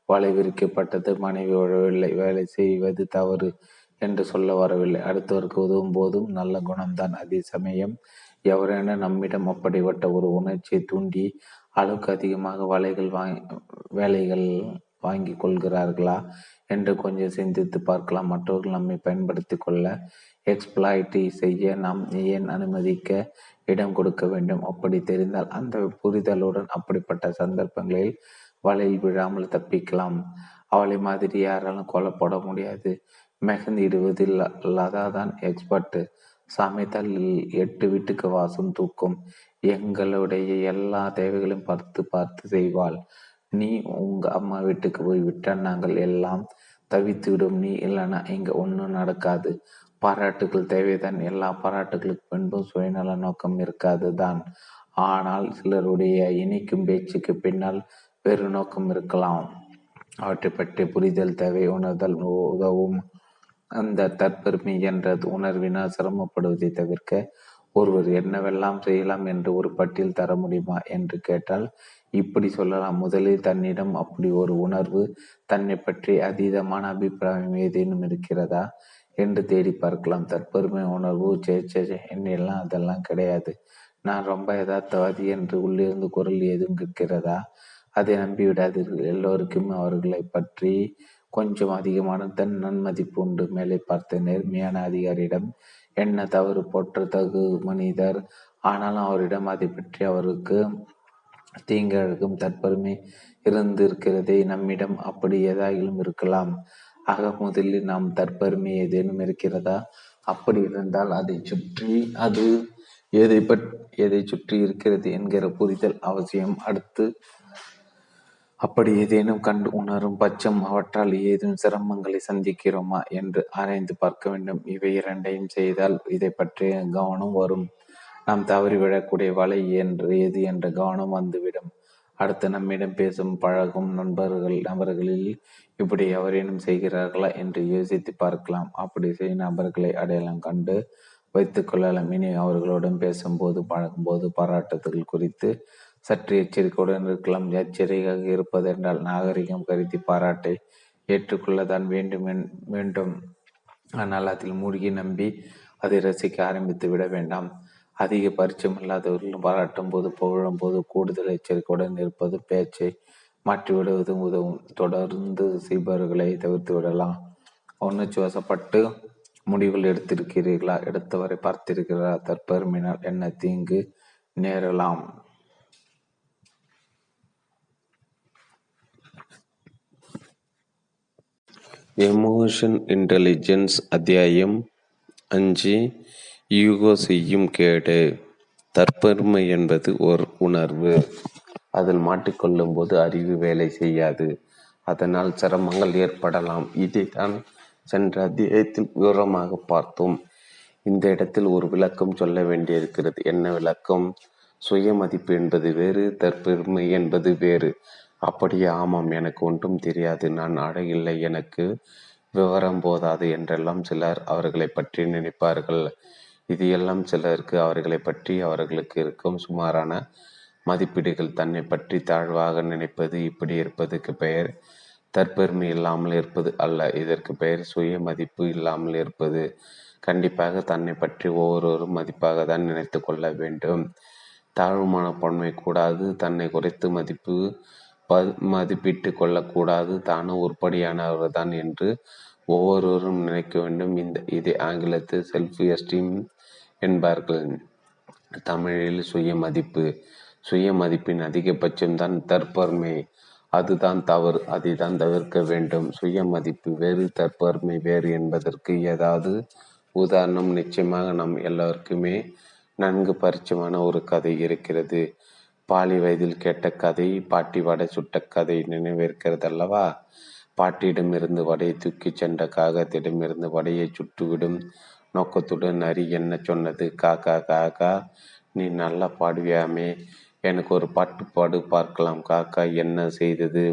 வலை விரிக்கப்பட்டது மனைவி உழவில்லை வேலை செய்வது தவறு. என்று சொல்ல வரவில்லை. அடுத்தவருக்கு உதவும் போதும் நல்ல குணம்தான். அதே சமயம் எவரென நம்மிடம் அப்படிப்பட்ட ஒரு உணர்ச்சியை தூண்டி அளவுக்கு அதிகமாக வலைகள் வாங்கி வேலைகள் வாங்கி கொள்கிறார்களா என்று கொஞ்சம் சிந்தித்து பார்க்கலாம். மற்றவர்கள் நம்மை பயன்படுத்தி கொள்ள எக்ஸ்பிளாய்டி செய்ய நாம் ஏன் அனுமதிக்க இடம் கொடுக்க வேண்டும்? அப்படி தெரிந்தால் அந்த புரிதலுடன் அப்படிப்பட்ட சந்தர்ப்பங்களில் வலையில் விழாமல் தப்பிக்கலாம். அவளை மாதிரி யாராலும் கொல்லப்பட முடியாது. மெகந்தி இடுவதில் லதாதான் எக்ஸ்பர்ட் சமைத்தல் எட்டு வீட்டுக்கு வாசம் தூக்கும். எங்களுடைய எல்லா தேவைகளையும் பார்த்து பார்த்து செய்வாள். நீ உங்க அம்மா வீட்டுக்கு போய் விட்டால் நாங்கள் எல்லாம் தவித்து விடும். நீ இல்லைன்னா இங்க ஒன்றும் நடக்காது. பாராட்டுகள் தேவைதான். எல்லா பாராட்டுகளுக்கு பின்பும் சுயநல நோக்கம் இருக்காது தான் ஆனால் சிலருடைய இணைக்கும் பேச்சுக்கு பின்னால் வேறு நோக்கம் இருக்கலாம். அவற்றை பற்றி புரிதல் தேவை உணர்தல் உதவும். அந்த தற்பெருமை என்ற உணர்வினால் சிரமப்படுவதை தவிர்க்க ஒருவர் என்னவெல்லாம் செய்யலாம் என்று ஒரு பட்டியல் தர முடியுமா என்று கேட்டால் இப்படி சொல்லலாம். முதலில் தன்னிடம் அப்படி ஒரு உணர்வு தன்னை பற்றி அதீதமான அபிப்பிராயம் ஏதேனும் இருக்கிறதா என்று தேடி பார்க்கலாம். தற்பெருமை உணர்வு சே என்னெல்லாம் அதெல்லாம் கிடையாது. நான் ரொம்ப யதார்த்தவாதி என்று உள்ளிருந்து குரல் ஏதும் கேட்கிறதா? அதை நம்பிவிடாதீர்கள். எல்லோருக்கும் அவர்களை பற்றி கொஞ்சம் அதிகமான தன் நன்மதிப்பு உண்டு. மேலே பார்த்த நேர்மையான அதிகாரியிடம் என்ன தவறு போற்ற தகு மனிதர்? ஆனாலும் அவரிடம் அதை பற்றி அவருக்கு தீங்கழகும் தற்பெருமை இருந்திருக்கிறதே. நம்மிடம் அப்படி ஏதாயிலும் இருக்கலாம். ஆக முதலில் நாம் தற்பெருமை ஏதேனும் இருக்கிறதா? அப்படி இருந்தால் அதை சுற்றி அது எதை பற் எதை சுற்றி இருக்கிறது என்கிற புரிதல் அவசியம். அடுத்து அப்படி ஏதேனும் கண்டு உணரும் பட்சம் அவற்றால் ஏதும் சிரமங்களை சந்திக்கிறோமா என்று ஆராய்ந்து பார்க்க வேண்டும். இவை இரண்டையும் செய்தால் இதை பற்றிய கவனம் வரும். நாம் தவறிவிடக்கூடிய வலை என்று எது என்ற கவனம் வந்துவிடும். அடுத்து நம்மிடம் பேசும் பழகும் நண்பர்கள் நபர்களில் இப்படி எவரேனும் செய்கிறார்களா என்று யோசித்து பார்க்கலாம். அப்படி செய்யும் நபர்களை அடையாளம் கண்டு வைத்துக் கொள்ளலாம். இனி அவர்களுடன் பேசும்போது பழகும்போது பாராட்டுதல் குறித்து சற்று எச்சரிக்கையுடன் இருக்கலாம். எச்சரிக்கையாக இருப்பது என்றால் நாகரிகம் கருதி பாராட்டை ஏற்றுக்கொள்ளத்தான் வேண்டும் வேண்டும். ஆனால் அதில் மூழ்கி நம்பி அதை ரசிக்க ஆரம்பித்து விட வேண்டாம். அதிக பரிச்சயம் இல்லாதவர்களும் பாராட்டும் போது புகழும் போது கூடுதல் எச்சரிக்கையுடன் இருப்பது பேச்சை மாற்றிவிடுவதும் உதவும். தொடர்ந்து செய்பவர்களை தவிர்த்து விடலாம். உணர்ச்சி வசப்பட்டு முடிவுகள் எடுத்திருக்கிறீர்களா? எடுத்தவரை பார்த்திருக்கிறா தற்பெருமினால் என்ன தீங்கு நேரலாம். எமோஷன் இன்டெலிஜென்ஸ் அத்தியாயம் அஞ்சு. யூகோ செய்யும் கேடு. தற்பெருமை என்பது ஒரு உணர்வு. அதில் மாட்டிக்கொள்ளும் போது அறிவு வேலை செய்யாது. அதனால் சிரமங்கள் ஏற்படலாம். இதை தான் சென்ற அத்தியாயத்தில் விவரமாக பார்த்தோம். இந்த இடத்தில் ஒரு விளக்கம் சொல்ல வேண்டியிருக்கிறது. என்ன விளக்கம்? சுய மதிப்பு என்பது வேறு தற்பெருமை என்பது வேறு. அப்படியே ஆமாம் எனக்கு ஒன்றும் தெரியாது. நான் அழகில்லை எனக்கு விவரம் போதாது என்றெல்லாம் சிலர் அவர்களை பற்றி நினைப்பார்கள். இது எல்லாம் சிலருக்கு அவர்களை பற்றி அவர்களுக்கு இருக்கும் சுமாரான மதிப்பீடுகள் தன்னை பற்றி தாழ்வாக நினைப்பது இப்படி இருப்பதுக்கு பெயர் தற்பெருமை இல்லாமல் இருப்பது அல்ல. இதற்கு பெயர் சுய மதிப்பு இல்லாமல் இருப்பது. கண்டிப்பாக தன்னை பற்றி ஒவ்வொருவரும் மதிப்பாக தான் நினைத்து கொள்ள வேண்டும். தாழ்வு மனப்பான்மை கூடாது. தன்னை குறைத்து மதிப்பு மதிப்பிட்டு கொள்ளக்கூடாது. தானும் உருப்படியானவர் தான் என்று ஒவ்வொருவரும் நினைக்க வேண்டும். இந்த இதை ஆங்கிலத்தில் செல்ஃப் எஸ்டீம் என்பார்கள். தமிழில் சுயமதிப்பு சுயமதிப்பின் அதிகபட்சம் தான் தற்பெருமை. அதுதான் தவறு. அதை தான் தவிர்க்க வேண்டும். சுயமதிப்பு வேறு தற்பெருமை வேறு என்பதற்கு ஏதாவது உதாரணம். நிச்சயமாக நம் எல்லோருக்குமே நன்கு பரிச்சயமான ஒரு கதை இருக்கிறது. பாலி வயதில் கேட்ட கதை பாட்டி வடை சுட்ட கதை நினைவிருக்கிறது அல்லவா பாட்டியிடமிருந்து வடையை தூக்கிச் சென்ற காகத்திடமிருந்து வடையை சுட்டுவிடும் நோக்கத்துடன் நரி என்ன சொன்னது? காக்கா காக்கா நீ நல்லா பாடுவியாமே. எனக்கு ஒரு பாட்டு பாடு பார்க்கலாம். காக்கா என்ன செய்தது?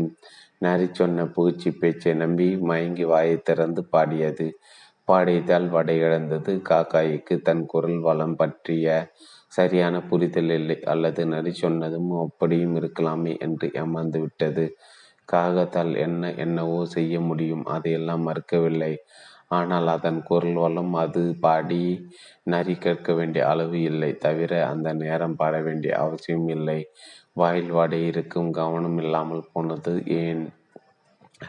நரி சொன்ன புகழ்ச்சி பேச்சை நம்பி மயங்கி வாயை திறந்து பாடியது. பாடியதால் வடை இழந்தது. காக்காய்க்கு தன் குரல் வளம் பற்றிய சரியான புரிதல் இல்லை. அல்லது நரி சொன்னதும் அப்படியும் இருக்கலாமே என்று ஏமாந்து விட்டது. காகத்தால் என்ன என்னவோ செய்ய முடியும் அதையெல்லாம் மறுக்கவில்லை. ஆனால் அதன் குரல் வளம் அது பாடி நரி கேட்க வேண்டிய அளவு இல்லை. தவிர அந்த நேரம் பாட வேண்டிய அவசியம் இல்லை. வாயில் வாடை இருக்கும் கவனம் இல்லாமல் போனது ஏன்?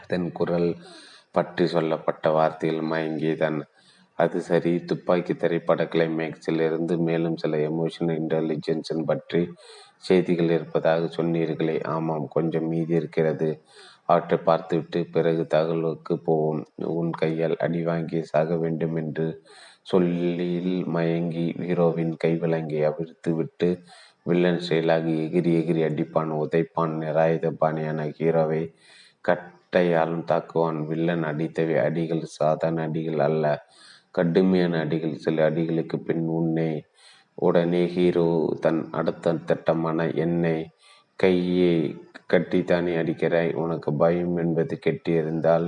அதன் குரல் பற்றி சொல்லப்பட்ட வார்த்தையில் மயங்கியதன் அது சரி துப்பாக்கி திரைப்பட கிளைமேக்ஸில் இருந்து மேலும் சில எமோஷனல் இன்டெலிஜென்ஸின் பற்றி செய்திகள் இருப்பதாக சொன்னீர்களே. ஆமாம் கொஞ்சம் மீதி இருக்கிறது. அவற்றை பார்த்துவிட்டு பிறகு தகவலுக்கு போவோம். உன் கையால் அடி வாங்கி சாக வேண்டும் என்று சொல்லில் மயங்கி ஹீரோவின் கைவிலங்கை அவிழ்த்து விட்டு வில்லன் செயலாகி எகிரி எகிரி அடிப்பான் உதைப்பான் நிராயுத பாணியான ஹீரோவை கட்டையாலும் தாக்குவான். வில்லன் அடித்தவை அடிகள் சாதாரண அடிகள் அல்ல. கடுமையான அடிகள் சில அடிகளுக்கு பின் உன்னை உடனே ஹீரோ தன் அடுத்த திட்டமான எண்ணெய் கையை கட்டித்தானே அடிக்கிறாய்? உனக்கு பயம் என்பது கெட்டியிருந்தால்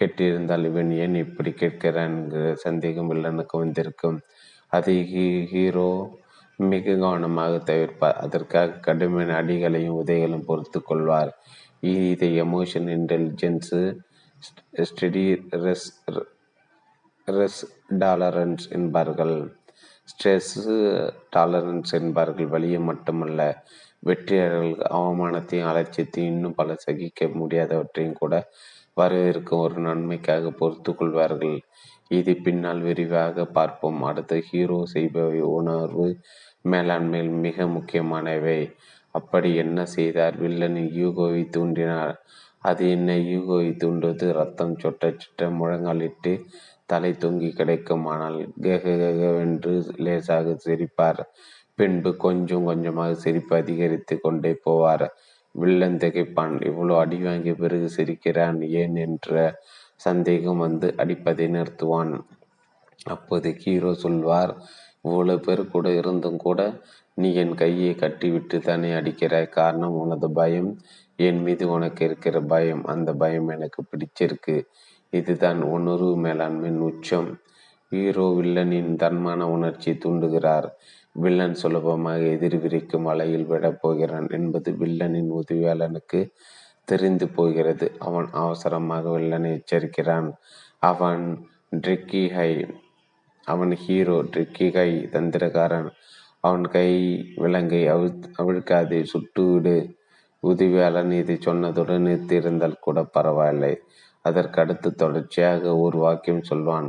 கெட்டியிருந்தால் இவன் ஏன் இப்படி கேட்கிறான் சந்தேகம் வில்லனுக்கு வந்திருக்கும். அதை ஹீரோ மிக கவனமாக தவிர்ப்பார். அதற்காக கடுமையான அடிகளையும் உதைகளும் பொறுத்து கொள்வார். இதை எமோஷன் இன்டெலிஜென்ஸு ஸ்டெடி ரெஸ் ரெஸ் டாலரன்ஸ் என்பார்கள். ஸ்ட்ரெஸ் டாலரன்ஸ் என்பார்கள். வழியை மட்டுமல்ல வெற்றியாளர்கள் அவமானத்தையும் அலட்சியத்தையும் இன்னும் பல சகிக்க முடியாதவற்றையும் கூட வரவிருக்கும் ஒரு நன்மைக்காக பொறுத்து கொள்வார்கள். இது பின்னால் விரிவாக பார்ப்போம். அடுத்த ஹீரோ செய்பவை உணர்வு மேலாண்மையில் மிக முக்கியமானவை. அப்படி என்ன செய்தார்? வில்லனின் யூகோவை தூண்டினார். அது என்ன? யூகோவை தூண்டுவது ரத்தம் சொட்ட சுட்ட முழங்காலிட்டு தலை தொங்கி கிடைக்கும். ஆனால் கெகவென்று லேசாக சிரிப்பார். பின்பு கொஞ்சம் கொஞ்சமாக சிரிப்பு அதிகரித்து கொண்டே போவார். வில்லன் திகைப்பான் இவ்வளோ அடி வாங்கிய பிறகு சிரிக்கிறான். ஏன்? என்ற சந்தேகம் வந்து அடிப்பதை நிறுத்துவான். அப்போது ஹீரோ சொல்வார் இவ்வளோ பேர் கூட இருந்தும் கூட நீ என் கையை கட்டிவிட்டு தானே அடிக்கிறாய். காரணம் உனது பயம். என் மீது உனக்கு இருக்கிற பயம். அந்த பயம் எனக்கு பிடிச்சிருக்கு. இதுதான் உணர்வு மேலாண்மையின் உச்சம். ஹீரோ வில்லனின் தன்மான உணர்ச்சி தூண்டுகிறார். வில்லன் சுலபமாக எதிர் விரிக்கும் வலையில் விடப் போகிறான் என்பது வில்லனின் உதவியாளனுக்கு தெரிந்து போகிறது. அவன் அவசரமாக வில்லனை எச்சரிக்கிறான். அவன் ட்ரிக்கி ஹை அவன் ஹீரோ ட்ரிக்கி ஹை தந்திரக்காரன். அவன் கை விலங்கை அவி அவிழ்க்காதே சுட்டுவிடு. உதவியாளன் இதை சொன்னதுடன் நிறுத்தியிருந்தால் கூட பரவாயில்லை. அதற்கு அடுத்து தொடர்ச்சியாக ஒரு வாக்கியம் சொல்வான்.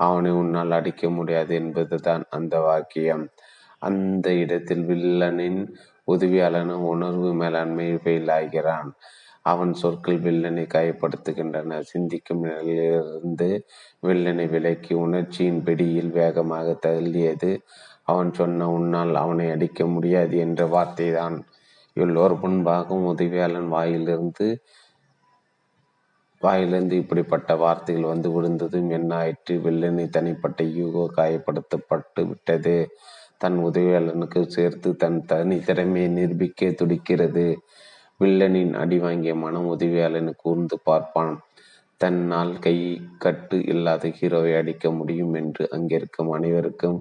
அவனை உன்னால் அடிக்க முடியாது என்பதுதான் அந்த வாக்கியம். அந்த இடத்தில் வில்லனின் உதவியாளனும் உணர்வு மேலாண்மை ஃபெயில் ஆகிறான் அவன் சொற்கள் வில்லனை காயப்படுத்துகின்றன. சிந்திக்கும் நிலையிலிருந்து வில்லனை விலக்கி உணர்ச்சியின் பிடியில் வேகமாக தள்ளியது. அவன் சொன்ன உன்னால் அவனை அடிக்க முடியாது என்ற வார்த்தைதான். எல்லோர் முன்பாகவும் உதவியாளன் வாயிலிருந்து வாயிலிருந்து இப்படிப்பட்ட வார்த்தைகள் வந்து விழுந்ததும் என்ன ஆயிற்று? வில்லனை தனிப்பட்ட யூகோ காயப்படுத்தப்பட்டு விட்டது. தன் உதவியாளனுக்கு சேர்த்து தன் தனி திறமையை நிரூபிக்க துடிக்கிறது. வில்லனின் அடி வாங்கிய மனம் உதவியாளனை கூர்ந்து பார்ப்பான். தன்னால் கை கட்டு இல்லாத ஹீரோவை அடிக்க முடியும் என்று அங்கிருக்கும் அனைவருக்கும்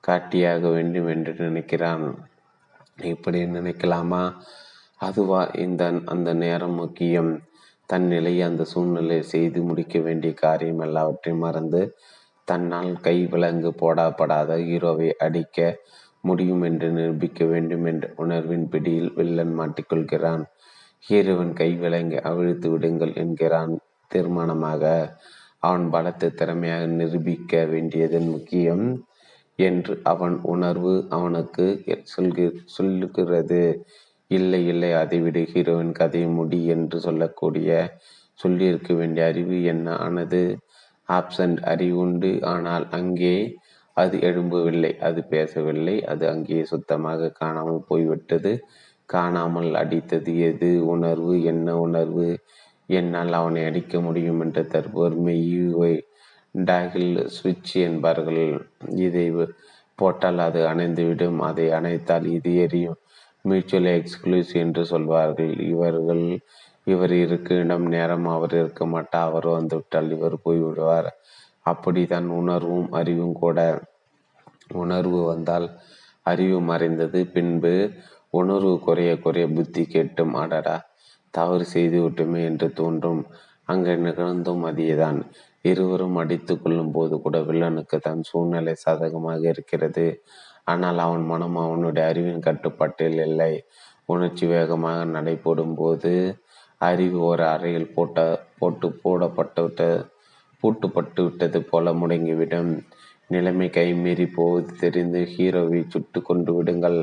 காட்டியாக வேண்டும் என்று நினைக்கிறான். இப்படி நினைக்கலாமா? அதுவா இந்த அந்த நேரம் முக்கியம். தன் நிலையை அந்த சூழ்நிலை செய்து முடிக்க வேண்டிய காரியம் எல்லாவற்றையும் மறந்து தன்னால் கை விலங்கு போடப்படாத ஹீரோவை அடிக்க முடியும் என்று நிரூபிக்க வேண்டும் என்ற உணர்வின் பிடியில் வில்லன் மாட்டிக்கொள்கிறான். ஹீரோவின் கை விலங்கை அவிழ்த்து விடுங்கள் என்கிறான் தீர்மானமாக. அவன் பலத்தை திறமையாக நிரூபிக்க வேண்டியதன் முக்கியம் என்று அவன் உணர்வு அவனுக்கு சொல்கி சொல்லுகிறது. இல்லை இல்லை அதை விட. ஹீரோவின் கதை முடி என்று சொல்லக்கூடிய சொல்லியிருக்க வேண்டிய அறிவு என்ன ஆனது? ஆப்சண்ட் அறிவுண்டு ஆனால் அங்கே அது எழும்பவில்லை அது பேசவில்லை. அது அங்கே சுத்தமாக காணாமல் போய்விட்டது. காணாமல் அடித்தது எது? உணர்வு. என்ன உணர்வு? என்னால் அவனை அடிக்க முடியும் என்ற தற்பொருமை டாகில் சுவிட்ச் என்பார்கள். இதை போட்டால் அது அணைந்துவிடும். அதை அணைத்தால் இது எரியும். மியூச்சுவல் எக்ஸ்க்ளூசிவ் என்று சொல்வார்கள். இவர்கள் இவர் இருக்க இடம் நேரம் அவர் இருக்க மாட்டார் அவர் வந்துவிட்டால் இவர் போய்விடுவார். அப்படித்தான் உணர்வும் அறிவும் கூட. உணர்வு வந்தால் அறிவு மறைந்தது பின்பு உணர்வு குறைய குறைய புத்தி கேட்டும். அடடா தவறு செய்து விட்டுமே என்று தோன்றும். அங்கே நிகழ்ந்தும் அதேதான். இருவரும் அடித்து கொள்ளும் போது கூட வில்லனுக்கு தன் சூழ்நிலை சாதகமாக இருக்கிறது. ஆனால் அவன் மனம் அவனுடைய அறிவின் கட்டுப்பாட்டில் இல்லை. உணர்ச்சி வேகமாக நடைபோடும் போது அறிவு ஒரு அறையில் போட்ட போட்டு போடப்பட்டு பூட்டுப்பட்டு விட்டது போல முடங்கிவிடும். நிலைமை கைமீறி போவது தெரிந்து ஹீரோவை சுட்டு கொண்டு விடுங்கள்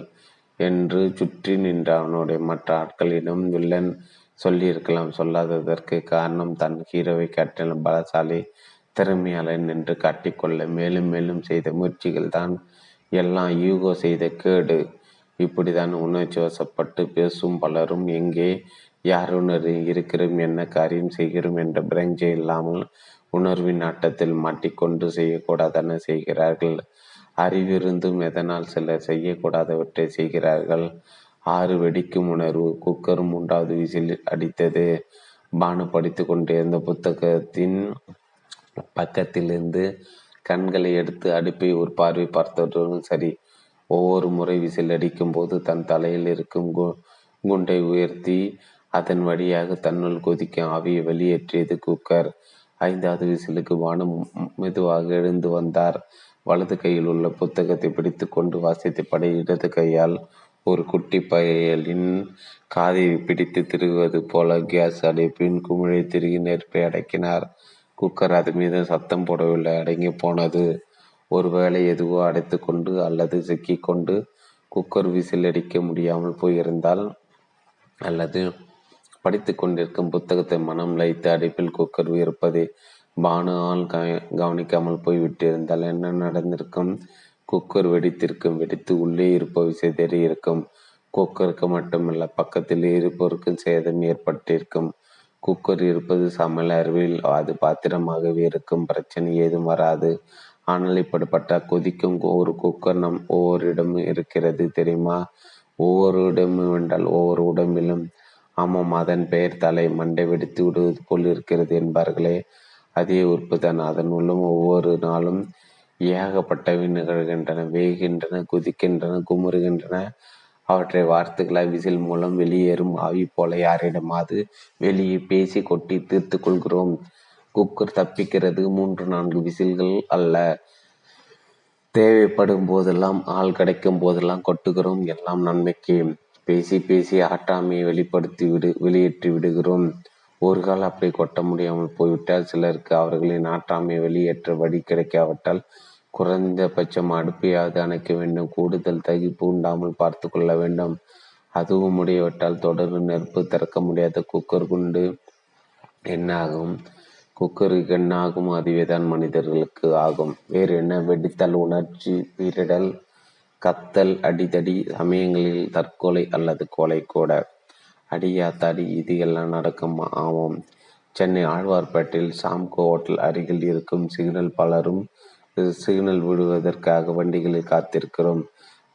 என்று சுற்றி நின்ற அவனுடைய மற்ற ஆட்களிடம் வில்லன் சொல்லியிருக்கலாம். சொல்லாததற்கு காரணம் தன் ஹீரோவை காட்டிலும் பலசாலி திறமையாளன் என்று காட்டிக்கொள்ள மேலும் மேலும் செய்த முயற்சிகள் தான் எல்லாம் யூகோ செய்த கேடு. இப்படிதான் உணர்ச்சி வசப்பட்டு பேசும் பலரும் எங்கே? யாருணர் இருக்கிறோம்? என்ன காரியம் செய்கிறோம்? என்ற பிரஞ்சை இல்லாமல் உணர்வின் ஆட்டத்தில் மாட்டிக்கொண்டு செய்யக்கூடாதன செய்கிறார்கள். அறிவிருந்தும் எதனால் சிலர் செய்யக்கூடாதவற்றை செய்கிறார்கள். ஆறு வெடிக்கும் உணர்வு குக்கர் மூன்றாவது விசில் அடித்தது. பானு படித்து கொண்டிருந்த புத்தகத்தின் பக்கத்திலிருந்து கண்களை எடுத்து அடுப்பை ஒரு பார்வை பார்த்ததுடன் சரி ஒவ்வொரு முறை விசில் அடிக்கும் போது தன் தலையில் இருக்கும் கு குண்டை உயர்த்தி அதன் வழியாக தன்னுள் கொதிக்கும் ஆவியை வெளியேற்றியது குக்கர். ஐந்தாவது விசிலுக்கு வானம் மெதுவாக எழுந்து வந்தார். வலது கையில் உள்ள புத்தகத்தை பிடித்து கொண்டு வாசித்தபடி இடது கையால் ஒரு குட்டி பயலின் காதை பிடித்து திருகுவது போல கேஸ் அடைப்பின் குமிழை திருகி நெருப்பை அடக்கினார். குக்கர் அது மீது சத்தம் போடவில்லை. அடங்கி போனது. ஒருவேளை எதுவோ அடைத்து கொண்டு அல்லது சிக்கிக்கொண்டு குக்கர் விசில் அடிக்க முடியாமல் போயிருந்தால் அல்லது படித்து கொண்டிருக்கும் புத்தகத்தை மனம் லைத்து அடைப்பில் குக்கர் இருப்பதை பானு ஆள் கவனிக்காமல் போய்விட்டிருந்தால் என்ன நடந்திருக்கும்? குக்கர் வெடித்திருக்கும் வெடித்து உள்ளே இருப்பவை சிதறி இருக்கும் குக்கருக்கு மட்டுமல்ல பக்கத்தில் இருப்பவருக்கும் சேதம் ஏற்பட்டிருக்கும். குக்கர் இருப்பது சமையல் அறிவில் அது பாத்திரமாகவே இருக்கும். பிரச்சனை ஏதும் வராது. ஆனால் இப்படிப்பட்ட கொதிக்கும் ஒரு குக்கர் நம் ஒவ்வொரு இடமும் இருக்கிறது தெரியுமா? ஒவ்வொரு இடமும் என்றால் ஒவ்வொரு உடம்பிலும். ஆமாம் அதன் பெயர் தலை மண்டை வெடித்து விடுவது போல் இருக்கிறது என்பார்களே. அதே உறுப்பு தான் அதன் உள்ளும் ஒவ்வொரு நாளும் ஏகப்பட்டவை நிகழ்கின்றன வேகின்றன குதிக்கின்றன குமுறுகின்றன. அவற்றை வார்த்தைகளாய் விசில் மூலம் வெளியேறும் ஆவி போல யாரிடமாவது வெளியே பேசி கொட்டி தீர்த்து கொள்கிறோம். குக்கர் தப்பிக்கிறது மூன்று நான்கு விசில்கள் அல்ல. தேவைப்படும் போதெல்லாம் ஆள் கிடைக்கும் போதெல்லாம் கொட்டுகிறோம். எல்லாம் நன்மைக்கு. பேசி பேசி ஆட்டாமையை வெளிப்படுத்தி விடு வெளியேற்றி விடுகிறோம். ஒரு கால் அப்படி கொட்ட முடியாமல் போய்விட்டால் சிலருக்கு அவர்களின் ஆற்றாமையை வெளியேற்ற வழி கிடைக்காவிட்டால் குறைந்தபட்சம் அடுப்பையாவது அணைக்க வேண்டும். கூடுதல் தகிப்பு உண்டாமல் பார்த்து கொள்ள வேண்டும். அதுவும் முடியவிட்டால் தொடர் நெருப்பு திறக்க முடியாத குக்கர் குண்டு என்னாகும் குக்கருக்கு என்னாகும் அதுவே தான் மனிதர்களுக்கு ஆகும். வேறு என்ன? வெடித்தல் உணர்ச்சி பீரிடல் கத்தல் அடிதடி சமயங்களில் தற்கொலை அல்லது கொலை கூட. அடியாத்தாடி இது எல்லாம் நடக்கும். ஆமாம். சென்னை ஆழ்வார்பேட்டையில் சாம்கோ ஹோட்டல் அருகில் இருக்கும் சிக்னல் பலரும் சிக்னல் விடுவதற்காக வண்டிகளில் காத்திருக்கிறோம்.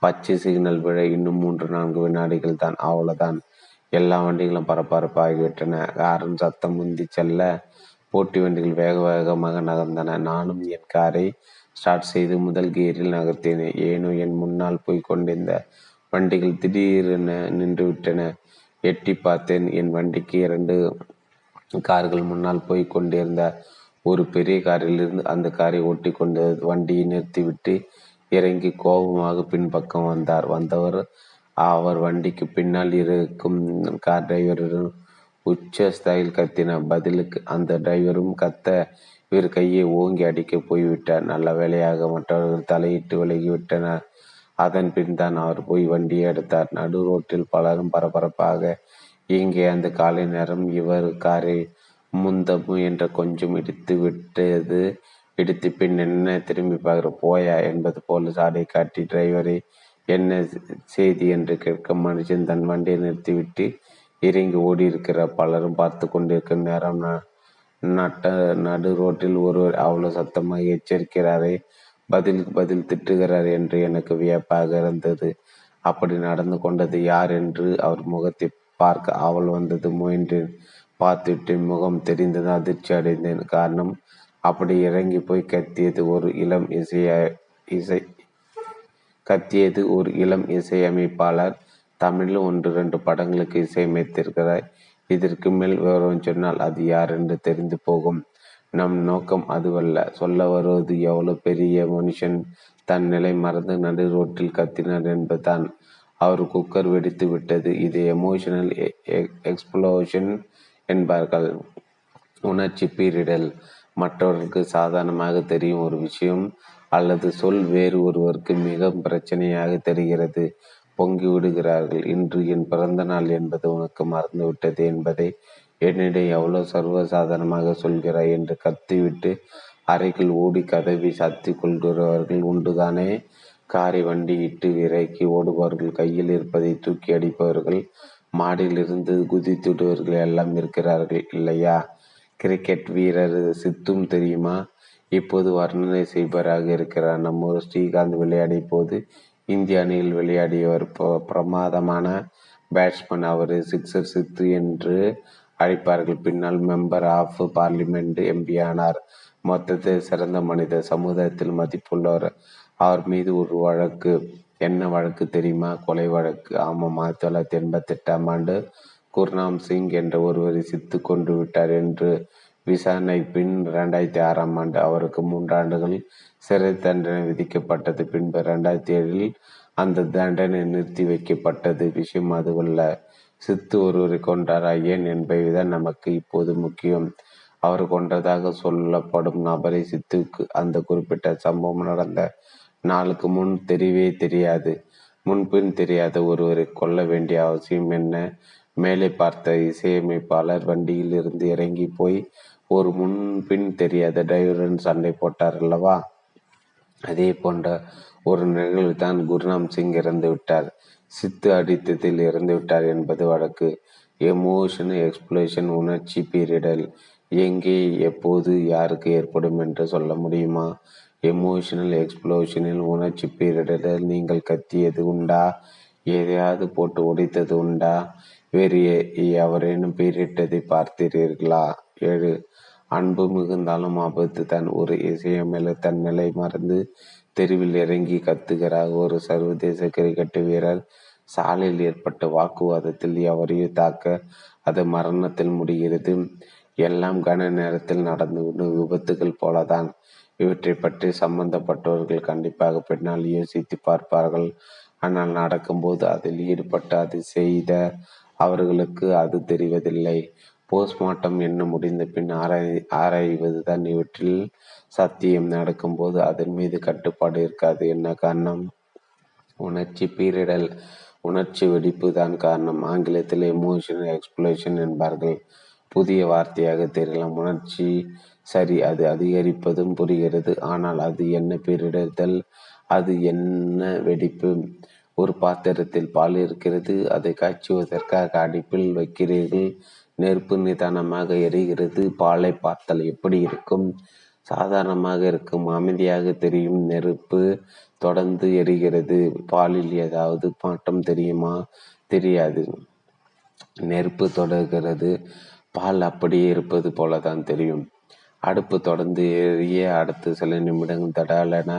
பச்சை சிக்னல் விழ இன்னும் மூன்று நான்கு வினாடிகள் தான். அவ்வளோதான் எல்லா வண்டிகளும் பரபரப்பாகிவிட்டன காரன் சத்தம் முந்தி செல்ல போட்டி வண்டிகள் வேக வேகமாக நகர்ந்தன. நானும் என் காரை ஸ்டார்ட் செய்து முதல் கியரில் நகர்த்தினேன். ஏனோ என் முன்னால் போய் கொண்டிருந்த வண்டிகள் திடீரென நின்றுவிட்டன. எட்டி பார்த்தேன் என் வண்டிக்கு இரண்டு கார்கள் முன்னால் போய் கொண்டிருந்த ஒரு பெரிய காரிலிருந்து அந்த காரை ஓட்டி கொண்டு வண்டியை நிறுத்திவிட்டு இறங்கி கோபமாக பின்பக்கம் வந்தார். வந்தவர் அவர் வண்டிக்கு பின்னால் இருக்கும் கார் டிரைவரிடம் உச்ச ஸ்தாயில் கத்தினார் பதிலுக்கு அந்த டிரைவரும் கத்த இவர் கையை ஓங்கி அடிக்க போய்விட்டார். நல்ல வேலையாக மற்றவர்கள் தலையிட்டு விலகிவிட்டனர். அதன் பின் தான் அவர் போய் வண்டியை எடுத்தார். நடு ரோட்டில் பலரும் பரபரப்பாக இங்கே அந்த காலை நேரம் இவர் காரை முந்த முயன்ற கொஞ்சம் இடித்து விட்டது. இடித்து பின் என்ன திரும்பி பார்க்கிற போயா? என்பது போல சாடை காட்டி டிரைவரை என்ன செய்தி என்று கேட்க மனுஷன் தன் வண்டியை நிறுத்திவிட்டு இறங்கி ஓடி இருக்கிற பலரும் பார்த்து கொண்டிருக்கும் நேரம். நட்ட நடு ரோட்டில் ஒருவர் அவ்வளோ சத்தமாக எச்சரிக்கிறாரே பதிலுக்கு பதில் திட்டுகிறார் என்று எனக்கு வியப்பாக இருந்தது. அப்படி நடந்து கொண்டது யார் என்று அவர் முகத்தை பார்க்க ஆவல் வந்தது முயன்றேன். பார்த்துவிட்டு முகம் தெரிந்தது அதிர்ச்சி அடைந்தேன். காரணம் அப்படி இறங்கி போய் கத்தியது ஒரு இளம் இசைய இசை கத்தியது ஒரு இளம் இசையமைப்பாளர் தமிழில் ஒன்று ரெண்டு படங்களுக்கு இசையமைத்திருக்கிறார். இதற்கு மேல் விவரம் சொன்னால் அது யார் என்று தெரிந்து போகும். நம் நோக்கம் அதுவல்ல. சொல்ல வருவது எவ்வளவு பெரிய மனுஷன் தன் நிலை மறந்து நடு ரோட்டில் கத்தினார் என்பதுதான். அவர் குக்கர் வெடித்து விட்டது. இது எமோஷனல் எக்ஸ்ப்ளோஷன் e-, e-, என்பார்கள். உணர்ச்சி பீரிடல் மற்றவர்களுக்கு சாதாரணமாக தெரியும் ஒரு விஷயம் அல்லது சொல் வேறு ஒருவருக்கு மிக பிரச்சனையாக தெரிகிறது. பொங்கி விடுகிறார்கள். இன்று என் பிறந்த நாள் என்பது உனக்கு மறந்துவிட்டது என்பதை என்னிடம் எவ்வளவு சர்வசாதாரணமாக சொல்கிறாய் என்று கத்திவிட்டு அறைகள் ஓடி கதவி சாத்தி கொள்கிறவர்கள் உண்டுதானே? காரை வண்டி இட்டு விரைக்கி ஓடுபவர்கள் கையில் இருப்பதை தூக்கி அடிப்பவர்கள் மாடியிலிருந்து குதித்துடுவர்கள் எல்லாம் இருக்கிறார்கள். இல்லையா? கிரிக்கெட் வீரர் சித்தும் தெரியுமா? இப்போது வர்ணனை செய்பவராக இருக்கிறார். நம்ம ஸ்ரீகாந்த் விளையாடிய போது இந்திய அணியில் விளையாடியவர் பிரமாதமான பேட்ஸ்மேன் அவர். சிக்ஸர் சித்து என்று அழைப்பார்கள். பின்னால் மெம்பர் ஆஃப் பார்லிமெண்ட் எம்பி ஆனார். மொத்தத்தில் சிறந்த மனித சமுதாயத்தில் மதிப்புள்ளவர். அவர் மீது ஒரு வழக்கு. என்ன வழக்கு தெரியுமா? கொலை வழக்கு. ஆமாம் ஆயிரத்தி தொள்ளாயிரத்தி எண்பத்தி எட்டாம் ஆண்டு குர்நாம் சிங் என்ற ஒருவரை சித்து கொண்டு விட்டார் என்று விசாரணை பின் இரண்டாயிரத்தி ஆறாம் ஆண்டு அவருக்கு மூன்றாண்டுகள் சிறை தண்டனை விதிக்கப்பட்டது. பின்பு இரண்டாயிரத்தி ஏழில் அந்த தண்டனை நிறுத்தி வைக்கப்பட்டது. விஷயம் அதுவல்ல. சித்து ஒருவரை கொண்டாரா ஏன்? என்பதுதான் நமக்கு இப்போது முக்கியம். அவர் கொண்டதாக சொல்லப்படும் நபரை சித்துக்கு அந்த குறிப்பிட்ட சம்பவம் நடந்த நாளுக்கு முன் தெரியவே தெரியாது. முன்பின் தெரியாத ஒருவரை கொல்ல வேண்டிய அவசியம் என்ன? மேலே பார்த்த இசையமைப்பாளர் வண்டியில் இருந்து இறங்கி போய் ஒரு முன்பின் தெரியாத டிரைவருடன் சண்டை போட்டார் அல்லவா? அதே போன்ற ஒரு நிகழ்வு தான் குருநாம் சிங் இறந்து விட்டார். சித்து அடித்ததில் இறந்து விட்டார் என்பது வழக்கு. எமோஷன் எக்ஸ்பிளேஷன் உணர்ச்சி பீரிடல் எங்கே எப்போது யாருக்கு ஏற்படும் என்று சொல்ல முடியுமா? எமோஷனல் எக்ஸ்ப்ளோஷனில் உணர்ச்சி பீரிடலில் நீங்கள் கத்தியது உண்டா? எதையாவது போட்டு உடைத்தது உண்டா? வேறு எவரேனும் பேரிட்டதை பார்த்தீர்களா? ஏழு. அன்பு மிகுந்தாலும் ஆபத்து. தான் ஒரு இசையமேல தன் நிலை மறந்து தெருவில் இறங்கி கத்துகிறார். ஒரு சர்வதேச கிரிக்கெட் வீரர் சாலையில் ஏற்பட்ட வாக்குவாதத்தில் எவரையும் தாக்க அது மரணத்தில் முடிகிறது. எல்லாம் கன நேரத்தில் நடந்து விபத்துகள் போலதான். இவற்றை பற்றி சம்பந்தப்பட்டவர்கள் கண்டிப்பாக பின்னால் யோசித்து பார்ப்பார்கள். ஆனால் நடக்கும்போது அதில் ஈடுபட்டு அது செய்த அவர்களுக்கு அது தெரிவதில்லை. போஸ்ட்மார்ட்டம் என்ன முடிந்த பின் ஆராய் ஆராய்வதுதான் இவற்றில் சத்தியம். நடக்கும்போது அதன் மீது கட்டுப்பாடு இருக்காது. என்ன காரணம்? உணர்ச்சி பீரிடல் உணர்ச்சி வெடிப்பு தான் காரணம். ஆங்கிலத்தில் எமோஷனல் எக்ஸ்பிளேஷன் என்பார்கள். புதிய வார்த்தையாக தெரியலாம். உணர்ச்சி சரி அது அதிகரிப்பதும் புரிகிறது. ஆனால் அது என்ன பேரிடுதல் அது என்ன வெடிப்பு? ஒரு பாத்திரத்தில் பால் இருக்கிறது அதை காய்ச்சுவதற்காக அடுப்பில் வைக்கிறீர்கள். நெருப்பு நிதானமாக எரிகிறது. பாலை பார்த்தால் எப்படி இருக்கும்? சாதாரணமாக இருக்கும். அமைதியாக தெரியும். நெருப்பு தொடர்ந்து எரிகிறது. பாலில் ஏதாவது மாற்றம் தெரியுமா? தெரியாது. நெருப்பு தொடர்கிறது. பால் அப்படியே இருப்பது போலதான் தெரியும். அடுப்பு தொடர்ந்து ஏறிய அடுத்த சில நிமிடங்கள் தடாலென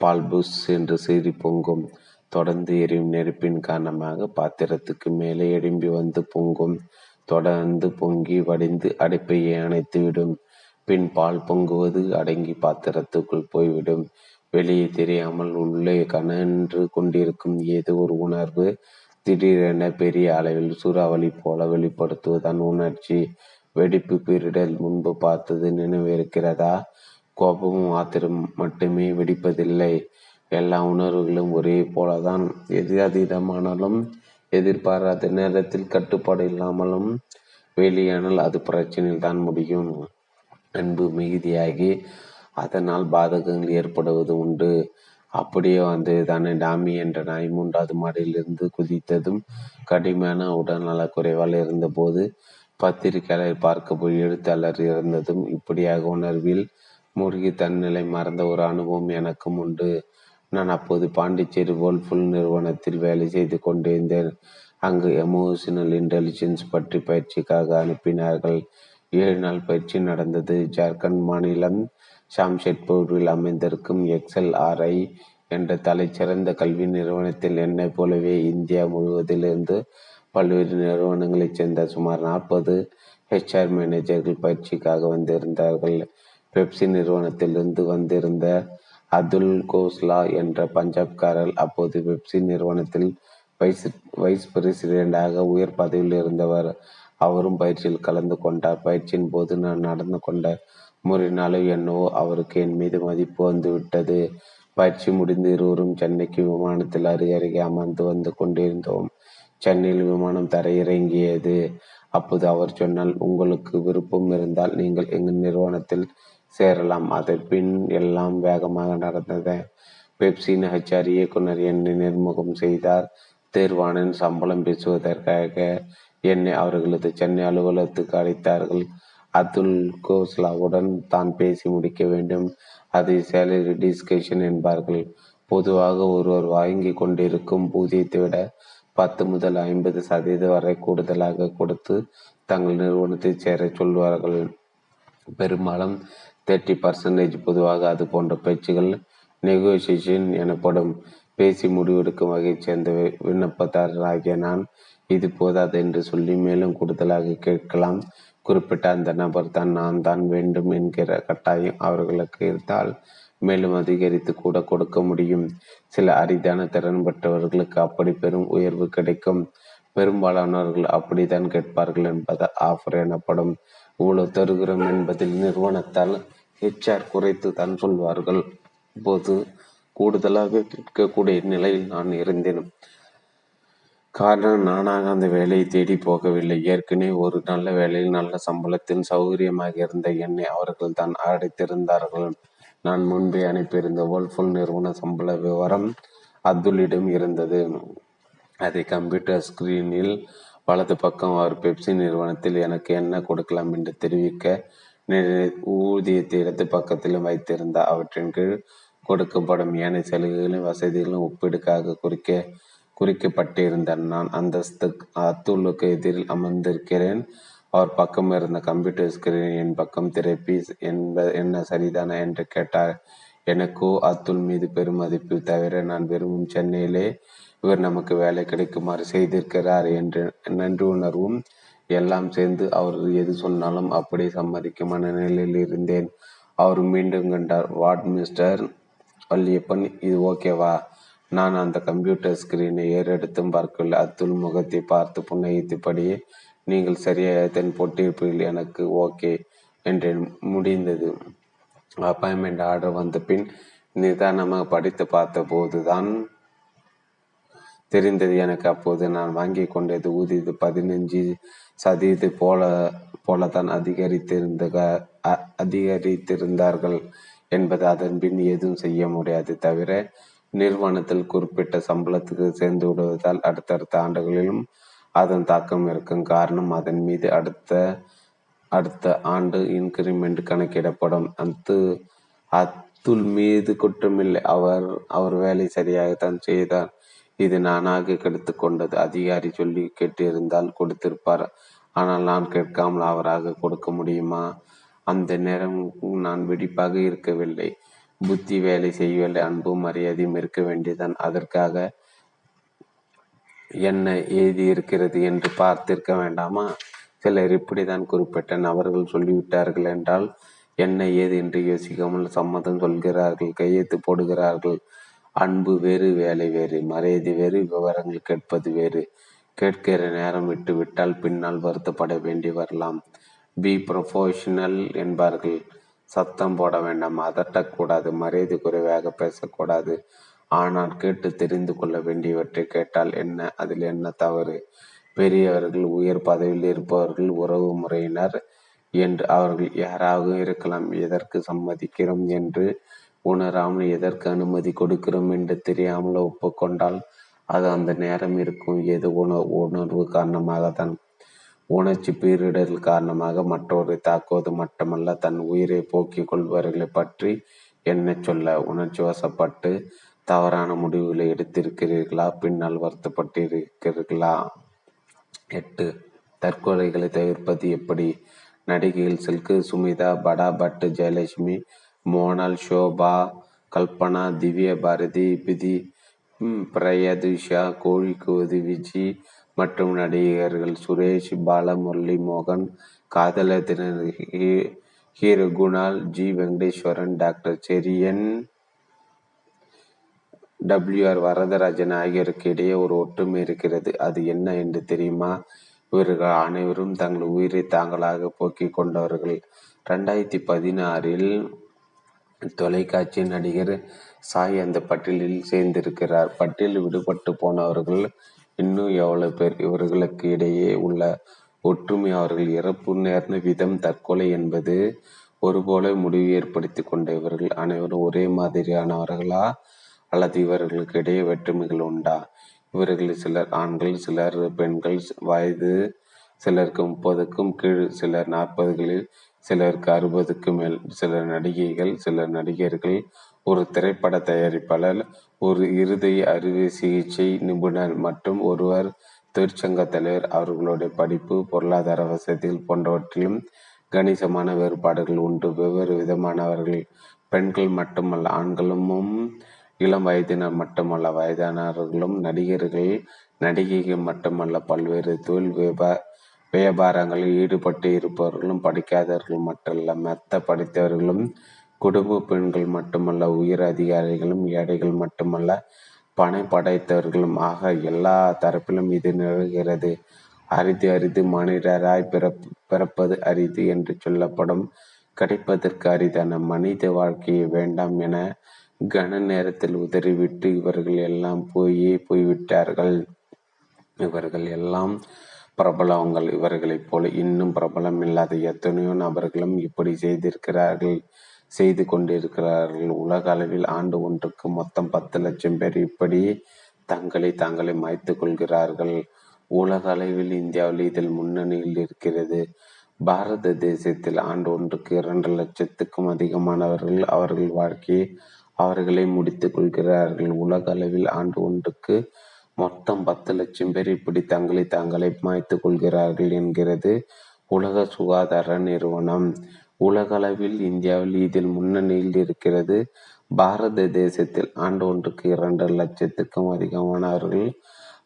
பால் புஷ் என்று சீறி பொங்கும். தொடர்ந்து எரியும் நெருப்பின் காரணமாக பாத்திரத்துக்கு மேலே எழும்பி வந்து பொங்கும். தொடர்ந்து பொங்கி வடிந்து அடுப்பையே அணைத்துவிடும். பின் பால் பொங்குவது அடங்கி பாத்திரத்துக்குள் போய்விடும். வெளியே தெரியாமல் உள்ளே கனன்று கொண்டிருக்கும் ஏதோ ஒரு உணர்வு. திடீரென பெரிய அளவில் சூறாவளி போல வெளிப்படுத்துவதன் உணர்ச்சி. வெடிப்பு பீரிடல் முன்பு பார்த்தது நினைவிருக்கிறதா? கோபமும் ஆத்திரம் மட்டுமே வெடிப்பதில்லை. எல்லா உணர்வுகளும் ஒரே போலதான். எது அதீதமானாலும் எதிர்பாராத நேரத்தில் கட்டுப்பாடு இல்லாமலும் வெளியானால் அது பிரச்சனையில் தான் முடியும். அன்பு மிகுதியாகி அதனால் பாதகங்கள் ஏற்படுவது உண்டு. அப்படியே வந்து தானே டாமி என்ற நாய் மூன்றாவது மாடியிலிருந்து குதித்ததும் கடுமையான உடல்நல குறைவால் இருந்தபோது பத்திரிகைகளை பார்க்க போய் எழுத்தாளர் இறந்ததும் இப்படியாக உணர்வில் மூழ்கி தன்னிலை மறந்த ஒரு அனுபவம் எனக்கும் உண்டு. நான் அப்போது பாண்டிச்சேரி வேர்ல்ஃபுல் நிறுவனத்தில் வேலை செய்து கொண்டிருந்தேன். அங்கு எமோஷனல் இன்டெலிஜென்ஸ் பற்றி பயிற்சிக்காக அனுப்பினார்கள். ஏழு நாள் பயிற்சி நடந்தது. ஜார்க்கண்ட் மாநிலம் ஷாம்ஷெட்பூரில் அமைந்திருக்கும் எக்ஸல் ஆர்ஐ என்ற தலைச்சிறந்த கல்வி நிறுவனத்தில் என்னைப் போலவே இந்தியா முழுவதிலிருந்து பல்வேறு நிறுவனங்களைச் சேர்ந்த சுமார் நாற்பது ஹெச்ஆர் மேனேஜர்கள் பயிற்சிக்காக வந்திருந்தார்கள். பெப்சி நிறுவனத்திலிருந்து வந்திருந்த அதுல் கோஸ்லா என்ற பஞ்சாப்காரர் அப்போது பெப்சி நிறுவனத்தில் வைஸ் வைஸ் பிரசிடென்டாக உயர் பதவியில் இருந்தவர். அவரும் பயிற்சியில் கலந்து கொண்டார். பயிற்சியின் போது நான் நடந்து கொண்ட முறையினாலும் என்னவோ அவருக்கு என் மீது மதிப்பு வந்துவிட்டது பயிற்சி முடிந்து இருவரும் சென்னைக்கு விமானத்தில் அருகே அருகே அமர்ந்து வந்து கொண்டிருந்தோம். சென்னையில் விமானம் தரையிறங்கியது. அப்போது அவர் சொன்னால் உங்களுக்கு விருப்பம் இருந்தால் நீங்கள் எங்கள் நிறுவனத்தில் சேரலாம். அதன் பின் எல்லாம் வேகமாக நடந்தது. பெப்சின் ஹச்ஆர் இயக்குனர் என்னை நிர்முகம் செய்தார். தேர்வானின் சம்பளம் பேசுவதற்காக என்னை அவர்களது சென்னை அலுவலகத்துக்கு அழைத்தார்கள். அதுல் கோஸ்லாவுடன் தான் பேசி முடிக்க வேண்டும். அதை சேலரி டிஸ்கஷன் என்பார்கள். பொதுவாக ஒருவர் வாங்கி கொண்டிருக்கும் ஊதியத்தை விட பத்து முதல் ஐம்பது சதவீதம் வரை கூடுதலாக கொடுத்து தங்கள் நிறுவனத்தை சேர சொல்வார்கள். பெரும்பாலும் தேர்ட்டி பர்சன்டேஜ் பொதுவாக அது போன்ற பேச்சுகள் நெகோசியேஷன் எனப்படும். பேசி முடிவெடுக்கும் வகையைச் சேர்ந்த விண்ணப்பதாரராகிய நான் இது போதாது என்று சொல்லி மேலும் கூடுதலாக கேட்கலாம். குறிப்பிட்ட அந்த நபர் தான் நான் தான் வேண்டும் என்கிற கட்டாயம் அவர்களுக்கு இருந்தால் மேலும் அதிகரித்து கூட கொடுக்க முடியும். சில அரிதான திறன் பெற்றவர்களுக்கு அப்படி பெரும் உயர்வு கிடைக்கும். பெரும்பாலானவர்கள் அப்படித்தான் கேட்பார்கள் என்பது ஆஃபர் எனப்படும். இவ்வளவு தருகிறோம் என்பதில் நிறுவனத்தால் ஹெச்ஆர் குறைத்து தான் சொல்வார்கள். போது கூடுதலாக கேட்கக்கூடிய நிலையில் நான் இருந்தேன். காரணம் நானாக அந்த வேலையை தேடி போகவில்லை. ஏற்கனவே ஒரு நல்ல வேலையில் நல்ல சம்பளத்தில் சௌகரியமாக இருந்த என்னை அவர்கள் தான் அடைத்திருந்தார்கள். நான் முன்பே அனுப்பியிருந்த வேர்ல்ஃபுல் நிறுவன சம்பள விவரம் அப்துல்லிடம் இருந்தது. அதை கம்ப்யூட்டர் ஸ்கிரீனில் வலது பக்கம் அவர் பெப்சி நிறுவனத்தில் எனக்கு என்ன கொடுக்கலாம் என்று தெரிவிக்க ஊதியத்தை இடது பக்கத்திலும் வைத்திருந்த அவற்றின் கீழ் கொடுக்கப்படும் ஏனைய சலுகைகளும் வசதிகளும் ஒப்பீடுக்காக குறிக்க குறிக்கப்பட்டிருந்த நான் அந்தஸ்து அத்துலுக்கு எதிரில் அமர்ந்திருக்கிறேன். அவர் பக்கம் இருந்த கம்ப்யூட்டர் ஸ்கிரீன் என் பக்கம் திரைப்பி என்ப என்ன சரிதானா? என்று கேட்டார். எனக்கோ அத்துல் மீது பெருமதிப்பு தவிர நான் விரும்பும் சென்னையிலே இவர் நமக்கு வேலை கிடைக்குமாறு செய்திருக்கிறார் என்று நன்றி உணர்வும் எல்லாம் சேர்ந்து அவர் எது சொன்னாலும் அப்படியே சம்மதிக்கும் மனநிலையில் இருந்தேன். அவர் மீண்டும் கண்டார் வாட் மிஸ்டர் வள்ளியப்பன் இது ஓகேவா? நான் அந்த கம்ப்யூட்டர் ஸ்கிரீனை ஏறெடுத்தும் பார்க்கவில்லை. அத்துல் முகத்தை பார்த்து புன்னகித்தபடியே நீங்கள் சரியாக தென் போட்டிருப்பீர்கள் எனக்கு ஓகே என்றேன் முடிந்தது. அப்பாயின்மெண்ட் ஆர்டர் வந்த பின் நிதானமாக படித்து பார்த்தபோது தான் தெரிந்தது. எனக்கு அப்போது நான் வாங்கி கொண்டது ஊதியது பதினஞ்சு சதவீத போல போலதான் அதிகரித்திருந்த அதிகரித்திருந்தார்கள் என்பது அதன் பின் எதுவும் செய்ய முடியாது. தவிர நிறுவனத்தில் குறிப்பிட்ட சம்பளத்துக்கு சேர்ந்து விடுவதால் அடுத்தடுத்த ஆண்டுகளிலும் அதன் தாக்கம் இருக்கும் காரணம் அதன் மீது அடுத்த அடுத்த ஆண்டு இன்கிரிமெண்ட் கணக்கிடப்படும். அத்து அத்துல் மீது குற்றமில்லை. அவர் அவர் வேலை சரியாகத்தான் செய்தார். இது நானாக கெடுத்து கொண்டது. அதிகாரி சொல்லி கேட்டிருந்தால் கொடுத்திருப்பார். ஆனால் நான் கேட்காமல் அவராக கொடுக்க முடியுமா? அந்த நேரம் நான் வெடிப்பாக இருக்கவில்லை. புத்தி வேலை செய்யவில்லை. அன்பும் மரியாதையும் இருக்க வேண்டியதான் அதற்காக என்ன எழுதியிருக்கிறது இருக்கிறது என்று பார்த்திருக்க வேண்டாமா? சிலர் இப்படிதான் குறிப்பிட்டேன் அவர்கள் சொல்லிவிட்டார்கள் என்றால் என்ன ஏது? என்று யோசிக்காமல் சம்மதம் சொல்கிறார்கள் கையெழுத்து போடுகிறார்கள். அன்பு வேறு வேலை வேறு மரியாதை வேறு விவரங்கள் கேட்பது வேறு. கேட்கிற நேரம் விட்டு விட்டால் பின்னால் வருத்தப்பட வேண்டி வரலாம். பி ப்ரொஃபஷனல் என்பார்கள். சத்தம் போட வேண்டாம் அதட்டக்கூடாது மரியாதை குறைவாக பேசக்கூடாது. ஆனால் கேட்டு தெரிந்து கொள்ள வேண்டியவற்றை கேட்டால் என்ன? அதில் என்ன தவறு? பெரியவர்கள் உயர் பதவியில் இருப்பவர்கள் உறவு முறையினர் என்று அவர்கள் யாராக இருக்கலாம்? எதற்கு சம்மதிக்கிறோம் என்று உணராமல் எதற்கு அனுமதி கொடுக்கிறோம் என்று தெரியாமல் ஒப்புக்கொண்டால் அது அந்த நேரம் இருக்கும். ஏது உண உணர்வு காரணமாக தான் உணர்ச்சி பேரிடல் காரணமாக மற்றவரை தாக்குவது மட்டுமல்ல தன் உயிரை போக்கிக் கொள்பவர்களை பற்றி என்ன சொல்ல உணர்ச்சி வசப்பட்டு தவறான முடிவுகளை எடுத்திருக்கிறீர்களா? பின்னால் வருத்தப்பட்டிருக்கிறீர்களா? எட்டு. தற்கொலைகளை தவிர்ப்பது எப்படி? நடிகைகள் செல்கு சுமிதா படா பட் ஜெயலட்சுமி மோனால் ஷோபா கல்பனா திவ்ய பாரதி பிதி பிரயதுஷா கோழிக்குவது விஜி மற்றும் நடிகர்கள் சுரேஷ் பாலமுரளி மோகன் காதலர் hero Kunal G Venkateswaran doctor Cherian WR Varadarajan ஆகியோருக்கு இடையே ஒரு ஒற்றுமை இருக்கிறது. அது என்ன என்று தெரியுமா? இவர்கள் அனைவரும் தங்கள் உயிரை தாங்களாக போக்கி கொண்டவர்கள். ரெண்டாயிரத்தி பதினாறில் தொலைக்காட்சி நடிகர் சாய் அந்த பட்டியலில் சேர்ந்திருக்கிறார். பட்டியலில் விடுபட்டு போனவர்கள் இன்னும் எவ்வளவு பேர்? இவர்களுக்கு இடையே உள்ள ஒற்றுமை அவர்கள் இறப்பு நேர்ந்த விதம் தற்கொலை என்பது ஒருபோல முடிவு ஏற்படுத்தி கொண்ட இவர்கள் அனைவரும் ஒரே மாதிரியானவர்களா? அல்லது இவர்களுக்கு இடையே வேற்றுமைகள் உண்டா? இவர்கள் சிலர் ஆண்கள் சிலர் பெண்கள் வயது சிலருக்கு முப்பதுக்கும் கீழ் சிலர் நாற்பதுகளில் சிலருக்கு அறுபதுக்கு மேல் சிலர் நடிகைகள் சிலர் நடிகர்கள் ஒரு திரைப்பட தயாரிப்பாளர் ஒரு இருதய அறுவை சிகிச்சை நிபுணர் மற்றும் ஒருவர் தொழிற்சங்க தலைவர். அவர்களுடைய படிப்பு பொருளாதார வசதிகள் போன்றவற்றிலும் கணிசமான வேறுபாடுகள் உண்டு. வெவ்வேறு விதமானவர்கள் பெண்கள் மட்டுமல்ல ஆண்களும் இளம் வயதினர் மட்டுமல்ல வயதானவர்களும் நடிகர்கள் நடிகைகள் மட்டுமல்ல பல்வேறு தொழில் வியாபார வியாபாரங்களில் ஈடுபட்டு இருப்பவர்களும் படிக்காதவர்கள் மட்டுமல்ல மெத்த படித்தவர்களும் குடும்ப பெண்கள் மட்டுமல்ல உயர் அதிகாரிகளும் ஏழைகள் மட்டுமல்ல பணை படைத்தவர்களும் ஆக எல்லா தரப்பிலும் இது நிகழ்கிறது. அரிது அரிது மனிதராய் பிறப் பிறப்பது அரிது என்று சொல்லப்படும் கிடைப்பதற்கு அரிதான மனித வாழ்க்கையை வேண்டாம் என கன நேரத்தில் உதறிவிட்டு இவர்கள் எல்லாம் போயே போய்விட்டார்கள். இவர்கள் எல்லாம் பிரபலங்கள். இவர்களைப் போல இன்னும் பிரபலம் இல்லாத எத்தனையோ நபர்களும் இப்படி செய்திருக்கிறார்கள் செய்து கொண்டிருக்கிறார்கள். உலக அளவில் ஆண்டு ஒன்றுக்கு மொத்தம் பத்து லட்சம் பேர் இப்படி தங்களை தாங்களை மாய்த்து கொள்கிறார்கள். உலக அளவில் இந்தியாவில் இதில் முன்னணியில் இருக்கிறது. பாரத தேசத்தில் ஆண்டு ஒன்றுக்கு இரண்டு லட்சத்துக்கும் அதிகமானவர்கள் அவர்கள் வாழ்க்கையை அவர்களை முடித்துக் கொள்கிறார்கள். உலக அளவில் ஆண்டு ஒன்றுக்கு மொத்தம் பத்து லட்சம் பேர் இப்படி தங்களை தாங்களை மாய்த்து கொள்கிறார்கள் என்கிறது உலக சுகாதார நிறுவனம். உலகளவில் இந்தியாவில் இதில் முன்னணியில் இருக்கிறது. பாரத தேசத்தில் ஆண்டு ஒன்றுக்கு இரண்டு லட்சத்துக்கும் அதிகமானவர்கள்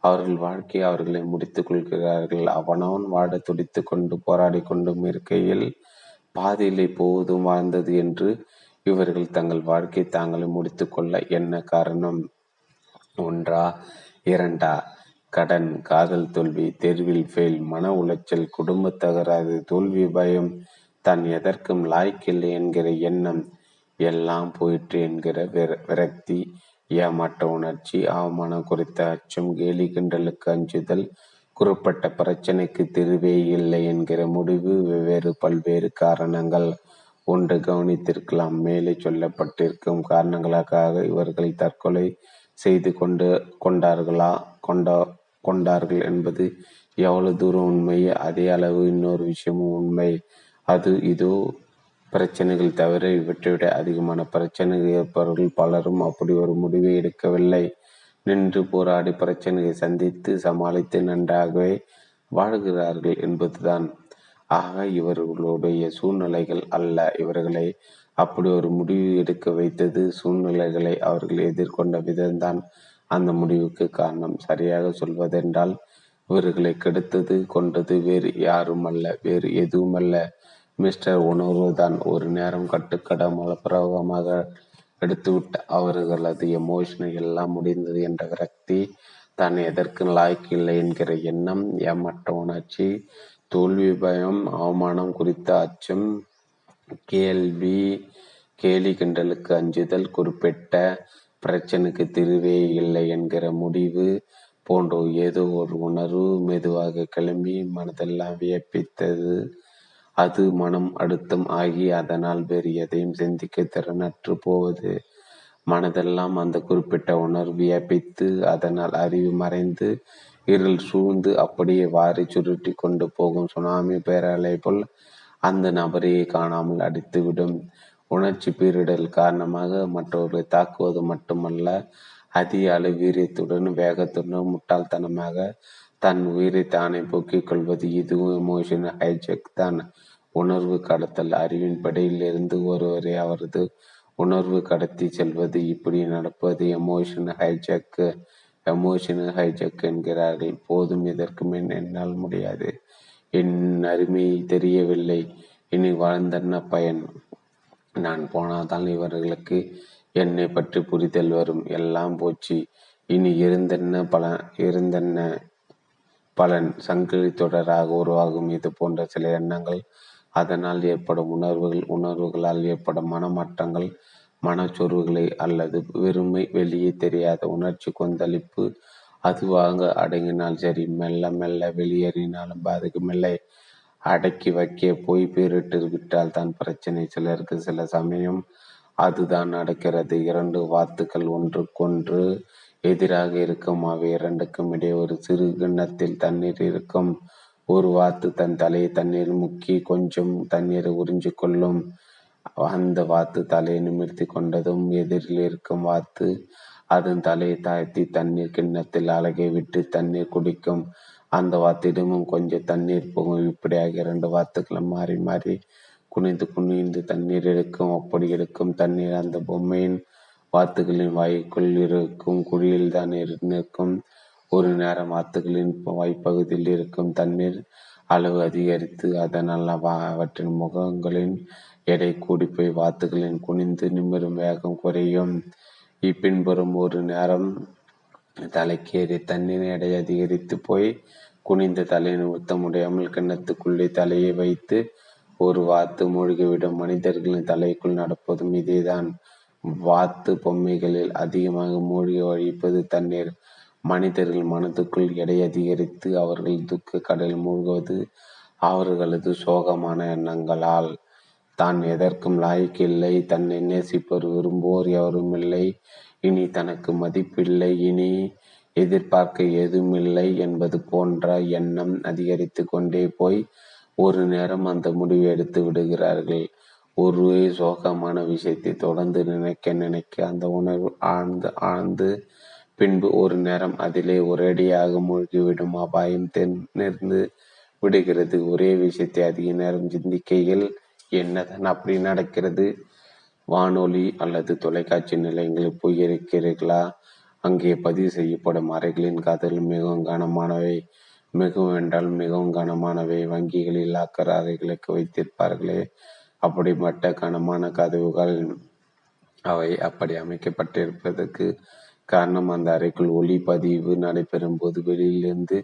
அவர்கள் வாழ்க்கையை அவர்களை முடித்துக் கொள்கிறார்கள். அவனவன் வாட துடித்து கொண்டு போராடி கொண்டும் இருக்கையில் பாதியிலே போவதும் வாழ்ந்தது என்று இவர்கள் தங்கள் வாழ்க்கை தாங்களை முடித்துக்கொள்ள என்ன காரணம்? ஒன்றா? இரண்டா? கடன் காதல் தோல்வி தேர்வில் ஃபெயில் மன உளைச்சல் குடும்ப தகராறு தோல்வி பயம் தான் எதற்கும் லாய்க்கில்லை என்கிற எண்ணம் எல்லாம் போயிற்று என்கிற விரக்தி ஏமாற்ற உணர்ச்சி அவமானம் குறித்த அச்சம் கேலி கிண்டலுக்கு அஞ்சுதல் குறிப்பிட்ட பிரச்சனைக்கு தீர்வே இல்லை என்கிற முடிவு வெவ்வேறு பல்வேறு காரணங்கள். ஒன்று கவனித்திருக்கலாம். மேலே சொல்லப்பட்டிருக்கும் காரணங்களுக்காக இவர்கள் தற்கொலை செய்து கொண்டு கொண்டார்களா? கொண்டா கொண்டார்கள் என்பது எவ்வளவு தூரம் உண்மை? அதே அளவு இன்னொரு விஷயமும் உண்மை. அது இதோ பிரச்சனைகள் தவிர இவற்றை விட அதிகமான பிரச்சனைகள் இருப்பவர்கள் பலரும் அப்படி ஒரு முடிவை எடுக்கவில்லை. நின்று போராடி பிரச்சனையை சந்தித்து சமாளித்து நன்றாகவே வாழ்கிறார்கள் என்பதுதான். ஆக இவர்களுடைய சூழ்நிலைகள் அல்ல. இவர்களை அப்படி ஒரு முடிவு எடுக்க வைத்தது சூழ்நிலைகளை அவர்கள் எதிர்கொண்ட விதம்தான். அந்த முடிவுக்கு காரணம் சரியாக சொல்வதென்றால் இவர்களை கெடுத்தது கொண்டது வேறு யாரும் அல்ல வேறு எதுவுமல்ல. மிஸ்டர் உணர்வு தான் ஒரு நேரம் கட்டுக்கட பிரபகமாக எடுத்துவிட்ட அவர்களது எமோஷனை எல்லாம் முடிந்தது என்ற விரக்தி தான் எதற்கு லாய்க்கு இல்லை என்கிற எண்ணம் ஏமாற்ற உணர்ச்சி தோல்வி பயம் அவமானம் குறித்த அச்சம் கேள்வி கேலி கிண்டலுக்கு அஞ்சுதல் குறிப்பிட்ட பிரச்சனைக்கு தீர்வே இல்லை என்கிற முடிவு போன்ற ஏதோ ஒரு உணர்வு மெதுவாக கிளம்பி மனதெல்லாம் வியப்பித்தது. அது மனம் அழுத்தம் ஆகி அதனால் வேறு எதையும் சிந்திக்க திறனற்று போவது. மனதெல்லாம் அந்த குறிப்பிட்ட உணர்வு வியப்பித்து அதனால் அறிவு மறைந்து இருள் சூழ்ந்து அப்படியே வாரி சுருட்டி கொண்டு போகும் சுனாமி பேரலை போல் அந்த நபரையே காணாமல் அடித்துவிடும். உணர்ச்சி பீரிடல் காரணமாக மற்றவர்களை தாக்குவது மட்டுமல்ல அதிக அளவு வீரியத்துடன் வேகத்துடன் முட்டாள்தனமாக தன் உயிரை தானே போக்கிக் கொள்வது இதுவும் எமோஷன் ஹைஜெக் தான். உணர்வு கடத்தல் அறிவின் படியிலிருந்து ஒருவரை அவரது உணர்வு கடத்தி செல்வது இப்படி நடப்பது எமோஷன் ஹைஜெக்கு எமோஷன் ஹைஜெக் என்கிறார்கள் போதும் இதற்கு மேல் என்னால் முடியாது. என் அருமை தெரியவில்லை. இனி வாழ்ந்தன்ன பயன். நான் போனாதான் இவர்களுக்கு என்னை பற்றி புரிதல் வரும். எல்லாம் போச்சு. இனி இருந்தென்ன பலன் இருந்தென்ன பலன்? சங்கிலி தொடராக உருவாகும் இது போன்ற சில எண்ணங்கள். அதனால் ஏற்படும் உணர்வுகள் உணர்வுகளால் ஏற்படும் மனமாற்றங்கள் மனச்சோர்வுகளை அல்லது வெறுமை வெளியே தெரியாத உணர்ச்சி கொந்தளிப்பு அதுவாக அடங்கினால் சரி மெல்ல மெல்ல வெளியேறினாலும் பாதிக்குமில்லை அடக்கி வைக்க போய் பேரிட்டு விட்டால் தான் பிரச்சனை. சிலருக்கு சில சமயம் அதுதான் நடக்கிறது. இரண்டு வாத்துக்கள் ஒன்றுக்கொன்று எதிராக இருக்கும். அவை இரண்டுக்கும் இடையே ஒரு சிறு கிண்ணத்தில் தண்ணீர் இருக்கும். ஒரு வாத்து தன் தலையை தண்ணீர் முக்கி கொஞ்சம் தண்ணீரை உறிஞ்சு கொள்ளும். அந்த வாத்து தலையை நிமிர்த்தி கொண்டதும் எதிரில் இருக்கும் வாத்து. அதன் தலையை தாழ்த்தி தண்ணீர் கிண்ணத்தில் அழகை விட்டு தண்ணீர் குடிக்கும். அந்த வாத்திடமும் கொஞ்சம் தண்ணீர் போகும். இப்படியாக இரண்டு வாத்துக்களும் மாறி மாறி குனிந்து குனிந்து தண்ணீர் எடுக்கும் அப்படி எடுக்கும். தண்ணீர் அந்த பொம்மையின் வாத்துகளின் வாய்க்குள் இருக்கும். குழியில் தான் நிற்கும். ஒரு நேரம் வாத்துகளின் வாய்ப்பகுதியில் இருக்கும். தண்ணீர் அளவு அதிகரித்து அதனால் அவற்றின் முகங்களின் எடை கூடி போய் வாத்துகளின் குனிந்து நிமிரும் வேகம் குறையும். இப்பின்புறம் ஒரு நேரம் தலைக்கேறி தண்ணீர் எடை அதிகரித்து போய் குனிந்த தலையை நிறுத்த முடியாமல் கிண்ணத்துக்குள்ளே தலையை வைத்து ஒரு வாத்து மூழ்கிவிடும். மனிதர்களின் தலைக்குள் நடப்பதும் இதேதான். வாத்து பொம்மைகளில் அதிகமாக மூழ்கி வழிப்பது தண்ணீர். மனிதர்கள் மனதுக்குள் எடை அதிகரித்து அவர்கள் துக்க கடலில் மூழ்குவது அவர்களது சோகமான எண்ணங்களால். தான் எதற்கும் லாய்க்கில்லை. தன்னை நேசிப்பவர் விரும்புவோர் எவரும் இல்லை இனி தனக்கு மதிப்பில்லை. இனி எதிர்பார்க்க எதுவுமில்லை என்பது போன்ற எண்ணம் அதிகரித்து கொண்டே போய் ஒரு நேரம் அந்த முடிவை எடுத்து விடுகிறார்கள். ஒரு சோகமான விஷயத்தை தொடர்ந்து நினைக்க நினைக்க அந்த உணர்வு ஆழ்ந்து ஆழ்ந்து பின்பு ஒரு நேரம் அதிலே ஒரேடியாக மூழ்கிவிடும். அபாயம் தென்னிருந்து விடுகிறது. ஒரே விஷயத்தை அதிக நேரம் சிந்திக்கையில் என்னதான் அப்படி நடக்கிறது? வானொலி அல்லது தொலைக்காட்சி நிலையங்களில் போயிருக்கிறீர்களா? அங்கே பதிவு செய்யப்படும் அறைகளின் கதவுகள் மிகவும் கனமானவை. மிகவும் என்றால் மிகவும் கனமானவை. வங்கிகளில் லாக்கர் அறைகளுக்கு வைத்திருப்பார்களே. அப்படிப்பட்ட கனமான கதவுகள் அவை அப்படி அமைக்கப்பட்டிருப்பதற்கு காரணம் அந்த அறைக்குள் ஒளி பதிவு நடைபெறும் போது வெளியிலிருந்து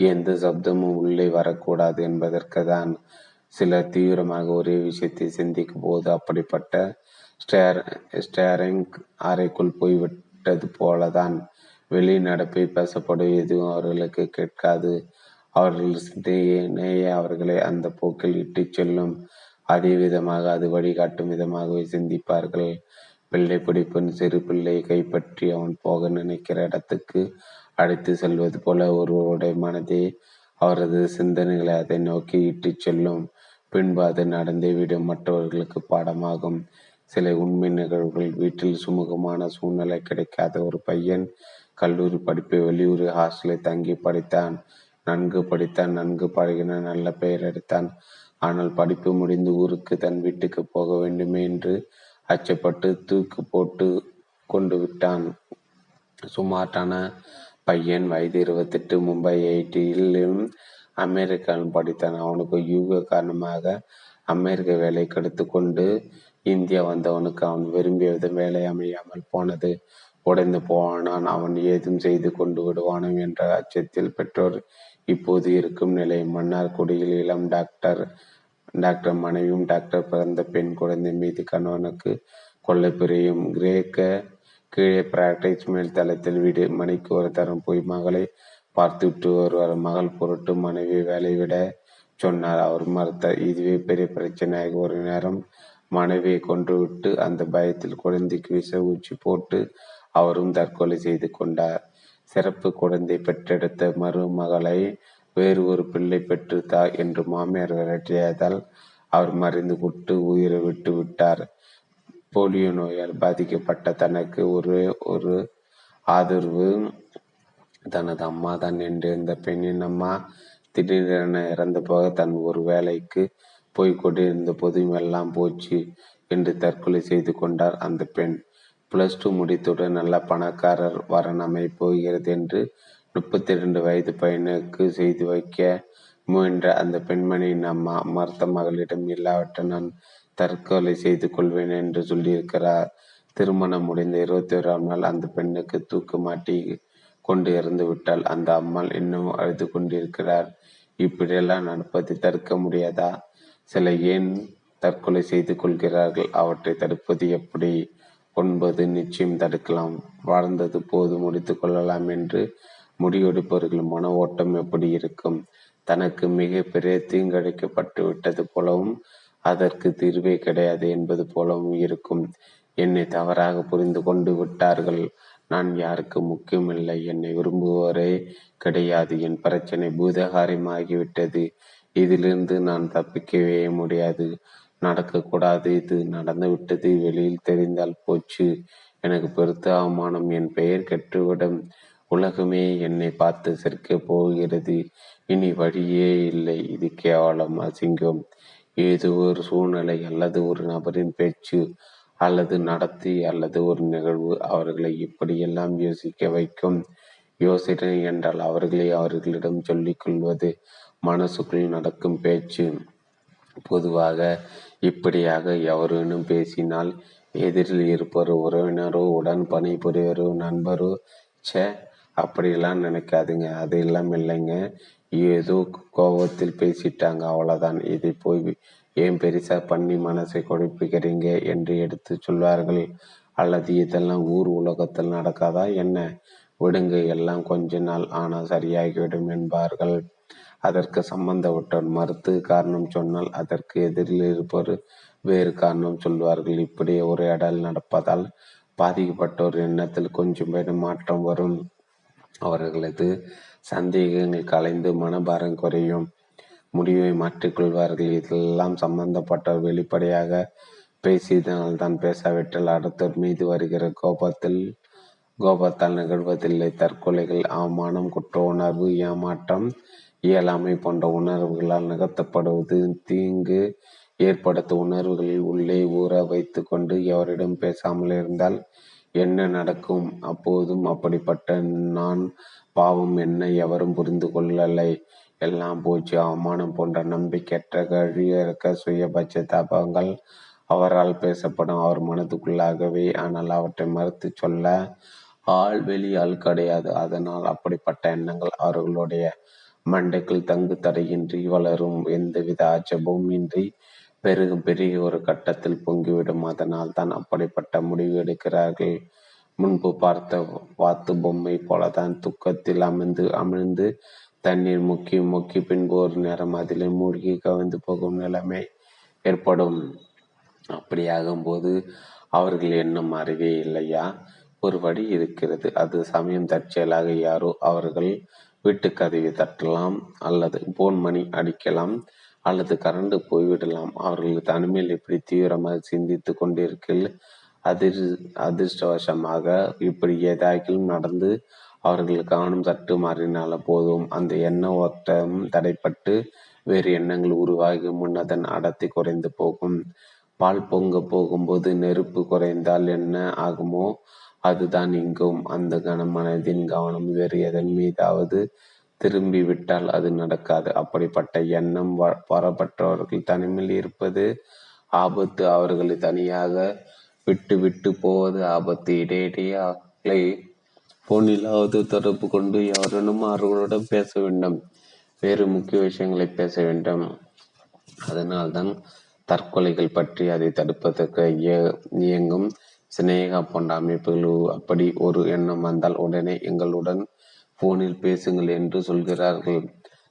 எந்த சப்தமும் உள்ளே வரக்கூடாது என்பதற்கு தான் சிலர் தீவிரமாக ஒரே விஷயத்தை சிந்திக்கும் போது அப்படிப்பட்ட ஸ்டேர் ஸ்டேரிங் அறைக்குள் போய்விட்டது போலதான் வெளி நடப்பை பேசப்படும். எதுவும் அவர்களுக்கு கேட்காது. அவர்கள் சிந்தையினேயே அவர்களை அந்த போக்கில் இட்டுச் செல்லும். அதே விதமாக அது வழிகாட்டும் விதமாகவே சிந்திப்பார்கள். பிள்ளை பிடிப்பின் சிறு பிள்ளையை கைப்பற்றி அவன் போக நினைக்கிற இடத்துக்கு அழைத்து செல்வது போல ஒருவருடைய மனதே அவரது சிந்தனைகளை அதை நோக்கி இட்டுச் செல்லும். பின்பு அது நடந்தே விடும். மற்றவர்களுக்கு பாடமாகும். சில உண்மை நிகழ்வுகள் வீட்டில் சுமூகமான சூழ்நிலை கிடைக்காத ஒரு பையன் கல்லூரி படிப்பை வெளியூர் ஹாஸ்டலில் தங்கி படித்தான். நன்கு படித்தான் நன்கு பழகின நல்ல பெயர் எடுத்தான். ஆனால் படிப்பு முடிந்து ஊருக்கு தன் வீட்டுக்கு போக வேண்டுமே என்று அச்சப்பட்டு தூக்கு போட்டு கொண்டு விட்டான். சுமார்டான பையன் வயது இருபத்தெட்டு மும்பை ஐடியிலும் அமெரிக்காவில் படித்தான் அவனுக்கு யூக காரணமாக அமெரிக்க வேலை கெடுத்து கொண்டு இந்தியா வந்தவனுக்கு அவன் விரும்பிய விதம் வேலை அமையாமல் போனது. உடைந்து போனான். அவன் ஏதும் செய்து கொண்டு விடுவானோ என்ற அச்சத்தில் பெற்றோர் இப்போது இருக்கும் நிலை. மன்னார்குடியில் இளம் டாக்டர் டாக்டர் மனைவியும் டாக்டர் பிறந்த பெண் குழந்தை மீது கணவனுக்கு கொள்ளை புரியும் கிரேக்க கீழே பிராக்டிஸ் மேல் தளத்தில் வீடு. மணிக்கு ஒரு தரம் போய் மகளை பார்த்துவிட்டு ஒருவர் மகள் பொருட்டு மனைவி வேலை விட சொன்னார். அவர் மறுத்தார் இதுவே பெரிய பிரச்சனையாக ஒரு நேரம் மனைவியை கொன்றுவிட்டு அந்த பயத்தில் குழந்தைக்கு விச ஊச்சி போட்டு அவரும் தற்கொலை செய்து கொண்டார். சிறப்பு குழந்தை பெற்றெடுத்த மருமகளை வேறு ஒரு பிள்ளை பெற்றுத்தா என்று மாமியார் விரட்டியதால் அவர் மறைந்து கொட்டு உயிரை விட்டு விட்டார். போலியோ நோயால் பாதிக்கப்பட்ட தனக்கு ஒரு ஒரு ஆதரவு தனது அம்மா தான் என்று இந்த பெண்ணின் அம்மா திடீரென இறந்து போக தன் ஒரு வேலைக்கு போய் கொண்டிருந்த போதும் எல்லாம் போச்சு என்று தற்கொலை செய்து கொண்டார் அந்த பெண். பிளஸ் டூ முடித்துடன் நல்ல பணக்காரர் வரணமை போகிறது என்று முப்பத்தி இரண்டு வயது பையனுக்கு செய்து வைக்க முயன்ற அந்த பெண்மணியின் அம்மா மருத்த மகளிடம் இல்லாவிட்ட நான் தற்கொலை செய்து கொள்வேன் என்று சொல்லியிருக்கிறார். திருமணம் முடிந்த இருபத்தி ஓராம் நாள் அந்த பெண்ணுக்கு தூக்கு மாட்டி கொண்டு இறந்து விட்டால் அந்த அம்மாள் இன்னும் அழுது கொண்டிருக்கிறார். இப்படியெல்லாம் நடப்பதை தடுக்க முடியாதா? சில ஏன் தற்கொலை செய்து கொள்கிறார்கள்? அவற்றை தடுப்பது எப்படி? ஒன்பது நிச்சயம் தடுக்கலாம். வாழ்ந்தது போது முடித்து கொள்ளலாம் என்று முடிவெடுப்பவர்கள் மன ஓட்டம் எப்படி இருக்கும்? தனக்கு மிக பெரிய தீங்கழிக்கப்பட்டு விட்டது போலவும் அதற்கு தீர்வே கிடையாது என்பது போலவும் இருக்கும். என்னை தவறாக புரிந்து கொண்டு விட்டார்கள். நான் யாருக்கு முக்கியமில்லை என்னை விரும்புவோரே கிடையாது. என் பிரச்சனை பூதகாரியமாகிவிட்டது. இதிலிருந்து நான் தப்பிக்கவே முடியாது. நடக்கக்கூடாது. இது நடந்துவிட்டது. வெளியில் தெரிந்தால் போச்சு. எனக்கு பெருத்த அவமானம். என் பெயர் கெட்டுவிடும். உலகமே என்னை பார்த்து சிரிக்க போகிறது. இனி வழியே இல்லை. இது கேவலம் அசிங்கம். ஏதோ ஒரு சூழ்நிலை அல்லது ஒரு நபரின் பேச்சு. அல்லது நடத்தி அல்லது ஒரு நிகழ்வு அவர்களை இப்படியெல்லாம் யோசிக்க வைக்கும். யோசனை என்றால் அவர்களை அவர்களிடம் சொல்லிக் கொள்வது மனசுக்குள் நடக்கும் பேச்சு. பொதுவாக இப்படியாக எவரேனும் பேசினால் எதிரில் இருப்பவர் உறவினரோ உடன் பணிபுரியவரோ நண்பரோ சே அப்படியெல்லாம் நினைக்காதுங்க. அது எல்லாம் இல்லைங்க. ஏதோ கோபத்தில் பேசிட்டாங்க அவ்வளோதான் இதை போய் ஏன் பெரிசா பண்ணி மனசை குழப்பிக்கிறீங்க என்று எடுத்து சொல்வார்கள்? அல்லது இதெல்லாம் ஊர் உலகத்தில் நடக்காதா என்ன? விடுங்க எல்லாம் கொஞ்ச நாள் ஆனால் சரியாகிவிடும் என்பார்கள். அதற்கு சம்பந்தப்பட்டவர் மறுத்து காரணம் சொன்னால் அதற்கு எதிரில் இருப்பவர் வேறு காரணம் சொல்வார்கள். இப்படி உரையாடல் நடப்பதால் பாதிக்கப்பட்டோர் எண்ணத்தில் கொஞ்சம் பேர் மாற்றம் வரும். அவர்களது சந்தேகங்கள் கலைந்து மனபாரம் குறையும். முடிவை மாற்றிக்கொள்வார்கள் இதெல்லாம் சம்பந்தப்பட்டவர் வெளிப்படையாக பேசியதனால் தான் பேசாவிட்டால் அடுத்தவர் மீது வருகிற கோபத்தில் கோபத்தால் நிகழ்வதில்லை. தற்கொலைகள் அவமானம் குற்ற உணர்வு ஏமாற்றம் இயலாமை போன்ற உணர்வுகளால் நிகழ்த்தப்படுவது தீங்கு ஏற்படுத்தும் உணர்வுகளில் உள்ளே ஊற வைத்து கொண்டு எவரிடம் பேசாமல் இருந்தால் என்ன நடக்கும்? அப்போதும் அப்படிப்பட்ட நான் பாவம் என்ன எவரும் புரிந்து கொள்ளலை. எல்லாம் போச்சு அவமானம் போன்ற நம்பிக்கையற்ற கழியற்க சுயபட்ச தபங்கள் அவரால் பேசப்படும். அவர் மனதுக்குள்ளாகவே ஆனால் அவற்றை மறுத்து சொல்ல ஆள் வெளியால் கிடையாது. அதனால் அப்படிப்பட்ட எண்ணங்கள் அவர்களுடைய மண்டைக்குள் தங்கு தடையின்றி வளரும். எந்தவித ஆட்சேபமும் இன்றி பெருகும் பெரிய ஒரு கட்டத்தில் பொங்கிவிடும். அதனால் தான் அப்படிப்பட்ட முடிவு எடுக்கிறார்கள். முன்பு பார்த்த வாத்து பொம்மை போலதான் துக்கத்தில் அமிழ்ந்து அமிழ்ந்து தண்ணீர் முக்கி முக்கி பின்பு ஒரு நேரம் அதிலே மூழ்கி கவிழ்ந்து போகும் நிலைமை ஏற்படும். அப்படியாகும்போது அவர்கள் எண்ணம் அறிவே இல்லையா? ஒரு வழி இருக்கிறது. அது சமயம் தற்செயலாக யாரோ அவர்கள் வீட்டு கதவை தட்டலாம் அல்லது போன் மணி அடிக்கலாம் அல்லது கரண்டு போய்விடலாம். அவர்கள் தனிமையில் இப்படி தீவிரமாக சிந்தித்து கொண்டிருக்கையில் அதிர் அதிர்ஷ்டவசமாக இப்படி ஏதாகிலும் நடந்து அவர்கள் கவனம் சற்று மாறினால போதும். அந்த எண்ண ஓட்டம் தடைப்பட்டு வேறு எண்ணங்கள் உருவாகி முன் அதன் அடர்த்தி குறைந்து போகும். பால் பொங்க போகும்போது நெருப்பு குறைந்தால் என்ன ஆகுமோ அதுதான் இங்கும். அந்த கனமனதின் கவனம் வேறு எதன் மீதாவது திரும்பி விட்டால் அது நடக்காது. அப்படிப்பட்ட எண்ணம் வரப்பட்டவர்கள் தனிமையில் இருப்பது ஆபத்து. அவர்களை தனியாக விட்டு விட்டு போவது ஆபத்து. இடையிடையே போனிலாவது தொடர்பு கொண்டு யாருடனும் அவர்களுடன் பேச வேண்டும். வேறு முக்கிய விஷயங்களை பேச வேண்டும். அதனால்தான் தற்கொலைகள் பற்றி அதை தடுப்பதற்கு இயங்கும் சினேகா போன்ற அமைப்புகள் அப்படி ஒரு எண்ணம் வந்தால் உடனே எங்களுடன் போனில் பேசுங்கள் என்று சொல்கிறார்கள்.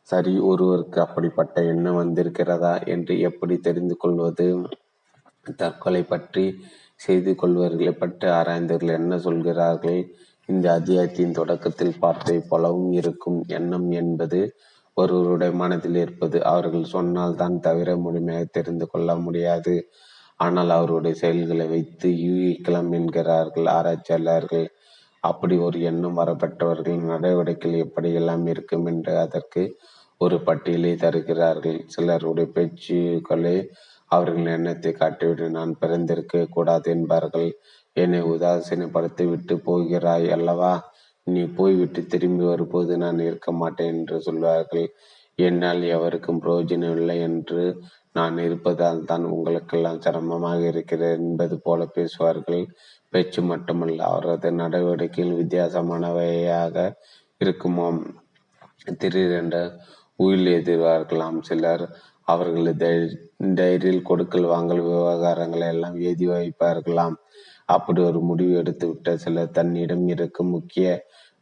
சரி ஒருவருக்கு அப்படிப்பட்ட எண்ணம் வந்திருக்கிறதா என்று எப்படி தெரிந்து கொள்வது? தற்கொலை பற்றி செய்து கொள்வர்களை பற்றி ஆராய்ந்தவர்கள் என்ன சொல்கிறார்கள்? இந்த அத்தியாயத்தின் தொடக்கத்தில் பார்த்ததை போலவும் இருக்கும் எண்ணம் என்பது ஒருவருடைய மனதில் இருப்பது. அவர்கள் சொன்னால் தான் தவிர முழுமையாக தெரிந்து கொள்ள முடியாது. ஆனால் அவருடைய செயல்களை வைத்து யூகிக்கலாம் என்கிறார்கள் ஆராய்ச்சியாளர்கள். அப்படி ஒரு எண்ணம் வரப்பட்டவர்கள் நடவடிக்கைகள் எப்படியெல்லாம் இருக்கும் என்று அதற்கு ஒரு பட்டியலை தருகிறார்கள். சிலருடைய பேச்சுக்களே அவர்கள் எண்ணத்தை காட்டிவிட்டு நான் பிறந்திருக்க கூடாது என்பார்கள். என்னை உதாசீனப்படுத்தி விட்டு போகிறாய் அல்லவா? நீ போய்விட்டு திரும்பி வரும்போது நான் இருக்க மாட்டேன் என்று சொல்வார்கள். என்னால் எவருக்கும் பிரயோஜனம் இல்லை என்று நான் இருப்பதால் தான் உங்களுக்கெல்லாம் சிரமமாக இருக்கிறேன் என்பது போல பேசுவார்கள். பேச்சு மட்டுமல்ல அவரது நடவடிக்கையில் வித்தியாசமானவையாக இருக்குமாம் திடீரென்ற உயில் எதிர்வார்களாம் சிலர். அவர்களது டைரியில் கொடுக்கல் வாங்கல் விவகாரங்களை எல்லாம் எழுதி வைப்பார்களாம். அப்படி ஒரு முடிவு எடுத்து விட்ட சிலர் தன்னிடம் இருக்கும் முக்கிய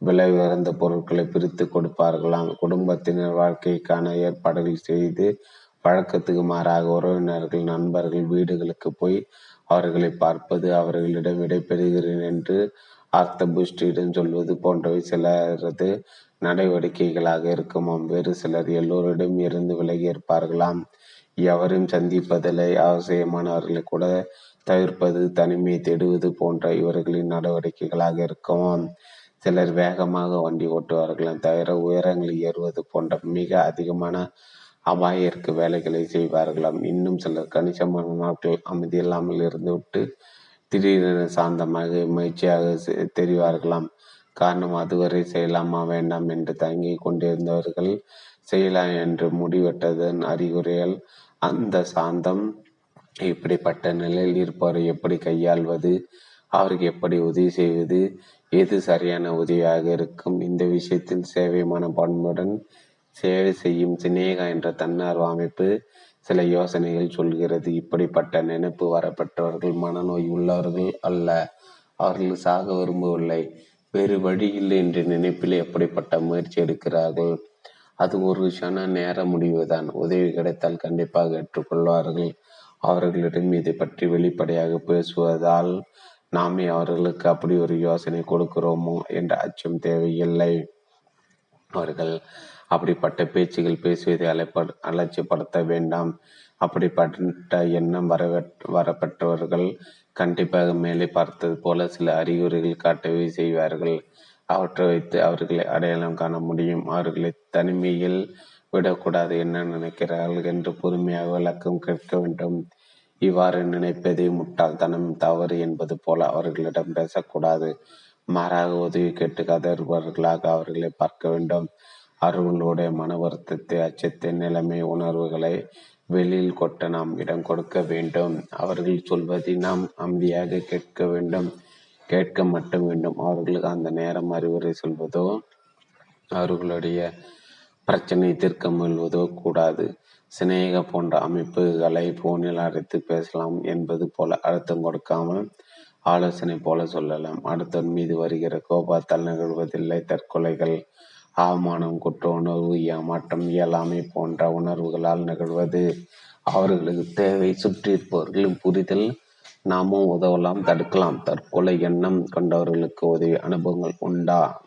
விலை உயர்ந்த பொருட்களை பிரித்து கொடுப்பார்களாம். குடும்பத்தினர் வாழ்க்கைக்கான ஏற்பாடுகள் செய்து பழக்கத்துக்கு மாறாக உறவினர்கள் நண்பர்கள் வீடுகளுக்கு போய் அவர்களை பார்ப்பது அவர்களிடம் விடைபெறுகிறேன் என்று ஆர்த்த புஷ்டியிடம் சொல்வது போன்றவை சிலரது நடவடிக்கைகளாக இருக்குமாம் வேறு சிலர் எல்லோரிடம் இருந்து விலகி இருப்பார்களாம் எவரையும் சந்திப்பதில்லை. அவசியமானவர்களை கூட தவிர்ப்பது தனிமையை தேடுவது போன்ற இவர்களின் நடவடிக்கைகளாக இருக்குமாம் சிலர் வேகமாக வண்டி ஓட்டுவார்களாம். தவிர உயரங்களில் ஏறுவது போன்ற மிக அதிகமான அபாயிற்கு வேலைகளை செய்வார்களாம். இன்னும் சிலர் கணிசமான நாட்கள் அமைதியில்லாமல் இருந்துவிட்டு திடீரென சாந்தமாக முயற்சியாக தெரிவார்களாம். காரணம் அதுவரை செய்யலாமா வேண்டாம் என்று தங்கி கொண்டிருந்தவர்கள் செய்யலாம் என்று முடிவெட்டதன் அறிகுறிகள் அந்த சாந்தம் இப்படிப்பட்ட நிலையில் இருப்பவரை எப்படி கையாள்வது அவருக்கு எப்படி உதவி செய்வது எது சரியான உதவியாக இருக்கும் இந்த விஷயத்தில் சேவை மனப்பான்மையுடன் சேவை செய்யும் சினேகா என்ற தன்னார்வ அமைப்பு சில யோசனைகள் சொல்கிறது. இப்படிப்பட்ட நினைப்பு வரப்பட்டவர்கள் மனநோய் உள்ளவர்கள் அல்ல அவர்கள் சாக விரும்பவில்லை. வேறு வழி இல்லை என்ற நினைப்பில் எப்படிப்பட்ட முயற்சி எடுக்கிறார்கள் அது ஒரு விஷயம்னா நேர முடிவுதான். உதவி கிடைத்தால் கண்டிப்பாக ஏற்றுக்கொள்வார்கள். அவர்களிடம் இதை பற்றி வெளிப்படையாக பேசுவதால் நாமே அவர்களுக்கு அப்படி ஒரு யோசனை கொடுக்கிறோமோ என்ற அச்சம் தேவையில்லை. அவர்கள் அப்படிப்பட்ட பேச்சுகள் பேசுவதை அலைப்ப அலட்சியப்படுத்த வேண்டாம். அப்படிப்பட்ட எண்ணம் வரவே வரப்பட்டவர்கள் கண்டிப்பாக மேலே பார்த்தது போல சில அறிகுறிகள் காட்டவே செய்வார்கள். அவற்றை வைத்து அவர்களை அடையாளம் காண முடியும். அவர்களை தனிமையில் விடக்கூடாது என்ன நினைக்கிறார்கள் என்று பொறுமையாக விளக்கம் கேட்க வேண்டும். இவ்வாறு நினைப்பதே முட்டாள்தனம் தவறு என்பது போல அவர்களிடம் பேசக்கூடாது. மாறாக உதவி கேட்டு கதறுபவர்களாக அவர்களை பார்க்க வேண்டும். அவர்களுடைய மன வருத்தத்தை அச்சத்தை நிலைமை உணர்வுகளை வெளியில் கொட்ட நாம் இடம் கொடுக்க வேண்டும். அவர்கள் சொல்வதை நாம் அமைதியாக கேட்க வேண்டும். கேட்க மட்டும் வேண்டும். அவர்களுக்கு அந்த நேரம் அறிவுரை சொல்வதோ அவர்களுடைய பிரச்சனை தீர்க்க முயல்வதோ கூடாது. சிநேக போன்ற அமைப்புகளை போனில் அழைத்து பேசலாம் என்பது போல அழுத்தம் கொடுக்காமல் ஆலோசனை போல சொல்லலாம். அடுத்தவன் மீது வருகிற கோபத்தால் நிகழ்வதில்லை. தற்கொலைகள் அவமானம் குற்ற உணர்வு ஏமாற்றம் இயலாமை போன்ற உணர்வுகளால் நிகழ்வது. அவர்களுக்கு தேவை சுற்றி இருப்பவர்களும் புரிதல் நாமும் உதவலாம் தடுக்கலாம். தற்கொலை எண்ணம் கொண்டவர்களுக்கு உதவி அனுபவங்கள் உண்டா?